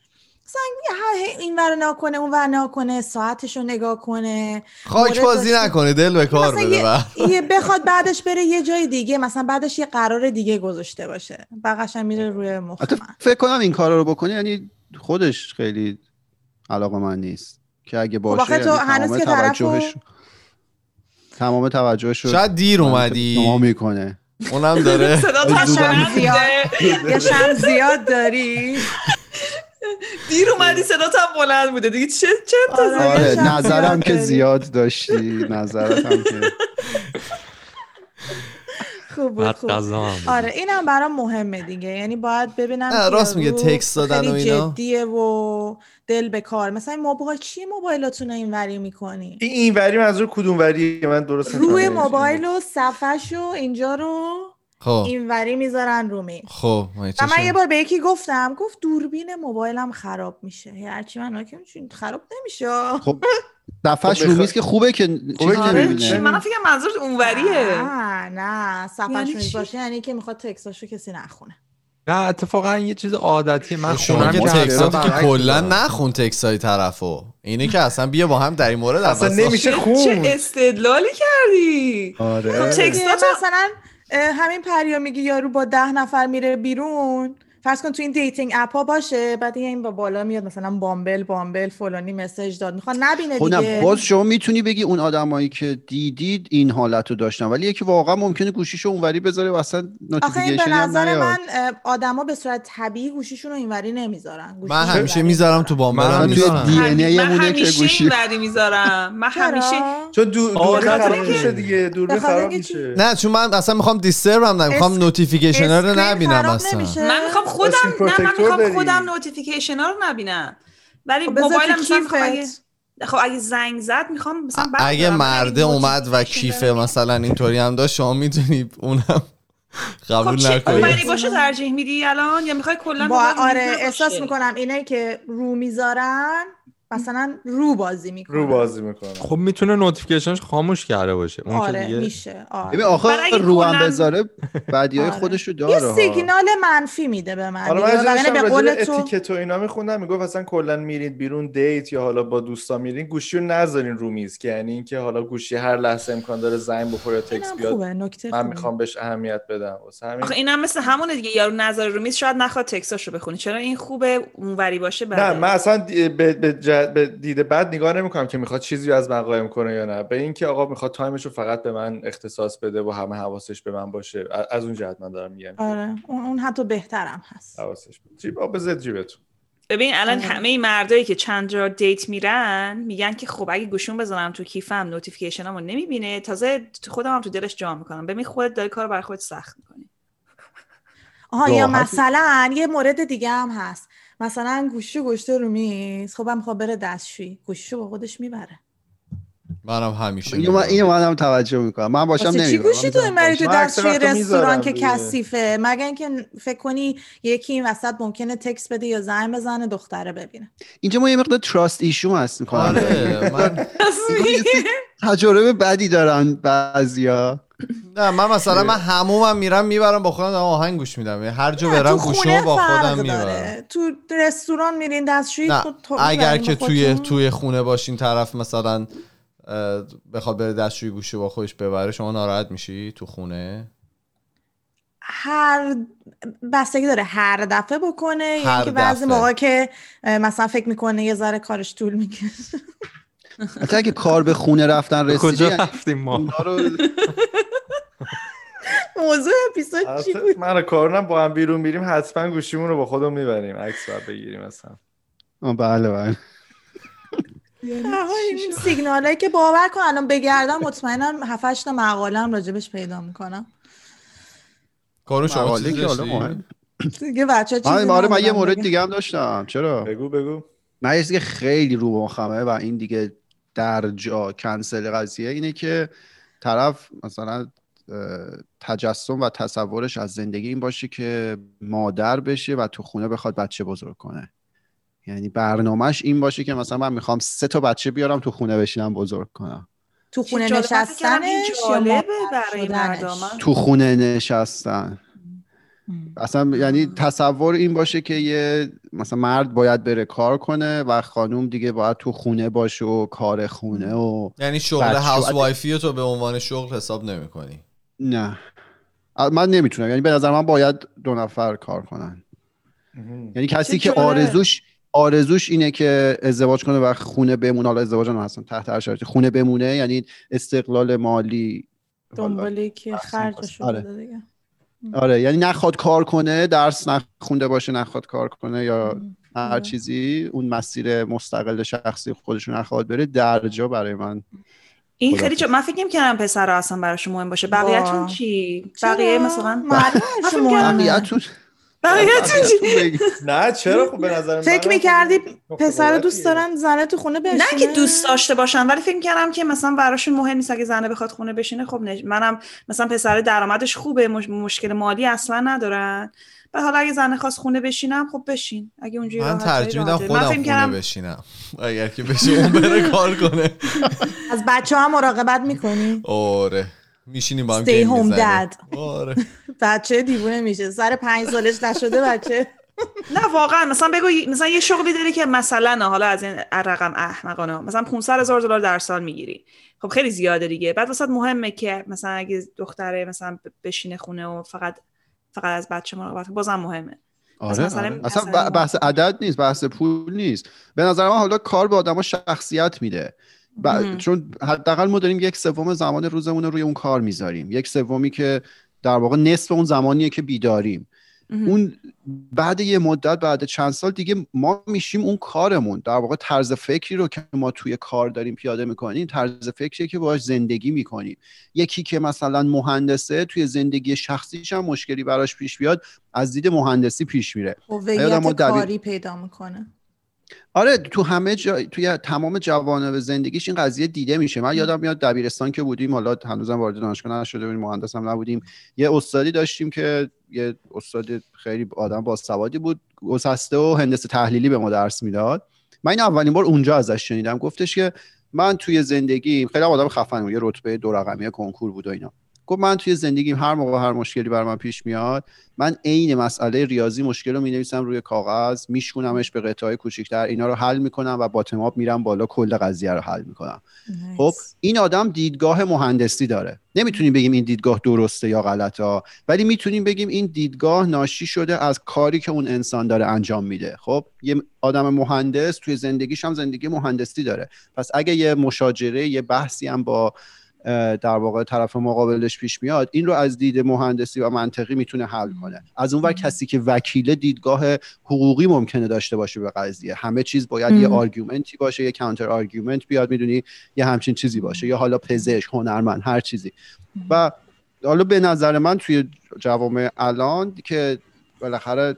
هماهنگ ها- این ور کنه اون ور کنه ساعتش رو نگاه کنه. خاک بازی نکنه دل به کار مثلا بده یه, یه بخواد بعدش بره یه جای دیگه مثلا بعدش یه قرار دیگه گذاشته باشه. بقیش میره روی مخ فکر کنم این کار رو بکنه یعنی خودش خیلی علاقه من نیست که اگه باشه آخه تو یعنی هنوز تمام که توجهش تمام توجهش رو شاید دیر اومدی. می‌کنه. اونم داره. صدا [laughs] تا زیاد. یه شم زیاد داری. [laughs] دیر اومدی صدا هم بلند بوده. دیگه چه چه آره، آره نظرم که. زیاد داشتی. نظرت هم که خوب. آره اینم برام مهمه دیگه. یعنی باید ببینم راست میگه، تکست دادن و اینا. جدیه و دل به کار. مثلا این موبایل چی موبایلاتون رو این وری می‌کنی؟ این این وری منظور کدوم وری من درست روی. موبایل و صفحش و اینجا رو خب. این وری می‌ذارن رو میز. خب من و من یه چه بار به یکی گفتم گفت دوربین موبایلم خراب میشه. هرچی من که می‌چین خراب نمیشه. خب دفعش خب رو بخوا- میز که خوبه که خوبه آره نمی‌بینه. چی؟ منم فکر منظور اونوریه. نه نه. صفحش یعنی؟ باشه یعنی که می‌خواد تکساشو کسی نخونه. نه اتفاقا یه چیز عادتی. من شما خونم که تکسات حتما که کلا. نخون تکسای طرفو. اینه که اصلا بیا با هم در این مورد اصلا نمیشه چه خون. استدلالی کردی؟ آره. خب داتا- مثلا همین پریا میگه یارو با ده نفر میره بیرون. فرض کن تو این دیتینگ اپ ها باشه بعد این با بالا میاد مثلا بامبل بامبل فلانی مسج داد می‌خواد نبینه خب دیگه باز شما می‌تونی بگی اون آدمایی که دیدید این حالت رو داشتن ولی یکی واقعا ممکنه گوشیشو اونوری بذاره و اصلا آخه این به هم نظر نیاد من آدما به صورت طبیعی گوشیشون رو اینوری نمی‌ذارن من همیشه اینوری می‌ذارم تو. بامبرم من توی می‌ذارم دی- DNA من مونه که همیشه گوشی- این وری می‌ذارم من همیشه؟ چون دو دوربین خراب اینکه- میشه دیگه بخاطر خراب؟ میشه نه چون من اصلا می‌خوام دیستربم نه می‌خوام اسک- نوتیفیکیشن ها رو نبینم اصلا؟ من می‌خوام خودم نه من می‌خوام. خودم نوتیفیکیشن ها رو نبینم ولی خب موبایلم مثلا. خب اگه زنگ زد می‌خوام مثلا اگه مرده اومد و کیفه. مثلا اینطوری هم داشت شما می‌تونی اونم خب قبول چه نکنی اونوری باشه ترجیح میدی الان یا می‌خوای کلا با آره؟ احساس می‌کنم اینه که رو می‌ذارن مثلا رو بازی می‌کنن رو بازی می‌کنه خب می‌تونه نوتیفیکیشنش خاموش کرده باشه اون آره دیگه میشه آره. ببین آخه رو هم بذاره بدی های آره. خودش رو یه داره ها. سیگنال منفی میده به من حالا دیگه. من به قول تو اتیکت و اینا میخوندم می‌گفت اصلا کلا میرید بیرون date یا حالا با دوستا میرین گوشی رو نذارین رو میز که یعنی اینکه حالا گوشی هر لحظه امکان داره زنگ بخوره یا تکس بیاد خوبه نکته من. می‌خوام بهش اهمیت بدم واسه همین آخه اینم مثل همونه دیگه یارو نظر رو میز شاید نخواد text اشو بخونی چرا این خوبه اونوری باشه نه من اصلا به, به, جد- به دید بد نگاه نمی‌کنم که می‌خواد چیزی از من قایم کنه یا نه. به اینکه آقا می‌خواد تایمش رو فقط به من اختصاص بده و همه حواسش به من باشه. از اون جهت من دارم میگم آره. اون حتی بهترم هست. حواسش جیب آب بزد جیبتون. ببین الان آره. همه این مردایی که چند جا دیت میرن میگن که خب اگه گوشون بزنم تو کیفم نوتیفیکیشنمو نمی‌بینه. تازه خودم هم تو دلش جا می‌کنم. ببین خودت داری کارو برای خودت سخت می‌کنی. آها یا. مثلا یه مورد دیگه هم هست. مثلا گوشی گوشته رو میز خب هم می‌خواد بره دستشویی گوشیشو با خودش می‌بره. منم همیشه اینو من. اینو منم توجه می‌کنم. من باشم واسه چی نمی‌برم. گوشی تو اینوری تو دستشوی رستوران که. کثیفه؟ مگه اینکه فکر کنی یکی این وسط ممکنه تکس بده یا زنگ بزنه دختره ببینه. اینجا ما یه مقدار تراست ایشو هست می‌کنم. آره من [laughs] تجربه بدی دارن بعضیا. نه من مثلا من همومم میرم می‌برم با خودم آهنگ گوش میدم یعنی هر جا برم خونه با خودم. می‌برم تو رستوران میرین دستشویی تو اگر که توی؟ توی خونه باشین طرف مثلا بخواد بره دستشویی گوشی با خودش ببره شما ناراحت میشی تو خونه هر بستگی داره هر دفعه بکنه یا هر اینکه بعضی. موقع که مثلا فکر می‌کنه یه ذره کارش طول می‌کشه حتی اگه کار به خونه رفتن رسیده کجا یعنی رفتیم ما؟ موضوع اپیزود چی بود؟ من کارونم با هم بیرون میریم حتما گوشیمون رو با خودمون می‌بریم عکس باید بگیریم مثلا. آه، بله بله. این سیگنال هایی که باور کن الان بگردم مطمئنم 7 تا مقاله هم راجبش پیدا می‌کنم. کارو شما دیگه بچه چیزی آره آره، من یه مورد. دیگه هم داشتم. چرا؟ بگو بگو. من یه که خیلی رو مخمه و این دیگه در جا کنسل قضیه اینه که طرف مثلا تجسم و تصورش از زندگی این باشه که مادر بشه و تو خونه بخواد بچه بزرگ کنه. یعنی برنامهش این باشه که مثلا من می‌خوام سه تا بچه بیارم تو خونه بشینم بزرگ کنم. تو خونه یا جالبه برای؟ مردم؟ تو خونه نشستن. اصلا یعنی تصور این باشه که یه مثلا مرد باید بره کار کنه و خانوم دیگه باید تو خونه باشه و کار خونه و یعنی شغل هاوس وایفی تو به عنوان شغل حساب نمی کنی نه من نمی‌تونم. یعنی به نظر من باید دو نفر کار کنن. یعنی کسی که. آرزوش آرزوش اینه که ازدواج کنه و خونه بمونه. حالا ازدواج هم هستن تحت هر شرایطی. خونه بمونه یعنی استقلال مالی. دنبالی که خرجش آره. بده دیگه. آره یعنی نخواد کار کنه درس نخونده باشه نخواد کار کنه یا هر آره. چیزی اون مسیر مستقل شخصی خودشون نخواد بره درجا برای من این. خیلی جا... من فکر نمی‌کردم پسر اصلا براشون مهم باشه بقیه‌تون وا. چی؟ بقیه مثلا بقیه‌تون بگی. نه چرا خب به نظر فکر می‌کردی خب پسر نقطه دوست دارن زنه تو خونه بشینه نه که دوست داشته باشن ولی فکر کردم که مثلا براشون مهم نیست اگه زنه بخواد خونه بشینه خب نش... منم مثلا پسر درآمدش خوبه مش... مشکل مالی اصلا ندارن. بعد حالا اگه زنه خواست خونه بشینم خب بشین. اگه اونجوری من ترجیح میدم خودم فکر خونه کردم بشینم. اگر که بشه اون بره کار کنه. [laughs] از بچه هم مراقبت می‌کنی؟ آره. میشینیم با هم Stay گیم home می‌زنیم. dad. آره. [laughs] بچه دیوونه میشه. سر پنج سالش نشده بچه. [laughs] نه واقعا. مثلا بگو مثلا یه شغلی داری که مثلا حالا از این رقم احمقانه. مثلا 500 هزار دلار در سال می‌گیری. خب خیلی زیاده دیگه. بعد واسه مهمه که مثلا اگه دختره مثلا بشینه خونه و فقط فقط از بچه مراقبت بازم مهمه. آره, مثلا- آره. مثلا اصلا بحث عدد نیست بحث پول نیست. به نظر من حالا کار به آدما شخصیت میده. ب-. چون حداقل ما داریم یک سوم زمان روزمون رو روی اون کار می‌ذاریم. یک سومی که در واقع نصف اون زمانیه که بیداریم. مهم. اون بعد یه مدت بعد چند سال دیگه ما میشیم اون کارمون. در واقع طرز فکری رو که ما توی کار داریم پیاده می‌کنیم طرز فکری که باهاش زندگی می‌کنیم. یکی که مثلا مهندسه توی زندگی شخصیش هم مشکلی براش پیش بیاد از دید مهندسی پیش میره. هویت کاری پیدا می‌کنه. آره تو همه جا توی تمام جوانب زندگیش این قضیه دیده میشه. من یادم میاد دبیرستان که بودیم حالا هنوزم وارد دانشگاه نشده بودیم مهندس هم نبودیم. یه استادی داشتیم که یه استاد خیلی آدم با سوادی بود گسسته و هندسه تحلیلی به ما درس می‌داد. من این اولین بار اونجا ازش شنیدم. گفتش که من توی زندگی خیلی آدم خفن بود یه رتبه دو رقمی کنکور بود و اینا. گفت من توی زندگیم هر موقع هر مشکلی بر من پیش میاد من عین مسئله ریاضی مشکل رو می‌نویسم روی کاغذ میشکونمش به قطعه کوچیکتر اینا رو حل می‌کنم و با تماب میرم بالا کل قضیه رو حل می‌کنم. خب این آدم دیدگاه مهندسی داره. نمی‌تونیم بگیم این دیدگاه درسته یا غلطه ولی می‌تونیم بگیم این دیدگاه ناشی شده از کاری که اون انسان داره انجام میده. خب یه آدم مهندس توی زندگیش هم زندگی مهندسی داره. پس اگه یه مشاجره یه بحثی هم با در واقع طرف مقابلش پیش میاد این رو از دید مهندسی و منطقی می‌تونه حل کنه. از اونور کسی که وکیل دیدگاه حقوقی ممکنه داشته باشه به قضیه. همه چیز باید یه مم. argument ی باشه یه counter argument بیاد می‌دونی یه همچین چیزی باشه یا حالا پزشک هنرمند هر چیزی. و حالا به نظر من توی جوامع الان که بالاخره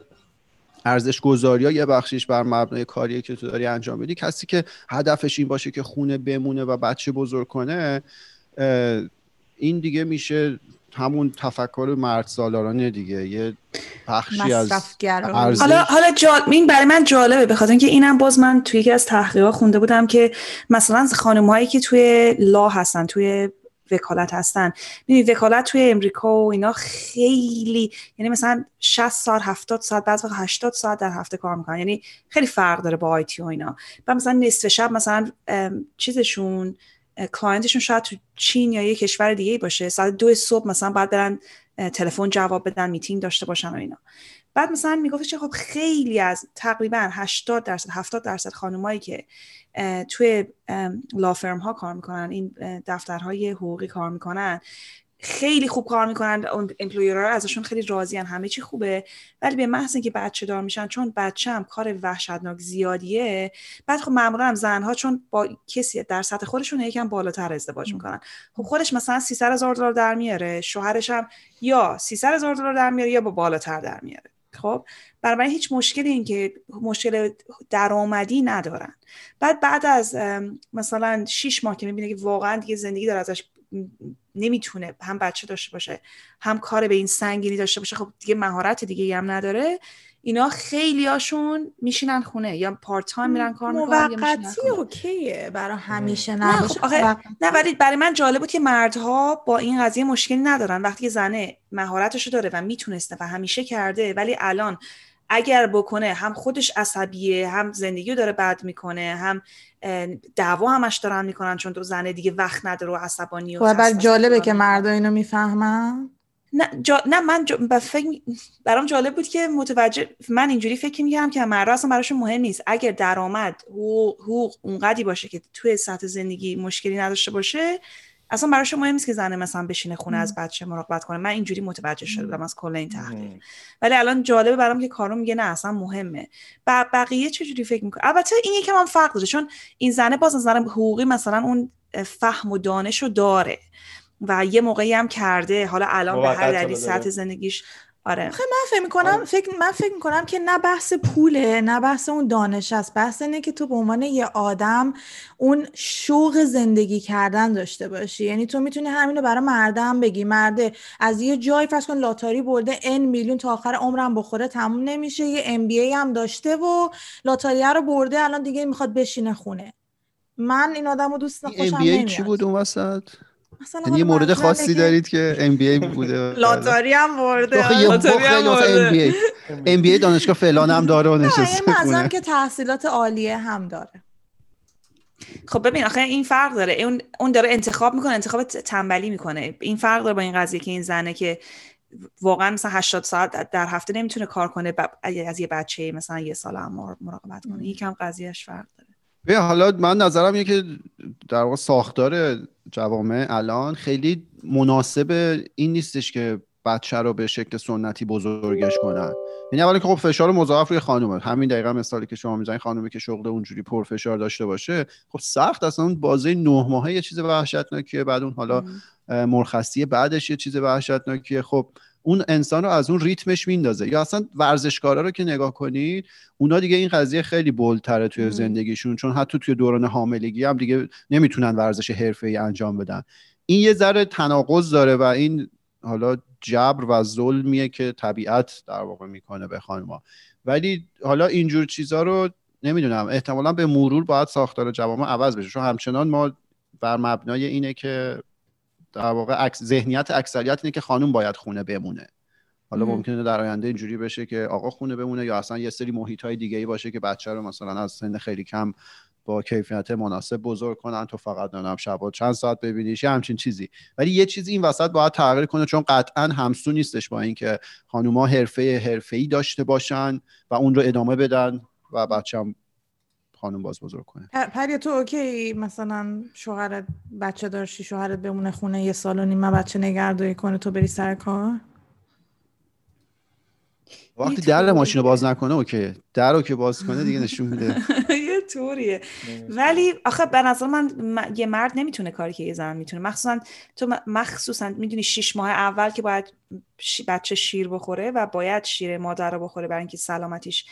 ارزش گذاری ها یه بخشیش بر مبنای کاریه که تو داری انجام بدی کسی که هدفش این باشه که خونه بمونه و بچه بزرگ کنه این دیگه میشه همون تفکر مرد سالارانه دیگه. یه بخشی از. ارزش حالا حالا جال... این برای من جالبه. به خاطر اینکه اینم باز من توی یکی از تحقیقات خونده بودم که مثلا خانم‌هایی که توی لا هستن توی وکالت هستن. ببینید وکالت توی امریکا و اینا خیلی یعنی مثلا 60 ساعت 70 ساعت بعضی وقت 80 ساعت در هفته کار می‌کنن. یعنی خیلی فرق داره با IT و اینا. و مثلا نصف شب مثلا چیزشون client شون شاید تو چین یا یه کشور دیگه باشه. ساعت دو صبح مثلا باید برن تلفن جواب بدن میتینگ داشته باشن و اینا. بعد مثلا میگفتش خب خیلی از تقریبا 80 درصد 70 درصد خانمایی که توی law firm ها کار می‌کنن این دفترهای حقوقی کار می‌کنن خیلی خوب کار می‌کنن اون employer ها ازشون خیلی راضیان همه چی خوبه. ولی به محض اینکه بچه دار میشن چون بچه هم کار وحشتناک زیادیه بعد خب معمولا هم زنها چون با کسی در سطح خودشون یکم بالاتر ازدواج می‌کنن. خب خودش مثلا 300 هزار دلار در میاره شوهرش هم یا 300 هزار دلار در میاره یا با بالاتر در میاره. خب؟ بنابراین هیچ مشکلی این که مشکل درآمدی ندارن. بعد بعد از مثلا 6 ماه که می‌بینه که واقعا دیگه زندگی داره ازش نمی‌تونه هم بچه داشته باشه هم کار به این سنگینی داشته باشه خب دیگه مهارت دیگه هم نداره اینا خیلی هاشون میشینن خونه یا پارت تایم میرن کار می‌کنن موقتی. اوکیه برای همیشه نه نباشه خب آخه. نه ولی برای من جالب بود که مردها با این قضیه مشکلی ندارن وقتی که زنه مهارتشو داره و می‌تونسته و همیشه کرده ولی الان اگر بکنه هم خودش عصبیه هم زندگی رو داره بد می‌کنه هم دعوا همش دارن می‌کنن چون تو زنه دیگه وقت نداره و عصبانی و بعد جالبه. که مردا اینو می‌فهمن نه, جا... نه من جا... فکر... برام جالب بود که متوجه من اینجوری فکر می‌کردم که مردا اصلا براشون مهم نیست اگر درآمد حقوق اونقدی باشه که توی سطح زندگی مشکلی نداشته باشه اصلا براشون مهم نیست که زنه مثلا بشینه خونه از بچه مراقبت کنه. من اینجوری متوجه شده بودم از کل این تحقیق. ولی الان جالبه برام که کارو میگه نه اصلا مهمه. ب... بقیه چجوری فکر می‌کنه؟ البته این یکم هم فرق داره چون این زنه باز از نظر حقوقی مثلا اون فهم و دانش رو داره و یه موقعی هم کرده. حالا الان به هر دلیل. سطح زندگیش آره. من فکر می‌کنم فکر من فکر می‌کنم که نه بحث پوله نه بحث اون دانش است. بحث اینه که تو به عنوان یه آدم اون شوق زندگی کردن داشته باشی. یعنی تو می‌تونی همینو برای مردم بگی. مرده از یه جای فرض کن لاتاری برده ان میلیون تا آخر عمرم بخوره تموم نمیشه. یه ام بی ای هم داشته و لاتاریه رو برده الان دیگه می‌خواد بشینه خونه. من این آدمو دوست این خوشم نمیاد. چی بود اون وسط؟ مثلا یعنی یه مورد خاصی اینه که دارید که NBA بوده [laughs] لاتاری هم یه لاتاری هم خیلی واسه برده. NBA [laughs] NBA دانشگاه فلان هم داره و نه نشسته خونه. که تحصیلات عالیه هم داره. خب ببین آخه این فرق داره. اون اون داره انتخاب می‌کنه انتخاب تنبلی می‌کنه. این فرق داره با این قضیه که این زنه که واقعا مثلا 80 ساعت در هفته نمی‌تونه کار کنه ب- از یه بچه مثلا یه سال هم مر- مراقبت کنه. یکم قضیهش فرق حالا من نظرم اینه که در واقع ساختار جوامع الان خیلی مناسب این نیستش که بچه رو به شکل سنتی بزرگش کنن. یعنی اولا که خب فشار مضاعف روی خانومه. همین دقیقا مثالی که شما می‌زنید خانومی که شغل اونجوری پرفشار داشته باشه خب سخت اصلا اون بازه نه ماهه یه چیز وحشتناکیه بعد اون حالا مرخصی بعدش یه چیز وحشتناکیه. خب اون انسان رو از اون ریتمش میندازه. یا اصلا ورزشکارا رو که نگاه کنید اونا دیگه این قضیه خیلی بولتره توی. زندگیشون چون حتی توی دوران حاملگی هم دیگه نمی‌تونن ورزش حرفه‌ای انجام بدن. این یه ذره تناقض داره و این حالا جبر و ظلمیه که طبیعت در واقع می‌کنه به خانم‌ها ولی حالا اینجور چیزا رو نمی‌دونم. احتمالا به مرور باید ساختار جوامع عوض بشه. چون همچنان ما بر مبنای اینه که در واقع اکس- ذهنیت اکثریت اینه که خانم باید خونه بمونه. حالا مم. ممکنه در آینده اینجوری بشه که آقا خونه بمونه یا اصلا یه سری محیط های دیگه ای باشه که بچه رو مثلا از سن خیلی کم با کیفیت مناسب بزرگ کنن. تو فقط نمی‌دونم شبا چند ساعت ببینیش یه همچین چیزی. ولی یه چیزی این وسط باید تغییر کنه چون قطعا همسو نیستش با اینکه خانوما حرفه حرفه‌ای داشته باشن و اون رو ادامه بدن و بچه هم خانم باز بزرگ کنه پریا تو اوکی؟ مثلا شوهرت بچه داشتی شوهرت بمونه خونه یه سال و نیمه بچه نگهداری کنه تو بری سر کار؟ وقتی در طوری. ماشین رو باز نکنه okay. در رو که باز کنه دیگه نشون میده. [laughs] یه طوریه. ولی آخه به نظر من یه مرد نمی‌تونه کاری که یه زن می‌تونه. مخصوصا تو مخصوصا می‌دونی شیش ماه اول که باید بچه شیر بخوره و باید شیر مادر رو بخوره برای اینکه سلامتیش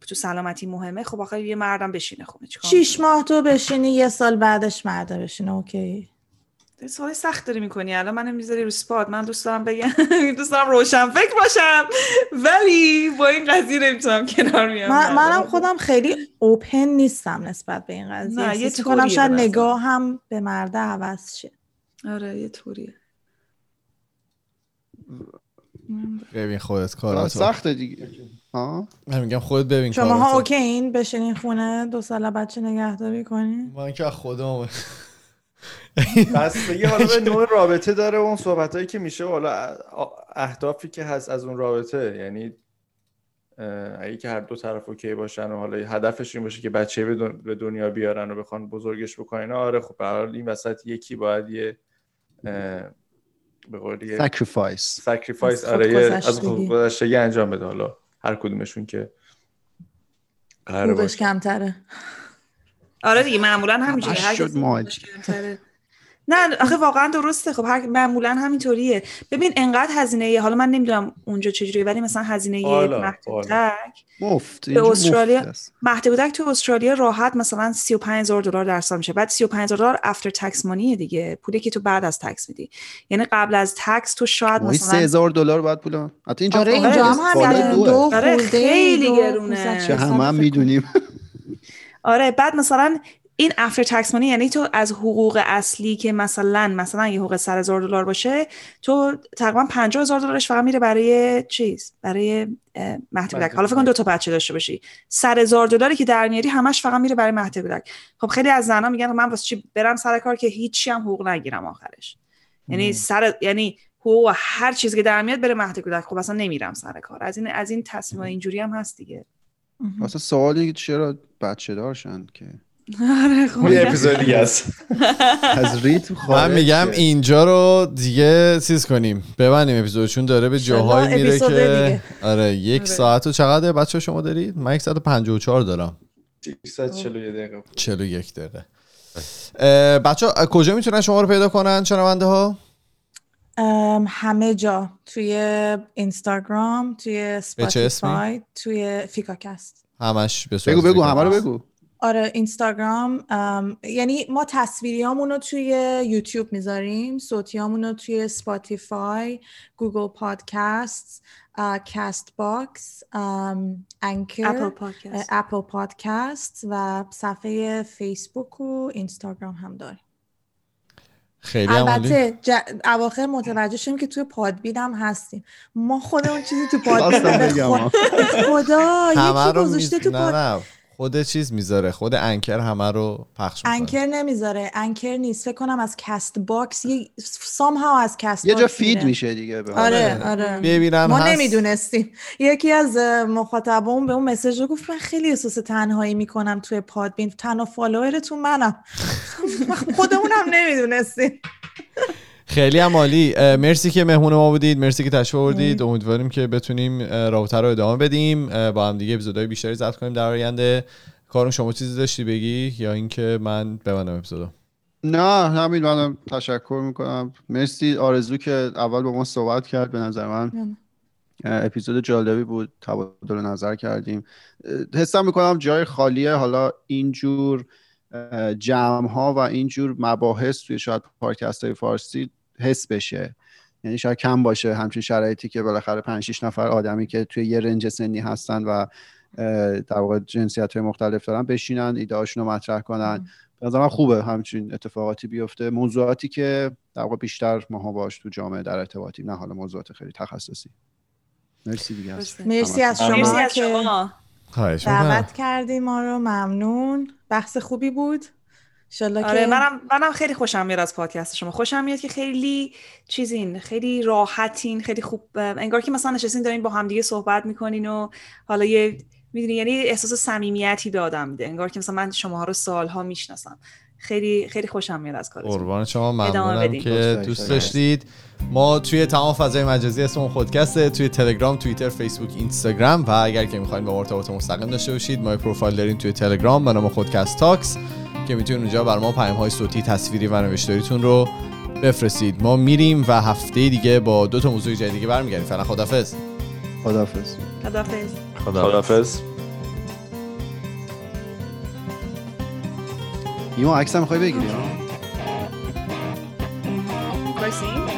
تو سلامتی مهمه خب آخه یه مردم بشینه خونه چیکار شیش ماه تو بشینی یه سال بعدش مرده بشینه okay؟ سوال سخت داری می‌کنی. الان من می‌ذاری رو spot. من دوست دارم بگم [laughs] دوست دارم روشن فکر باشم. ولی با این قضیه نمی‌تونم کنار بیام من منم خودم خیلی اوپن نیستم نسبت به این قضیه. نه، یه طوریه شاید. نگاه هم به مرده عوض شه. آره یه طوریه. ببین خودت آه، کاراتو. سخته دیگه. ها؟ من میگم خودت ببین شماها کاراتو. اوکی این بشینین خونه دو سال بچه نگهداری کنین من که از خودم بستگی حالا به نوع رابطه داره و اون صحبت هایی که میشه حالا اهدافی که هست از اون رابطه. یعنی اگه که هر دو طرف okay باشن و حالا هدفش این باشه که بچه به دن- به دنیا بیارن و بخوان بزرگش بکنن آره خب به هر حال این وسط یکی باید یه به قول یه sacrifice. sacrifice از آره یه- از. خودگذشتگی انجام بده. حالا هر کدومشون که قرار کمتره آره دیگه معمولا همینجوری شد. خوبش کمتره. نه آخه واقعا درسته. خب هر معمولا همینطوریه. ببین انقدر هزینه حالا من نمی‌دونم اونجا چجوریه ولی مثلا هزینه بالا، مهد بالا. کودک مفت به استرالیا مفت است. مهد کودک تو استرالیا راحت مثلا 35000 دلار در سال میشه. بعد 35000 دلار افتر تکس مانیه دیگه. پولی که تو بعد از تکس میدی. یعنی قبل از تکس تو شاید مثلا 3000 دلار باید پول حتی اینجا آره هم اینجا هم آره، خیلی گرونه. 500 چه همه هم می‌دونیم. آره بعد مثلا این افتر تکس مانی یعنی تو از حقوق اصلی که مثلا مثلا یه حقوق 100 هزار دلار باشه تو تقریبا 50 هزار دلارش فقط میره برای چیز؟ برای مهد کودک حالا فکر کن دو تا بچه داشته باشی. 100 هزار دلاری که در میاری همش فقط میره برای مهد کودک خب خیلی از زنا میگن من واسه چی برم سر کار که هیچی هم حقوق نگیرم آخرش؟ یعنی سر یعنی حقوق هر چیزی که در میاد بره مهد کودک خب اصلا نمیرم سر کار. از این از این تصمیم اینجوری هم هست دیگه. واسه سوالی چرا بچه دارشن که آره خب. یه اپیزود دیگه است. [laughs] از ریتم خارج من میگم. اینجا رو دیگه چیز کنیم. ببندیم اپیزود چون داره به جاهایی میره که دیگه. آره یک آره. ساعت و چقدر بچه شما دارید من 154 دارم. 641 دقیقه. 41 دقیقه. بچه کجا می‌تونن شما رو پیدا کنن شنونده ها همه جا. توی اینستاگرام توی؟ Spotify توی فیکاکست. همش بگو بگو همه رو. بگو. آره اینستاگرام ام، یعنی ما تصویریامون رو توی یوتیوب می‌ذاریم صوتیامون رو توی Spotify Google Podcast Castbox Anchor Apple Podcast. و صفحه فیسبوک و اینستاگرام هم داریم. خیلی البته ج- اواخر متوجه شدیم که توی پادبین هم هستیم. ما خودمون چیزی تو پادبین خدا یکی گذاشته. تو پاد خود چیز می‌ذاره خود انکر همه رو پخش می‌کنه. انکر نمی‌ذاره. انکر نیست. فکر کنم از کست باکس یه سام ها از کست یه جا باکس فید میره. میشه دیگه به آره آره. ببینن ما هست. نمی‌دونستیم. یکی از اه، مخاطبامون به اون مسیج رو گفت من خیلی احساس تنهایی می‌کنم توی پادبین. تنها فالوورتون منم. [laughs] خودمونم نمی‌دونستیم. خیلی هم عالی. مرسی که مهمون ما بودید مرسی که تشریف آوردید. امیدواریم که بتونیم رابطه رو ادامه بدیم. با هم دیگه اپیزودهای بیشتری ضبط کنیم در آینده. کارون شما چیزی داشتی بگی؟ یا اینکه من ببندم اپیزودو؟ نه همین منم تشکر می‌کنم. مرسی. آرزو که اول با ما صحبت کرد به نظر من اپیزود جالبی بود. تبادل نظر کردیم. حسم می‌کنم جای خالیه. حالا اینجور جمع ها و اینجور مباحث توی شاید پادکست های فارسی حس بشه. یعنی شاید کم باشه. همچین شرایطی که بالاخره 5 6 نفر آدمی که توی یه رنج سنی هستن و در واقع جنسیت های مختلف دارن بشینن ایده رو مطرح کنن. به نظر من خوبه همچین اتفاقاتی بیفته. موضوعاتی که در واقع بیشتر ماها باش تو جامعه در ارتباطیم نه حالا موضوعات خیلی تخصصی. مرسی دیگه. مرسی از. شما مرسی از شما. دعوت کردی ما رو ممنون. بحث خوبی بود. آره که منم منم خیلی خوشم میاد از پادکست شما. خوشم میاد که خیلی چیزین خیلی راحتین خیلی خوب انگار که مثلا نشستین دارین با همدیگه صحبت می‌کنین و حالا یه می‌دونی یعنی احساس صمیمیتی به آدم میده. انگار که مثلا من شماها رو سالها می‌شناسم. خیلی خیلی خوشم میاد از کارتون. قربان شما ممنونم. که. دوست. داشتید. ما توی تمام فضای مجازی اسممون خودکسته توی تلگرام توییتر فیسبوک اینستاگرام و اگر که می‌خواین با ما ارتباط مستقیم داشته باشید ما پروفایل داریم توی تلگرام به نام خودکست تاکس که می‌تونید اونجا بر ما پیام های صوتی تصویری و نوشتاریتون رو بفرستید. ما میریم و هفته دیگه با دو تا موضوع جدید دیگه برمیگردیم. فعلا خدافظ خداحافظ. خدافظ خداحافظ ایما عکسم می‌خوای بگیری؟ ها